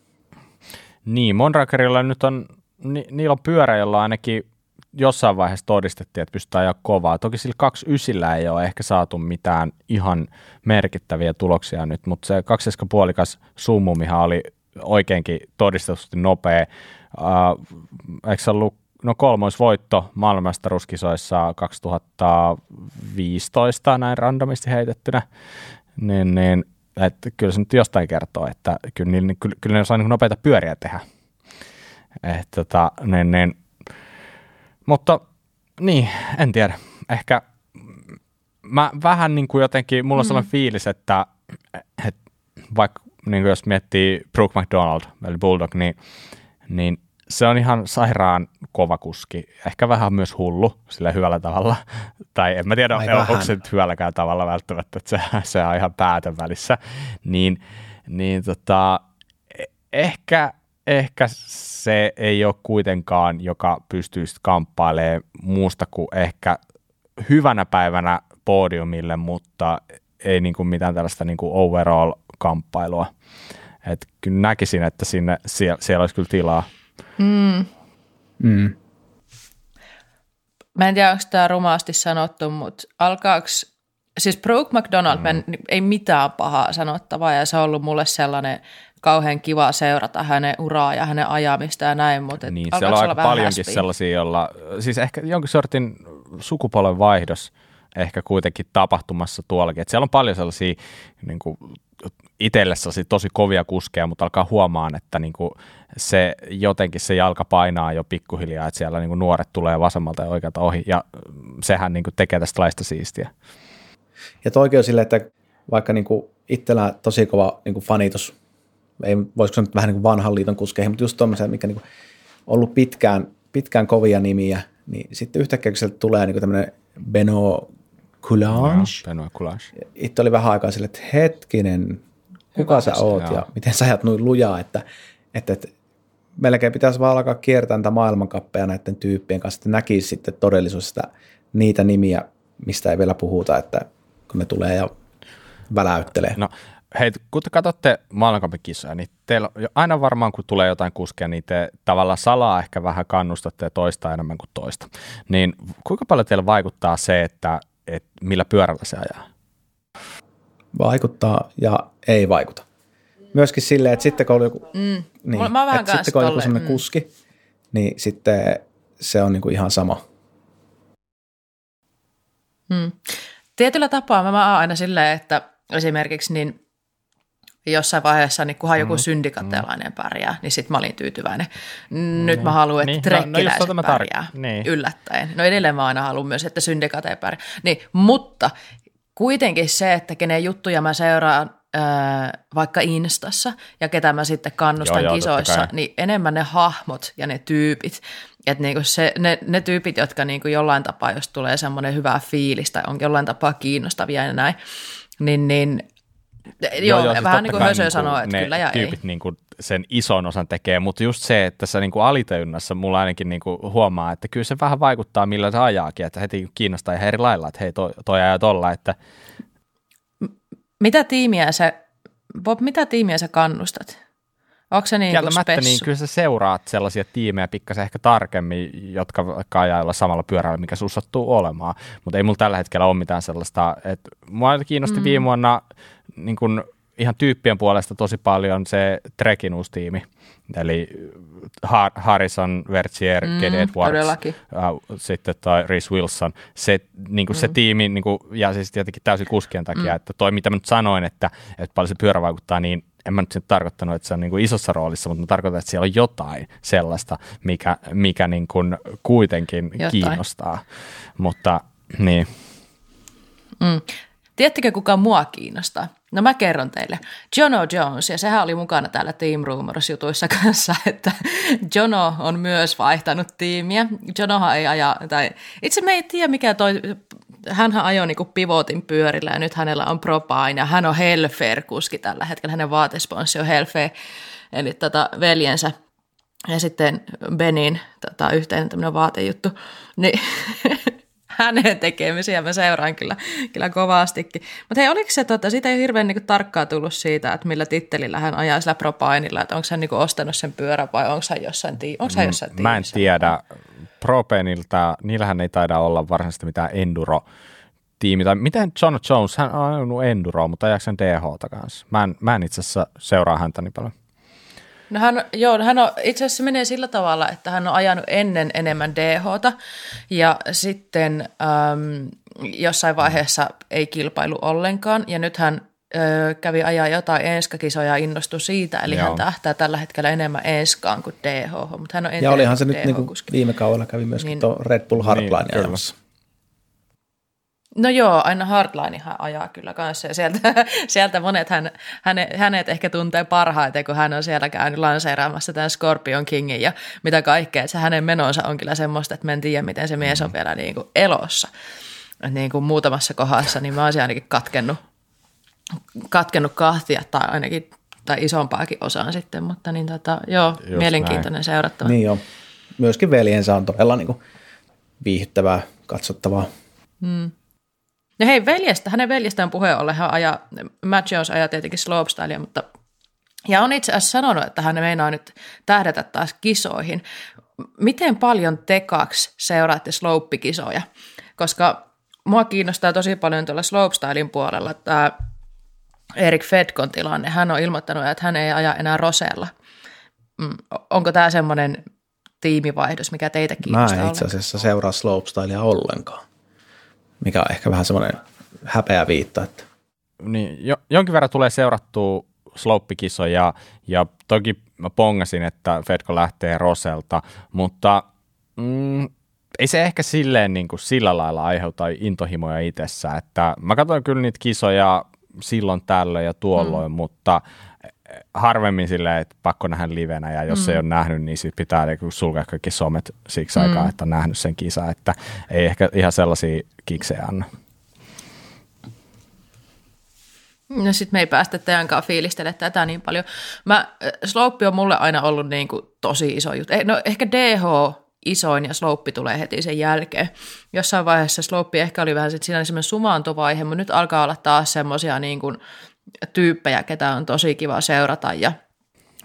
Niin, Monrakerilla nyt on, ni, niillä on pyörä, jolla ainakin jossain vaiheessa todistettiin, että pystytään ajaa kovaa. Toki sillä 29 ei ole ehkä saatu mitään ihan merkittäviä tuloksia nyt, mutta se kaksispuolikas summumihan oli oikeinkin todistetusti nopea. Uh, eikö se ollut no kolmoisvoitto maailmanmestaruuskisoissa 2015 näin randomisti heitettynä, niin, niin että kyllä se nyt jostain kertoo, että kyllä, niillä, kyllä, kyllä ne osaa niin nopeita pyöriä tehdä. Et, tota, niin, niin. Mutta niin, en tiedä. Ehkä mä vähän niin kuin jotenkin, mulla on sellainen fiilis, että, että vaikka niin kuin jos miettii Brooke McDonald, eli Bulldog, niin, niin se on ihan sairaan kova kuski. Ehkä vähän myös hullu sillä hyvällä tavalla. Tai en mä tiedä, Ai onko vähän. se nyt hyvälläkään tavalla välttämättä, että se, se on ihan päätön välissä. Niin, niin tota, e- ehkä, ehkä se ei ole kuitenkaan, joka pystyisi kamppailemaan muusta kuin ehkä hyvänä päivänä podiumille, mutta ei niin kuin mitään tällaista niin kuin overall-kamppailua. Et kyllä näkisin, että sinne, siellä, siellä olisi kyllä tilaa. Mm. Mä en tiedä, onko tämä rumaasti sanottu, mutta alkaako, siis Brooke McDonald, mm. ei mitään pahaa sanottavaa ja se on ollut mulle sellainen kauhean kiva seurata hänen uraa ja hänen ajamista ja näin, mutta et Niin, siellä on aika paljonkin häspiä? sellaisia, joilla, siis ehkä jonkin sortin sukupolven vaihdos ehkä kuitenkin tapahtumassa tuollakin. Et siellä on paljon sellaisia niin kuin, itsellessä tosi kovia kuskeja, mutta alkaa huomaan, että niin kuin se jotenkin se jalka painaa jo pikkuhiljaa, että siellä niin kuin nuoret tulee vasemmalta ja oikealta ohi, ja sehän niin kuin tekee tästä laista siistiä. Ja toikin on silleen, että vaikka niin kuin itsellä tosi kova niin kuin fanitus, ei, voisiko sanoa vähän niin kuin vanhan liiton kuskeihin, mutta just tuommoisia, mikä niin ollut pitkään, pitkään kovia nimiä, niin sitten yhtäkkiä kun sieltä tulee niin tämmöinen Beno Coulange. Beno Coulange. Itse oli vähän aikaa sille, että hetkinen, kuka Hyvä, sä oot joo. ja miten sä ajat noin lujaa, että, että, että melkein pitäisi vaan alkaa kiertää näitä maailmankappeja näiden tyyppien kanssa, että näkisi sitten todellisuudessa niitä nimiä, mistä ei vielä puhuta, että kun ne tulee ja väläyttelee. No hei, kun te katsotte maailmankapikisoja, niin teillä aina varmaan kun tulee jotain kuskia, niin te tavallaan salaa ehkä vähän kannustatte ja toista enemmän kuin toista. Niin kuinka paljon teillä vaikuttaa se, että, että millä pyörällä se ajaa? Vaikuttaa ja ei vaikuta. Myöskin silleen, että sitten kun on joku, mm. niin, Mä että sitten kun on joku sellainen mm. kuski, niin sitten se on niin kuin ihan sama. Hmm. Tietyllä tapaa mä, mä oon aina silleen, että esimerkiksi niin jossain vaiheessa, niin kunhan joku mm, syndikatelainen mm. pärjää, niin sitten mä olin tyytyväinen. Nyt mm, mä haluan, että niin. trekkiläiset no, no pärjää tar- niin. yllättäen. No edelleen mä aina haluan myös, että syndikate pärjää. Niin, mutta kuitenkin se, että kenen juttuja mä seuraan vaikka Instassa ja ketä mä sitten kannustan joo, kisoissa, niin enemmän ne hahmot ja ne tyypit. Että niinku se, ne, ne tyypit, jotka niinku jollain tapaa, jos tulee semmoinen hyvä fiilis tai on jollain tapaa kiinnostavia ja näin, niin, niin Joo, joo siis vähän niin kuin Hösö niin sanoo, että kyllä ja tyypit ei. Niin kuin sen ison osan tekee, mutta just se, että se niin kuin alitajunnassa mulla ainakin niin kuin huomaa, että kyllä se vähän vaikuttaa millä se ajaakin, että heti kiinnostaa ihan eri lailla, että hei toi, toi ajaa tolla, että mitä tiimiä sä, Bob, mitä tiimiä sä kannustat? Onko se niin kuin niin kyllä sä seuraat sellaisia tiimejä pikkasen ehkä tarkemmin, jotka vaikka ajailla samalla pyörällä, mikä sun sattuu olemaan. Mutta ei mulla tällä hetkellä ole mitään sellaista, että mua kiinnosti mm. viime vuonna niin kuin ihan tyyppien puolesta tosi paljon se Trekin uusi tiimi, eli Harrison, Vertier, mm, Ked Edwards, uh, sitten toi Rhys Wilson, se, niin kuin mm. se tiimi, niin kuin, ja siis tietenkin täysin kuskien takia, mm. että toi mitä mä nyt sanoin, että, että paljon se pyörä vaikuttaa, niin en mä nyt tarkoittanut, että se on niin kuin isossa roolissa, mutta mä tarkoitan, että siellä on jotain sellaista, mikä, mikä niin kuin kuitenkin jotain. kiinnostaa, mutta niin. Mm. Tiedättekö, kuka mua kiinnostaa? No mä kerron teille. Jono Jones, ja sehän oli mukana täällä Team Rumors-jutuissa kanssa, että Jono on myös vaihtanut tiimiä. Jonohan ei aja, tai itse me ei tiedä mikä toi, hänhän ajoi niinku pivotin pyörillä ja nyt hänellä on Propain ja hän on Helfer-kuski tällä hetkellä. Hänen vaatesponssi on Helfer, eli tota veljensä ja sitten Benin tota, yhteinen tämmöinen vaatejuttu. Niin hänen tekemisiä mä seuraan kyllä, kyllä kovastikin. Mutta hei, oliko se, tota, siitä ei hirveän niinku tarkkaa tullut siitä, että millä tittelillä hän ajaa sillä Propainilla, että onko hän niinku ostanut sen pyörän vai onko hän jossain, tii- onko hän mm, jossain Mä en tiedä. Propainilta, niillähän ei taida olla varsinaisesti mitään enduro tiimi, tai miten John Jones, hän on ajanut enduro, mutta ajaako sen DH kanssa? Mä en, mä en itse asiassa seuraa häntä niin paljon. No hän, joo, hän on, itse asiassa menee sillä tavalla, että hän on ajanut ennen enemmän dh ja sitten äm, jossain vaiheessa ei kilpailu ollenkaan ja nyt hän ö, kävi ajaa jotain enskakisoja ja innostui siitä, eli Joo. hän tähtää tällä hetkellä enemmän enskaan kuin DH, mutta hän on Ja olihan se nyt niin kuin viime kaudella kävi myöskin niin, tuo Red Bull Hardline niin, ajamassa. No joo, aina Hardlinehan ajaa kyllä kanssa ja sieltä, sieltä monet hän, hänet, hänet ehkä tuntee parhaiten, kun hän on siellä käynyt lanseeraamassa tämän Scorpion Kingin ja mitä kaikkea. Että se hänen menonsa on kyllä semmoista, että me en tiedä, miten se mies on vielä niin kuin elossa. Et niin kuin muutamassa kohdassa, niin mä olisin ainakin katkennut, katkennut kahtia tai ainakin tai isompaakin osaan sitten, mutta niin tota, joo, Just mielenkiintoinen näin. seurattava. Niin joo, myöskin veljensä on todella niin kuin viihdyttävää, katsottavaa. Hmm. No hei, veljestä, hänen veljestään puheen ollen hän ajaa, Matt Jones ajaa tietenkin slopestylea, mutta ja on itse asiassa sanonut, että hän meinaa nyt tähdätä taas kisoihin. Miten paljon te kaksi seuraatte slope-kisoja? Koska mua kiinnostaa tosi paljon tuolla slopestylein puolella tämä Erik Fedkon tilanne. Hän on ilmoittanut, että hän ei aja enää Rosella. Mm, onko tämä semmoinen tiimivaihdos, mikä teitä kiinnostaa? Mä en itse asiassa seuraa slopestylea ollenkaan mikä on ehkä vähän semmoinen häpeä viitta. Että. niin jo, jonkin verran tulee seurattua slouppikisoja ja toki mä pongasin, että Fedko lähtee Roselta, mutta mm, ei se ehkä silleen niin kuin sillä lailla aiheuta intohimoja itsessä, että mä katsoin kyllä niitä kisoja silloin tällöin ja tuolloin, mm. mutta harvemmin silleen, että pakko nähdä livenä ja jos mm. ei ole nähnyt, niin sit pitää niinku sulkea kaikki somet siksi mm. aikaa, että on nähnyt sen kisa, että ei ehkä ihan sellaisia kiksejä anna. No sit me ei päästä teidänkaan fiilistele tätä niin paljon. Mä, äh, slope on mulle aina ollut niin kuin tosi iso juttu. Eh, no ehkä DH isoin ja slope tulee heti sen jälkeen. Jossain vaiheessa slope ehkä oli vähän sit siinä semmoinen sumaantovaihe, mutta nyt alkaa olla taas semmoisia niin kuin tyyppejä, ketä on tosi kiva seurata ja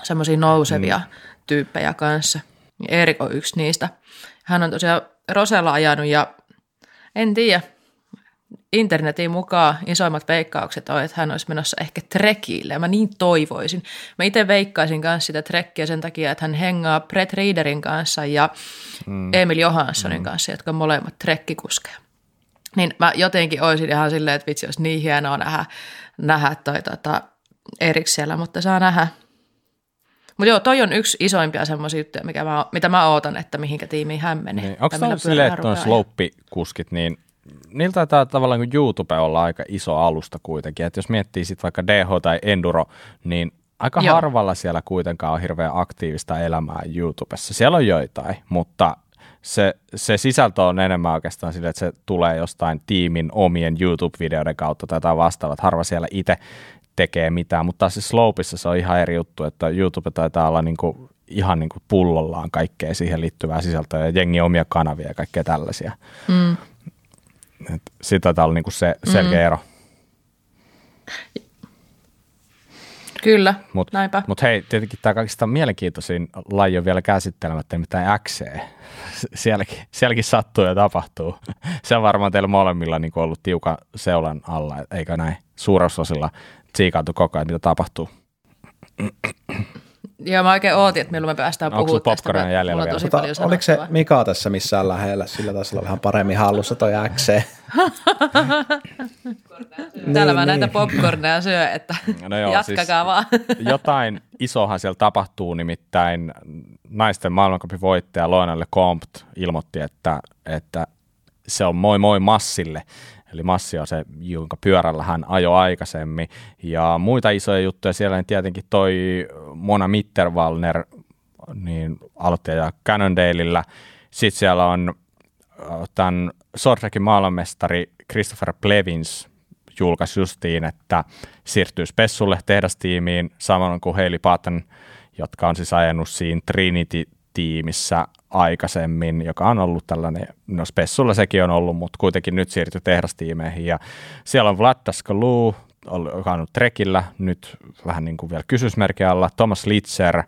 semmoisia nousevia mm. tyyppejä kanssa. Erik on yksi niistä. Hän on tosiaan Rosella ajanut ja en tiedä, internetin mukaan isoimmat veikkaukset on, että hän olisi menossa ehkä trekille. Mä niin toivoisin. Mä itse veikkaisin kanssa sitä trekkiä sen takia, että hän hengaa Brett Readerin kanssa ja mm. Emil Johanssonin mm. kanssa, jotka on molemmat trekkikuskeja. Niin mä jotenkin olisin ihan silleen, että vitsi, olisi niin hienoa nähdä, nähdä toi tota, Erik siellä, mutta saa nähdä. Mutta joo, toi on yksi isoimpia semmoisia juttuja, mikä mä, mitä mä ootan, että mihinkä tiimiin hän menee. Niin. Onko tämä silleen, että on sloppikuskit, niin niiltä taitaa tavallaan kuin YouTube olla aika iso alusta kuitenkin, että jos miettii sitten vaikka DH tai Enduro, niin aika Joo. harvalla siellä kuitenkaan on hirveän aktiivista elämää YouTubessa. Siellä on joitain, mutta se, se sisältö on enemmän oikeastaan sille, että se tulee jostain tiimin omien YouTube-videoiden kautta tai jotain vastaavat. Harva siellä itse tekee mitään, mutta taas Slopeissa se on ihan eri juttu, että YouTube taitaa olla niin kuin, ihan niin kuin pullollaan kaikkea siihen liittyvää sisältöä ja jengi omia kanavia ja kaikkea tällaisia. Mm. Siitä taitaa olla niin kuin se selkeä mm. ero. Kyllä, Mut, näinpä. Mutta hei, tietenkin tämä kaikista mielenkiintoisin laji on vielä käsittelemättä, mitään XC. Sielläkin, sielläkin sattuu ja tapahtuu. Se on varmaan teillä molemmilla niin ollut tiukan seulan alla, eikä näin suurososilla tsiikaantu koko ajan, mitä tapahtuu. Joo, mä oikein ootin, että milloin me päästään puhumaan tästä. Onko jäljellä vielä? Tota, oliko se Mika tässä missään lähellä? Sillä taisi olla vähän paremmin hallussa toi XC. Täällä niin, mä näitä niin. popcorneja syö, että no joo, jatkakaa siis vaan. jotain isohan siellä tapahtuu, nimittäin naisten maailmankapin voittaja Loinalle Compt ilmoitti, että, että se on moi moi Massille. Eli Massi on se, jonka pyörällä hän ajoi aikaisemmin. Ja muita isoja juttuja siellä niin tietenkin toi Mona Mitterwallner niin aloittaja Cannondaleillä. Sitten siellä on äh, tämän Sortrekin maailmanmestari Christopher Plevins julkaisi justiin, että siirtyy Spessulle tehdastiimiin, samoin kuin Heili Patton, jotka on siis ajanut siinä Trinity-tiimissä aikaisemmin, joka on ollut tällainen, no Spessulla sekin on ollut, mutta kuitenkin nyt siirtyi tehdastiimeihin. Ja siellä on Vlad Daskalu, joka on ollut Trekillä, nyt vähän niin kuin vielä kysymysmerkki alla, Thomas Litzer.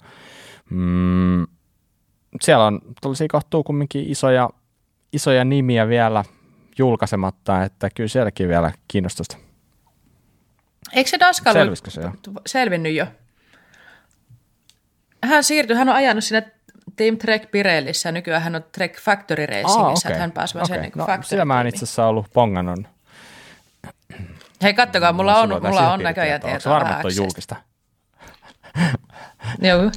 Mm, siellä on tällaisia kohtuu kumminkin isoja, isoja nimiä vielä julkaisematta, että kyllä sielläkin vielä kiinnostusta. Eikö se jo? selvinnyt jo? Hän siirtyi, hän on ajanut sinne Team Trek Pirellissä, nykyään hän on Trek Factory Racingissä, ah, okay. että hän pääsi okay. sen niin no, Factory Siellä mä en itse asiassa ollut ponganon. Hei, kattokaa, mulla on, mulla on näköjään tietoa. Onko varma, että on julkista? Joo.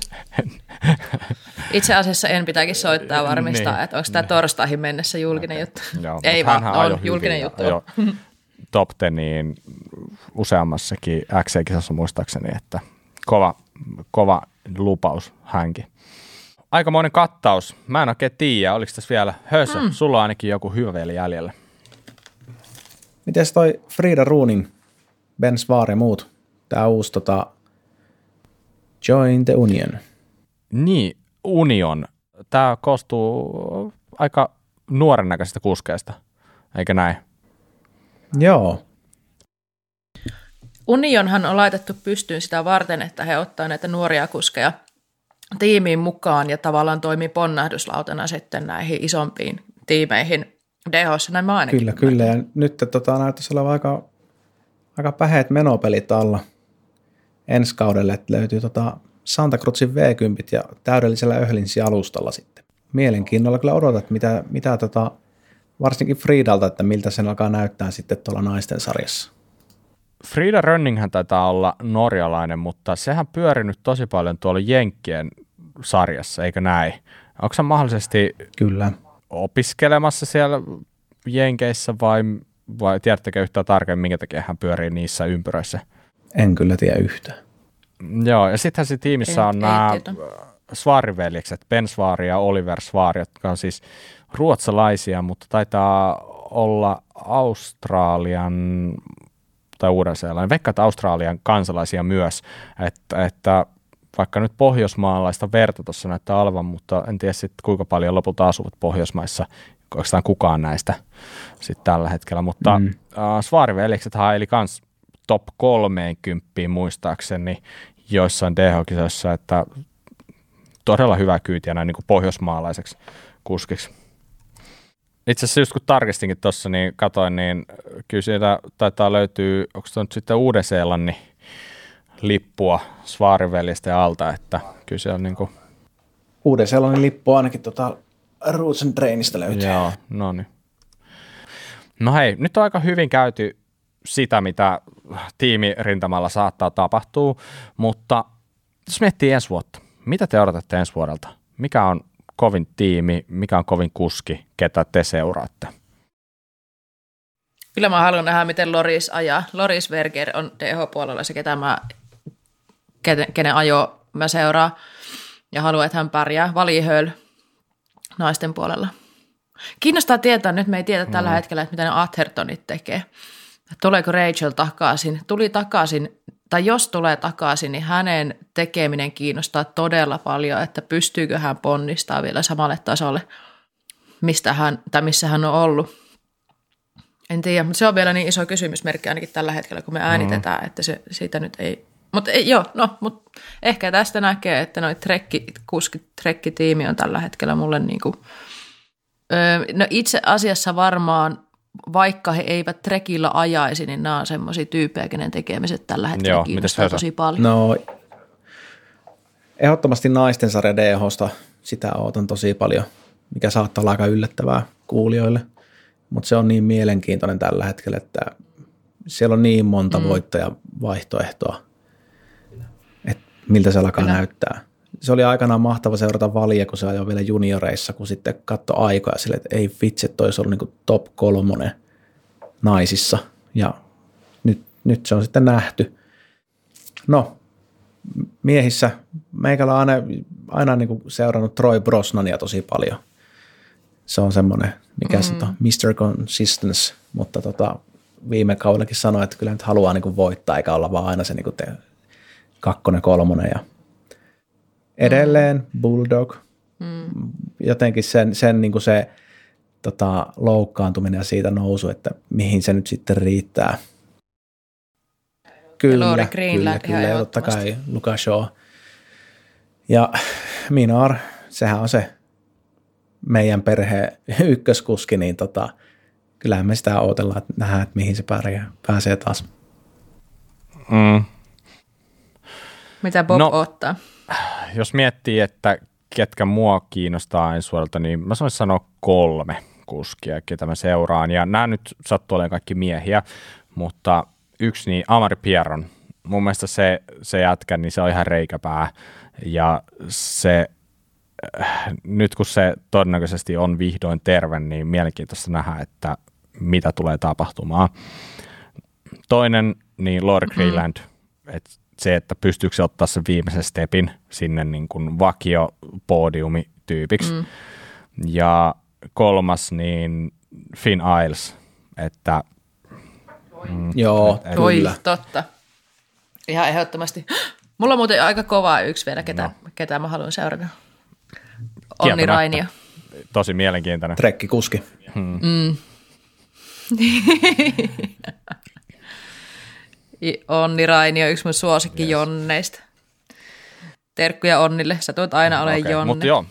Itse asiassa en pitääkin soittaa varmistaa, niin, että onko tämä niin. torstaihin mennessä julkinen okay. juttu. Joo, Ei vaan, on julkinen juttu. Jo top teniin useammassakin XC-kisassa muistaakseni, että kova, kova lupaus hänkin aikamoinen kattaus. Mä en oikein tiedä, oliko tässä vielä hösö. Mm. Sulla on ainakin joku hyvä vielä jäljellä. Mites toi Frida Ruuning, Ben Svar ja muut? Tää uusi tota, Join the Union. Niin, Union. Tämä koostuu aika nuoren näköisestä kuskeesta, eikö näin? Joo. Unionhan on laitettu pystyyn sitä varten, että he ottaa näitä nuoria kuskeja – tiimiin mukaan ja tavallaan toimii ponnahduslautana sitten näihin isompiin tiimeihin DHssa, näin mä ainakin. Kyllä, kyllä. Ja nyt tota, näyttäisi olevan aika, aika päheät menopelit alla ensi kaudelle, että löytyy tota Santa Cruzin V10 ja täydellisellä Öhlinsin alustalla sitten. Mielenkiinnolla kyllä odotat, mitä, mitä tota, varsinkin Friidalta, että miltä sen alkaa näyttää sitten tuolla naisten sarjassa. Frida Rönninghän taitaa olla norjalainen, mutta sehän pyörinyt tosi paljon tuolla Jenkkien sarjassa, eikö näin? Onko se mahdollisesti Kyllä. opiskelemassa siellä Jenkeissä vai, vai tiedättekö yhtään tarkemmin, minkä takia hän pyörii niissä ympyröissä? En kyllä tiedä yhtään. Joo, ja sittenhän se tiimissä on ei nämä tiedä. Svariveljekset, Ben Svari ja Oliver Svari, jotka on siis ruotsalaisia, mutta taitaa olla Australian tai Uuden-Seelannin, veikkaan, että Australian kansalaisia myös, että, että vaikka nyt pohjoismaalaista verta tuossa näyttää olevan, mutta en tiedä sitten kuinka paljon lopulta asuvat Pohjoismaissa, oikeastaan kukaan näistä sitten tällä hetkellä, mutta mm. Äh, Svariveljekset haili kans top 30 muistaakseni joissain DH-kisoissa, että todella hyvä kyytiä näin niin kuin pohjoismaalaiseksi kuskiksi. Itse asiassa just kun tarkistinkin tuossa, niin katoin, niin kyllä siitä taitaa löytyy, onko se nyt sitten Uuden-Seelannin lippua Svariveljesten alta, että kyllä se on niin kuin, Uuden sellainen lippu ainakin tota Roots Trainista löytyy. joo, no niin. No hei, nyt on aika hyvin käyty sitä, mitä tiimirintamalla saattaa tapahtua, mutta jos miettii ensi vuotta, mitä te odotatte ensi vuodelta? Mikä on kovin tiimi, mikä on kovin kuski, ketä te seuraatte? Kyllä mä haluan nähdä, miten Loris ajaa. Loris Berger on DH-puolella se, ketä mä, kenen, ajo mä seuraan. Ja haluan, että hän pärjää. Valihöl naisten puolella. Kiinnostaa tietää, nyt me ei tiedä tällä hetkellä, että mitä ne Athertonit tekee. Tuleeko Rachel takaisin? Tuli takaisin, tai jos tulee takaisin, niin hänen tekeminen kiinnostaa todella paljon, että pystyykö hän ponnistaa vielä samalle tasolle, mistä hän, tai missä hän on ollut. En tiedä, mutta se on vielä niin iso kysymysmerkki ainakin tällä hetkellä, kun me äänitetään, että se, siitä nyt ei... Mutta ei, joo, no, mutta ehkä tästä näkee, että noi trekki, kuskit, trekkitiimi on tällä hetkellä mulle niin kuin, öö, no itse asiassa varmaan, vaikka he eivät trekillä ajaisi, niin nämä on semmoisia tyyppejä, kenen tekemiset tällä hetkellä Joo, kiinnostaa tosi paljon. No, ehdottomasti naisten sarja DHsta, sitä ootan tosi paljon, mikä saattaa olla aika yllättävää kuulijoille, mutta se on niin mielenkiintoinen tällä hetkellä, että siellä on niin monta mm. voittajavaihtoehtoa, että miltä se alkaa Kyllä. näyttää. Se oli aikanaan mahtava seurata valia, kun se ajoi vielä junioreissa, kun sitten katsoi aikoja sille, että ei vitsi, toi olisi ollut niin top kolmonen naisissa. Ja nyt, nyt se on sitten nähty. No, miehissä meikällä on aina, aina niin kuin seurannut Troy Brosnania tosi paljon. Se on semmoinen, mikä mm. se on, Mr. Consistence, mutta tota, viime kaudellakin sanoi, että kyllä nyt haluaa niin kuin voittaa, eikä olla vaan aina se niin kuin te, kakkonen, kolmonen. Ja edelleen mm. Bulldog, mm. jotenkin sen, sen niin kuin se tota, loukkaantuminen ja siitä nousu, että mihin se nyt sitten riittää. Kyllä, Lauri kyllä, Greenland kyllä, ja totta kai ehdottomasti. Luka Shaw. Ja Minar, sehän on se meidän perheen ykköskuski, niin tota, kyllähän me sitä odotellaan, että nähdään, että mihin se pärjää, pääsee taas. Mm. Mitä Bob No. ottaa? Jos miettii, että ketkä mua kiinnostaa ensi vuodelta, niin mä sanoisin sanoa kolme kuskia, ketä mä seuraan. Ja nämä nyt sattuu olemaan kaikki miehiä, mutta yksi niin Amari Pierron. Mun mielestä se, se jätkä, niin se on ihan reikäpää. Ja se, nyt kun se todennäköisesti on vihdoin terve, niin mielenkiintoista nähdä, että mitä tulee tapahtumaan. Toinen, niin Lord Greenland, että se, että pystyykö se ottaa sen viimeisen stepin sinne niin kuin vakio podiumityypiksi. Mm. Ja kolmas, niin Finn Isles, että Joo, et- Oi, kyllä. totta. Ihan ehdottomasti. Mulla on muuten aika kovaa yksi vielä, ketä, no. ketä mä haluan seurata. Onni. Rainio. tosi mielenkiintoinen. Trekkikuski. I- Onni Rainio, yksi mun suosikki yes. Jonneista. Terkkuja Onnille, sä tulet aina olemaan Okei, Jonne. Mutta joo,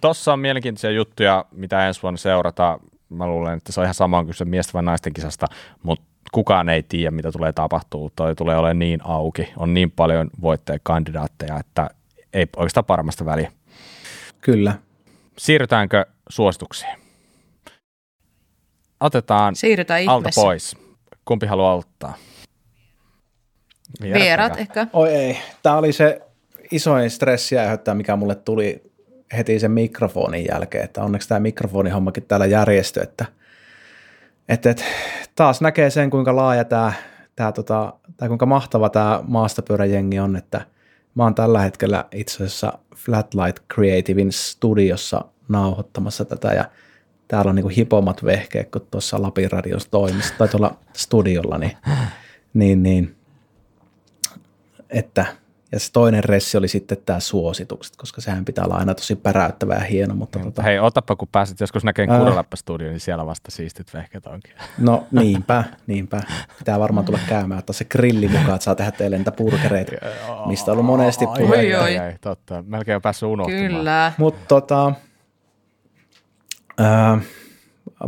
tossa on mielenkiintoisia juttuja, mitä ensi vuonna seurata. Mä luulen, että se on ihan sama kuin se miesten vai naisten kisasta, mutta kukaan ei tiedä, mitä tulee tapahtuu. Toi tulee olemaan niin auki. On niin paljon voittajakandidaatteja, että ei oikeastaan paremmasta väliä. Kyllä. Siirrytäänkö suosituksiin? Otetaan Siirrytään alta ihmeessä. pois. Kumpi haluaa aloittaa? Vierat ehkä. Oi ei, tämä oli se isoin stressi aiheuttaja, mikä mulle tuli heti sen mikrofonin jälkeen, että onneksi tämä mikrofonihommakin täällä järjestyi, että, että, että taas näkee sen, kuinka laaja tämä, tämä tota, tai kuinka mahtava tämä maastopyöräjengi on, että mä oon tällä hetkellä itse asiassa Flatlight Creativein studiossa nauhoittamassa tätä ja täällä on niin hipomat vehkeet kuin tuossa Lapin radios toimissa tai tuolla studiolla, niin, niin, niin että ja se toinen ressi oli sitten tämä suositukset, koska sehän pitää olla aina tosi päräyttävä ja hieno. Mutta tota... Hei, otapa kun pääset joskus näkemään Kuudelappa-studioon, niin siellä vasta siistit vehket onkin. No niinpä, niinpä. Pitää varmaan tulla käymään, että se grilli mukaan, että saa tehdä teille niitä burgereita, mistä on ollut monesti puhe. Oi, oi. Totta, melkein on päässyt unohtumaan. Kyllä. Mutta tota, ää,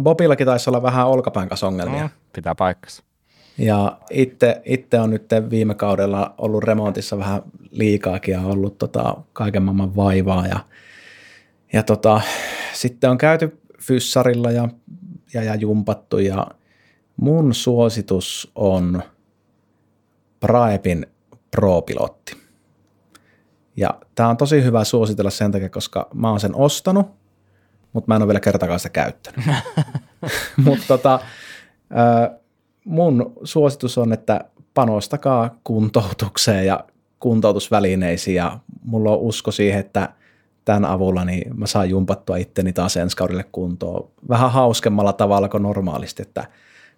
Bobillakin taisi olla vähän olkapään kanssa ongelmia. No, pitää paikkansa. Ja itse, itse on nyt viime kaudella ollut remontissa vähän liikaakin ja ollut tota kaiken maailman vaivaa. Ja, ja tota, sitten on käyty fyssarilla ja, ja, ja jumpattu ja mun suositus on Praepin Pro-pilotti. Ja tämä on tosi hyvä suositella sen takia, koska mä oon sen ostanut, mutta mä en ole vielä kertaakaan sitä käyttänyt. mutta tota, mun suositus on, että panostakaa kuntoutukseen ja kuntoutusvälineisiin ja mulla on usko siihen, että tämän avulla niin mä saan jumpattua itteni taas ensi kaudelle kuntoon vähän hauskemmalla tavalla kuin normaalisti, että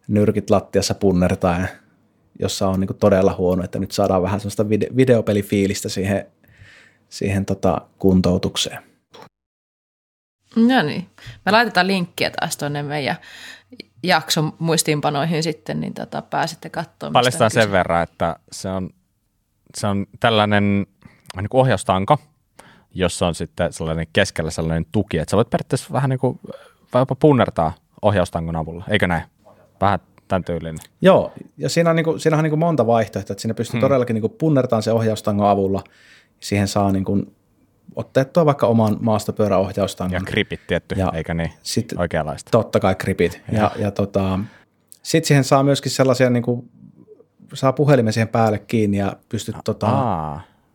nyrkit lattiassa punnertaa, jossa on niin todella huono, että nyt saadaan vähän sellaista vide- videopelifiilistä siihen, siihen tota kuntoutukseen. No niin. Me laitetaan linkkiä taas tuonne meidän jakson muistiinpanoihin sitten, niin tota, pääsitte katsomaan. Paljastaa sen verran, että se on, se on tällainen niin kuin ohjaustanko, jossa on sitten sellainen keskellä sellainen tuki, että sä voit periaatteessa vähän niin kuin, vai jopa punnertaa ohjaustangon avulla, eikö näin? Vähän tämän tyylinen. Joo, ja siinä on, niin kuin, siinä on niin kuin monta vaihtoehtoa, että siinä pystyy hmm. todellakin niin kuin punnertaan se ohjaustangon avulla, siihen saa niin kuin otettua vaikka oman maastopyöräohjaustangon. Ja kripit tietty, ja eikä niin sit, oikeanlaista. Totta kai kripit. Ja, ja, ja tota, sitten siihen saa myöskin sellaisia, niin kuin, saa puhelimen siihen päälle kiinni ja pystyt tota,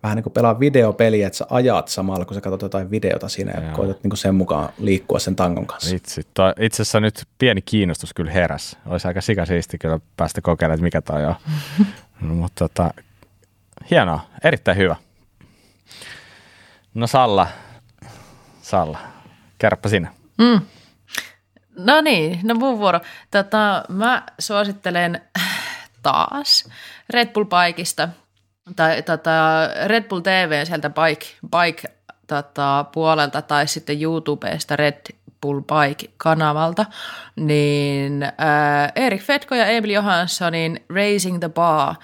vähän niin kuin pelaa videopeliä, että sä ajat samalla, kun sä katsot jotain videota siinä ja, ja koetat niin kuin sen mukaan liikkua sen tangon kanssa. Itse, to, itse asiassa nyt pieni kiinnostus kyllä heräs. Olisi aika sikasiisti kyllä päästä kokeilemaan, että mikä toi on. no, mutta tota, hienoa, erittäin hyvä. No Salla, Salla, kerropa sinä. Mm. No niin, no mun vuoro. Tota, mä suosittelen taas Red Bull Bikeista tai tota, Red Bull TV sieltä Bike, bike tota, puolelta tai sitten YouTubesta Red Bull Bike-kanavalta, niin äh, Erik Fetko ja Emil Johanssonin Raising the Bar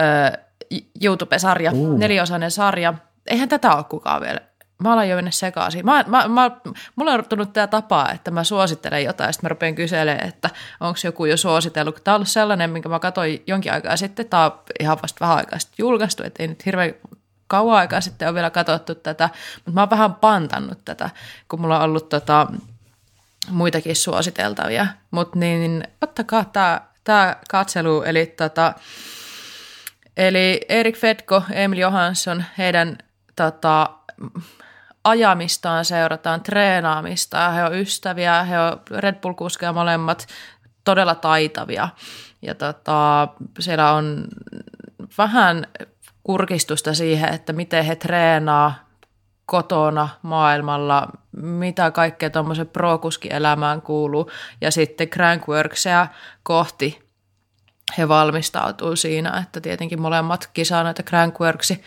äh, YouTube-sarja, uh. neliosainen sarja – eihän tätä ole kukaan vielä. Mä alan jo mennä sekaisin. Mä, mä, mä, mulla on tullut tämä tapa, että mä suosittelen jotain, sitten mä rupean kyselemään, että onko joku jo suositellut. Tämä on ollut sellainen, minkä mä katsoin jonkin aikaa sitten. Tämä on ihan vasta vähän aikaa sitten julkaistu, että ei nyt hirveän kauan aikaa sitten ole vielä katsottu tätä, mutta mä oon vähän pantannut tätä, kun mulla on ollut tota, muitakin suositeltavia. Mutta niin, niin ottakaa tämä, tämä katselu, eli tota, Eli Erik Fedko, Emil Johansson, heidän tota, ajamistaan seurataan, treenaamista. He on ystäviä, he on Red Bull-kuskeja molemmat, todella taitavia. Ja tota, siellä on vähän kurkistusta siihen, että miten he treenaa kotona maailmalla, mitä kaikkea tuommoisen pro elämään kuuluu, ja sitten Crankworksia kohti he valmistautuu siinä, että tietenkin molemmat kisaa näitä Crankworksi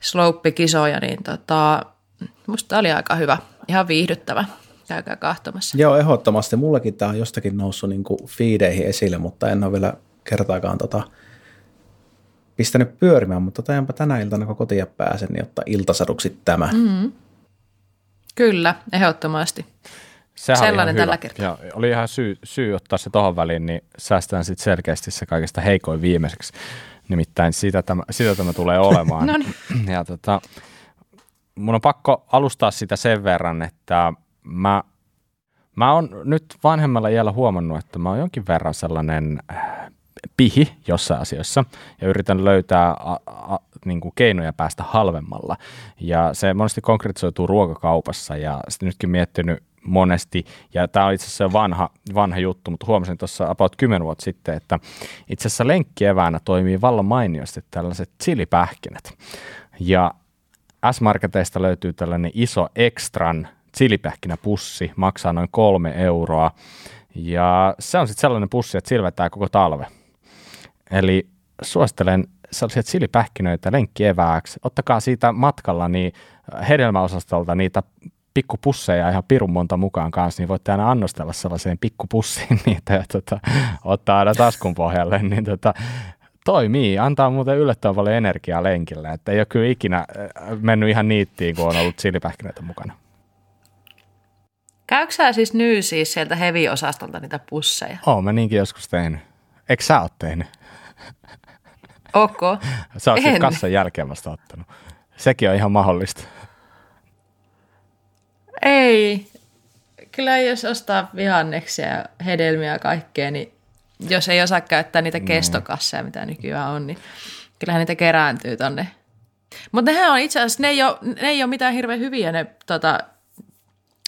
slope-kisoja, niin tota, musta oli aika hyvä, ihan viihdyttävä. Käykää kahtomassa. Joo, ehdottomasti. Mullakin tämä on jostakin noussut niin fiideihin esille, mutta en ole vielä kertaakaan tota, pistänyt pyörimään, mutta toteanpa tänä iltana, kun kotia pääsen, niin ottaa iltasaduksi tämä. Mm-hmm. Kyllä, ehdottomasti. Sehän Sellainen tällä kertaa. Ja oli ihan syy, syy ottaa se tuohon väliin, niin säästään sitten selkeästi se kaikista heikoin viimeiseksi. Nimittäin sitä tämä, sitä tämä tulee olemaan. no niin. Ja tota, mun on pakko alustaa sitä sen verran, että mä, mä oon nyt vanhemmalla iällä huomannut, että mä oon jonkin verran sellainen äh, pihi jossain asioissa ja yritän löytää a, a, niin kuin keinoja päästä halvemmalla. Ja se monesti konkretisoituu ruokakaupassa ja sitten nytkin miettinyt monesti, ja tämä on itse asiassa vanha, vanha juttu, mutta huomasin tuossa about 10 vuotta sitten, että itse asiassa lenkkieväänä toimii vallan mainiosti tällaiset chilipähkinät. Ja S-Marketeista löytyy tällainen iso Extran chilipähkinäpussi, maksaa noin kolme euroa, ja se on sitten sellainen pussi, että silvetää koko talve. Eli suosittelen sellaisia chilipähkinöitä lenkkieväksi. Ottakaa siitä matkalla niin hedelmäosastolta niitä pikkupusseja ihan pirun monta mukaan kanssa, niin voitte aina annostella sellaiseen pikkupussiin niitä ja tota, ottaa aina taskun pohjalle, niin tota, toimii, antaa muuten yllättävän paljon energiaa lenkille, että ei ole kyllä ikinä äh, mennyt ihan niittiin, kun on ollut chilipähkinöitä mukana. Käykö sä siis nyysiä sieltä heavy-osastolta niitä pusseja? Oon mä niinkin joskus tehnyt. Eikö sä oot tehnyt? Oko. Sä oot siis kassan jälkeen vasta ottanut. Sekin on ihan mahdollista. Ei. Kyllä jos ostaa vihanneksia ja hedelmiä ja kaikkea, niin jos ei osaa käyttää niitä kestokasseja, mitä nykyään on, niin kyllähän niitä kerääntyy tonne. Mutta nehän on itse asiassa, ne ei ole, ne ei ole mitään hirveän hyviä ne tota,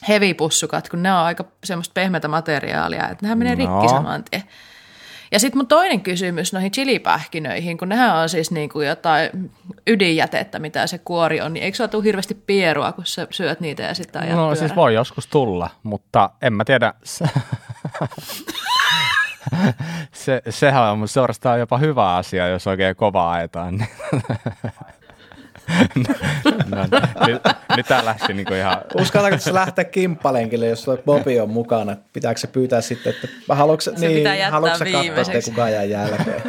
hevipussukat, kun ne on aika semmoista pehmeätä materiaalia, että nehän menee no. rikki saman tien. Ja sitten mun toinen kysymys noihin chilipähkinöihin, kun nehän on siis niin kuin jotain ydinjätettä, mitä se kuori on, niin eikö se ole hirveästi pierua, kun sä syöt niitä ja sitten ajat No pyörä? siis voi joskus tulla, mutta en mä tiedä. se, sehän on suorastaan jopa hyvä asia, jos oikein kovaa ajetaan. No, nyt, nyt tämä lähti niinku ihan... Uskallatko se lähteä kimppalenkille, jos Bobi on mukana? Pitääkö se pyytää sitten, että haluatko se niin, haluatko katsoa, että kukaan jää jälkeen?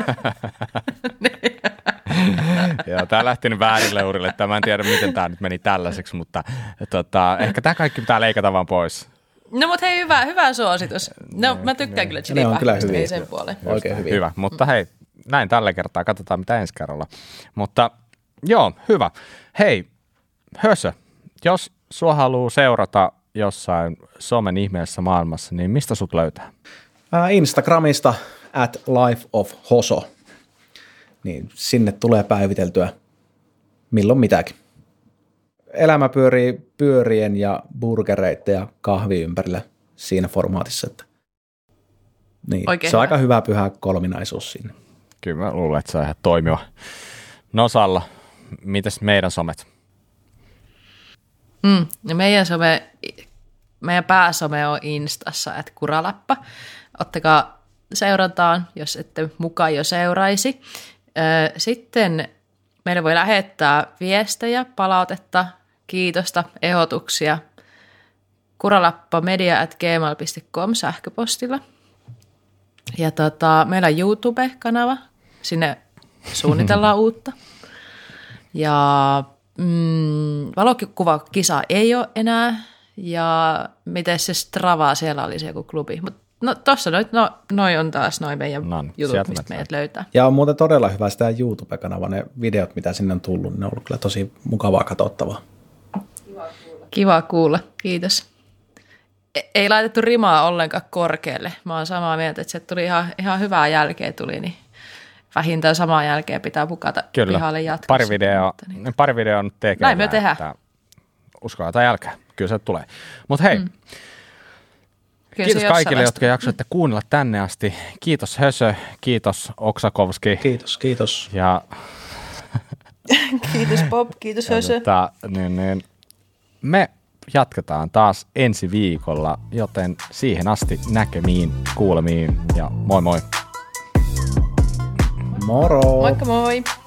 Joo, tämä lähti nyt väärille urille. Tämä en tiedä, miten tämä nyt meni tällaiseksi, mutta tota, ehkä tämä kaikki pitää leikata vaan pois. No mutta hei, hyvä, hyvä suositus. No, mä tykkään kyllä chili on kyllä hyviä. sen puoleen. Oikein hyvin. Hyvä, mutta hei, näin tällä kertaa. Katsotaan, mitä ensi kerralla. Mutta Joo, hyvä. Hei, Hösö, jos sua haluaa seurata jossain somen ihmeessä maailmassa, niin mistä sut löytää? Instagramista at life of hoso. Niin sinne tulee päiviteltyä milloin mitäkin. Elämä pyörii pyörien ja burgereiden ja kahvi ympärillä siinä formaatissa. Että niin, Oikein se on hyvä. aika hyvä pyhä kolminaisuus siinä. Kyllä mä luulen, että se on ihan toimiva. Nosalla, mitäs meidän somet? Mm, ja meidän some, meidän pääsome on Instassa, että kuralappa. Ottakaa seurantaan, jos ette mukaan jo seuraisi. Sitten meille voi lähettää viestejä, palautetta, kiitosta, ehdotuksia kuralappa media at gmail.com sähköpostilla. Ja tota, meillä on YouTube-kanava, sinne suunnitellaan uutta. Ja mm, valokuvakisa ei ole enää. Ja miten se Strava, siellä oli se joku klubi. Mutta no tossa noin no, noi on taas noin meidän no, jutut, mistä meidät löytää. Ja on muuten todella hyvä sitä YouTube-kanava, ne videot, mitä sinne on tullut, ne on ollut kyllä tosi mukavaa katsottavaa. Kiva kuulla. Kiva kuulla, kiitos. E- ei laitettu rimaa ollenkaan korkealle. Mä oon samaa mieltä, että se tuli ihan, ihan hyvää jälkeä tuli, niin vähintään samaan jälkeen pitää pukata Kyllä. pihalle jatkossa. Pari videoa, niin. pari videoa nyt tekee. Näin me tehdään. Uskoa tai jälkeen. Kyllä se tulee. Mutta hei, mm. Kyllä kiitos kaikille, jotka jaksoitte kuunnella tänne asti. Kiitos Hösö, kiitos Oksakovski. Kiitos, kiitos. Ja... kiitos Bob, kiitos Hösö. Tota, niin, niin, me jatketaan taas ensi viikolla, joten siihen asti näkemiin, kuulemiin ja moi moi. Moro! Moikka moi!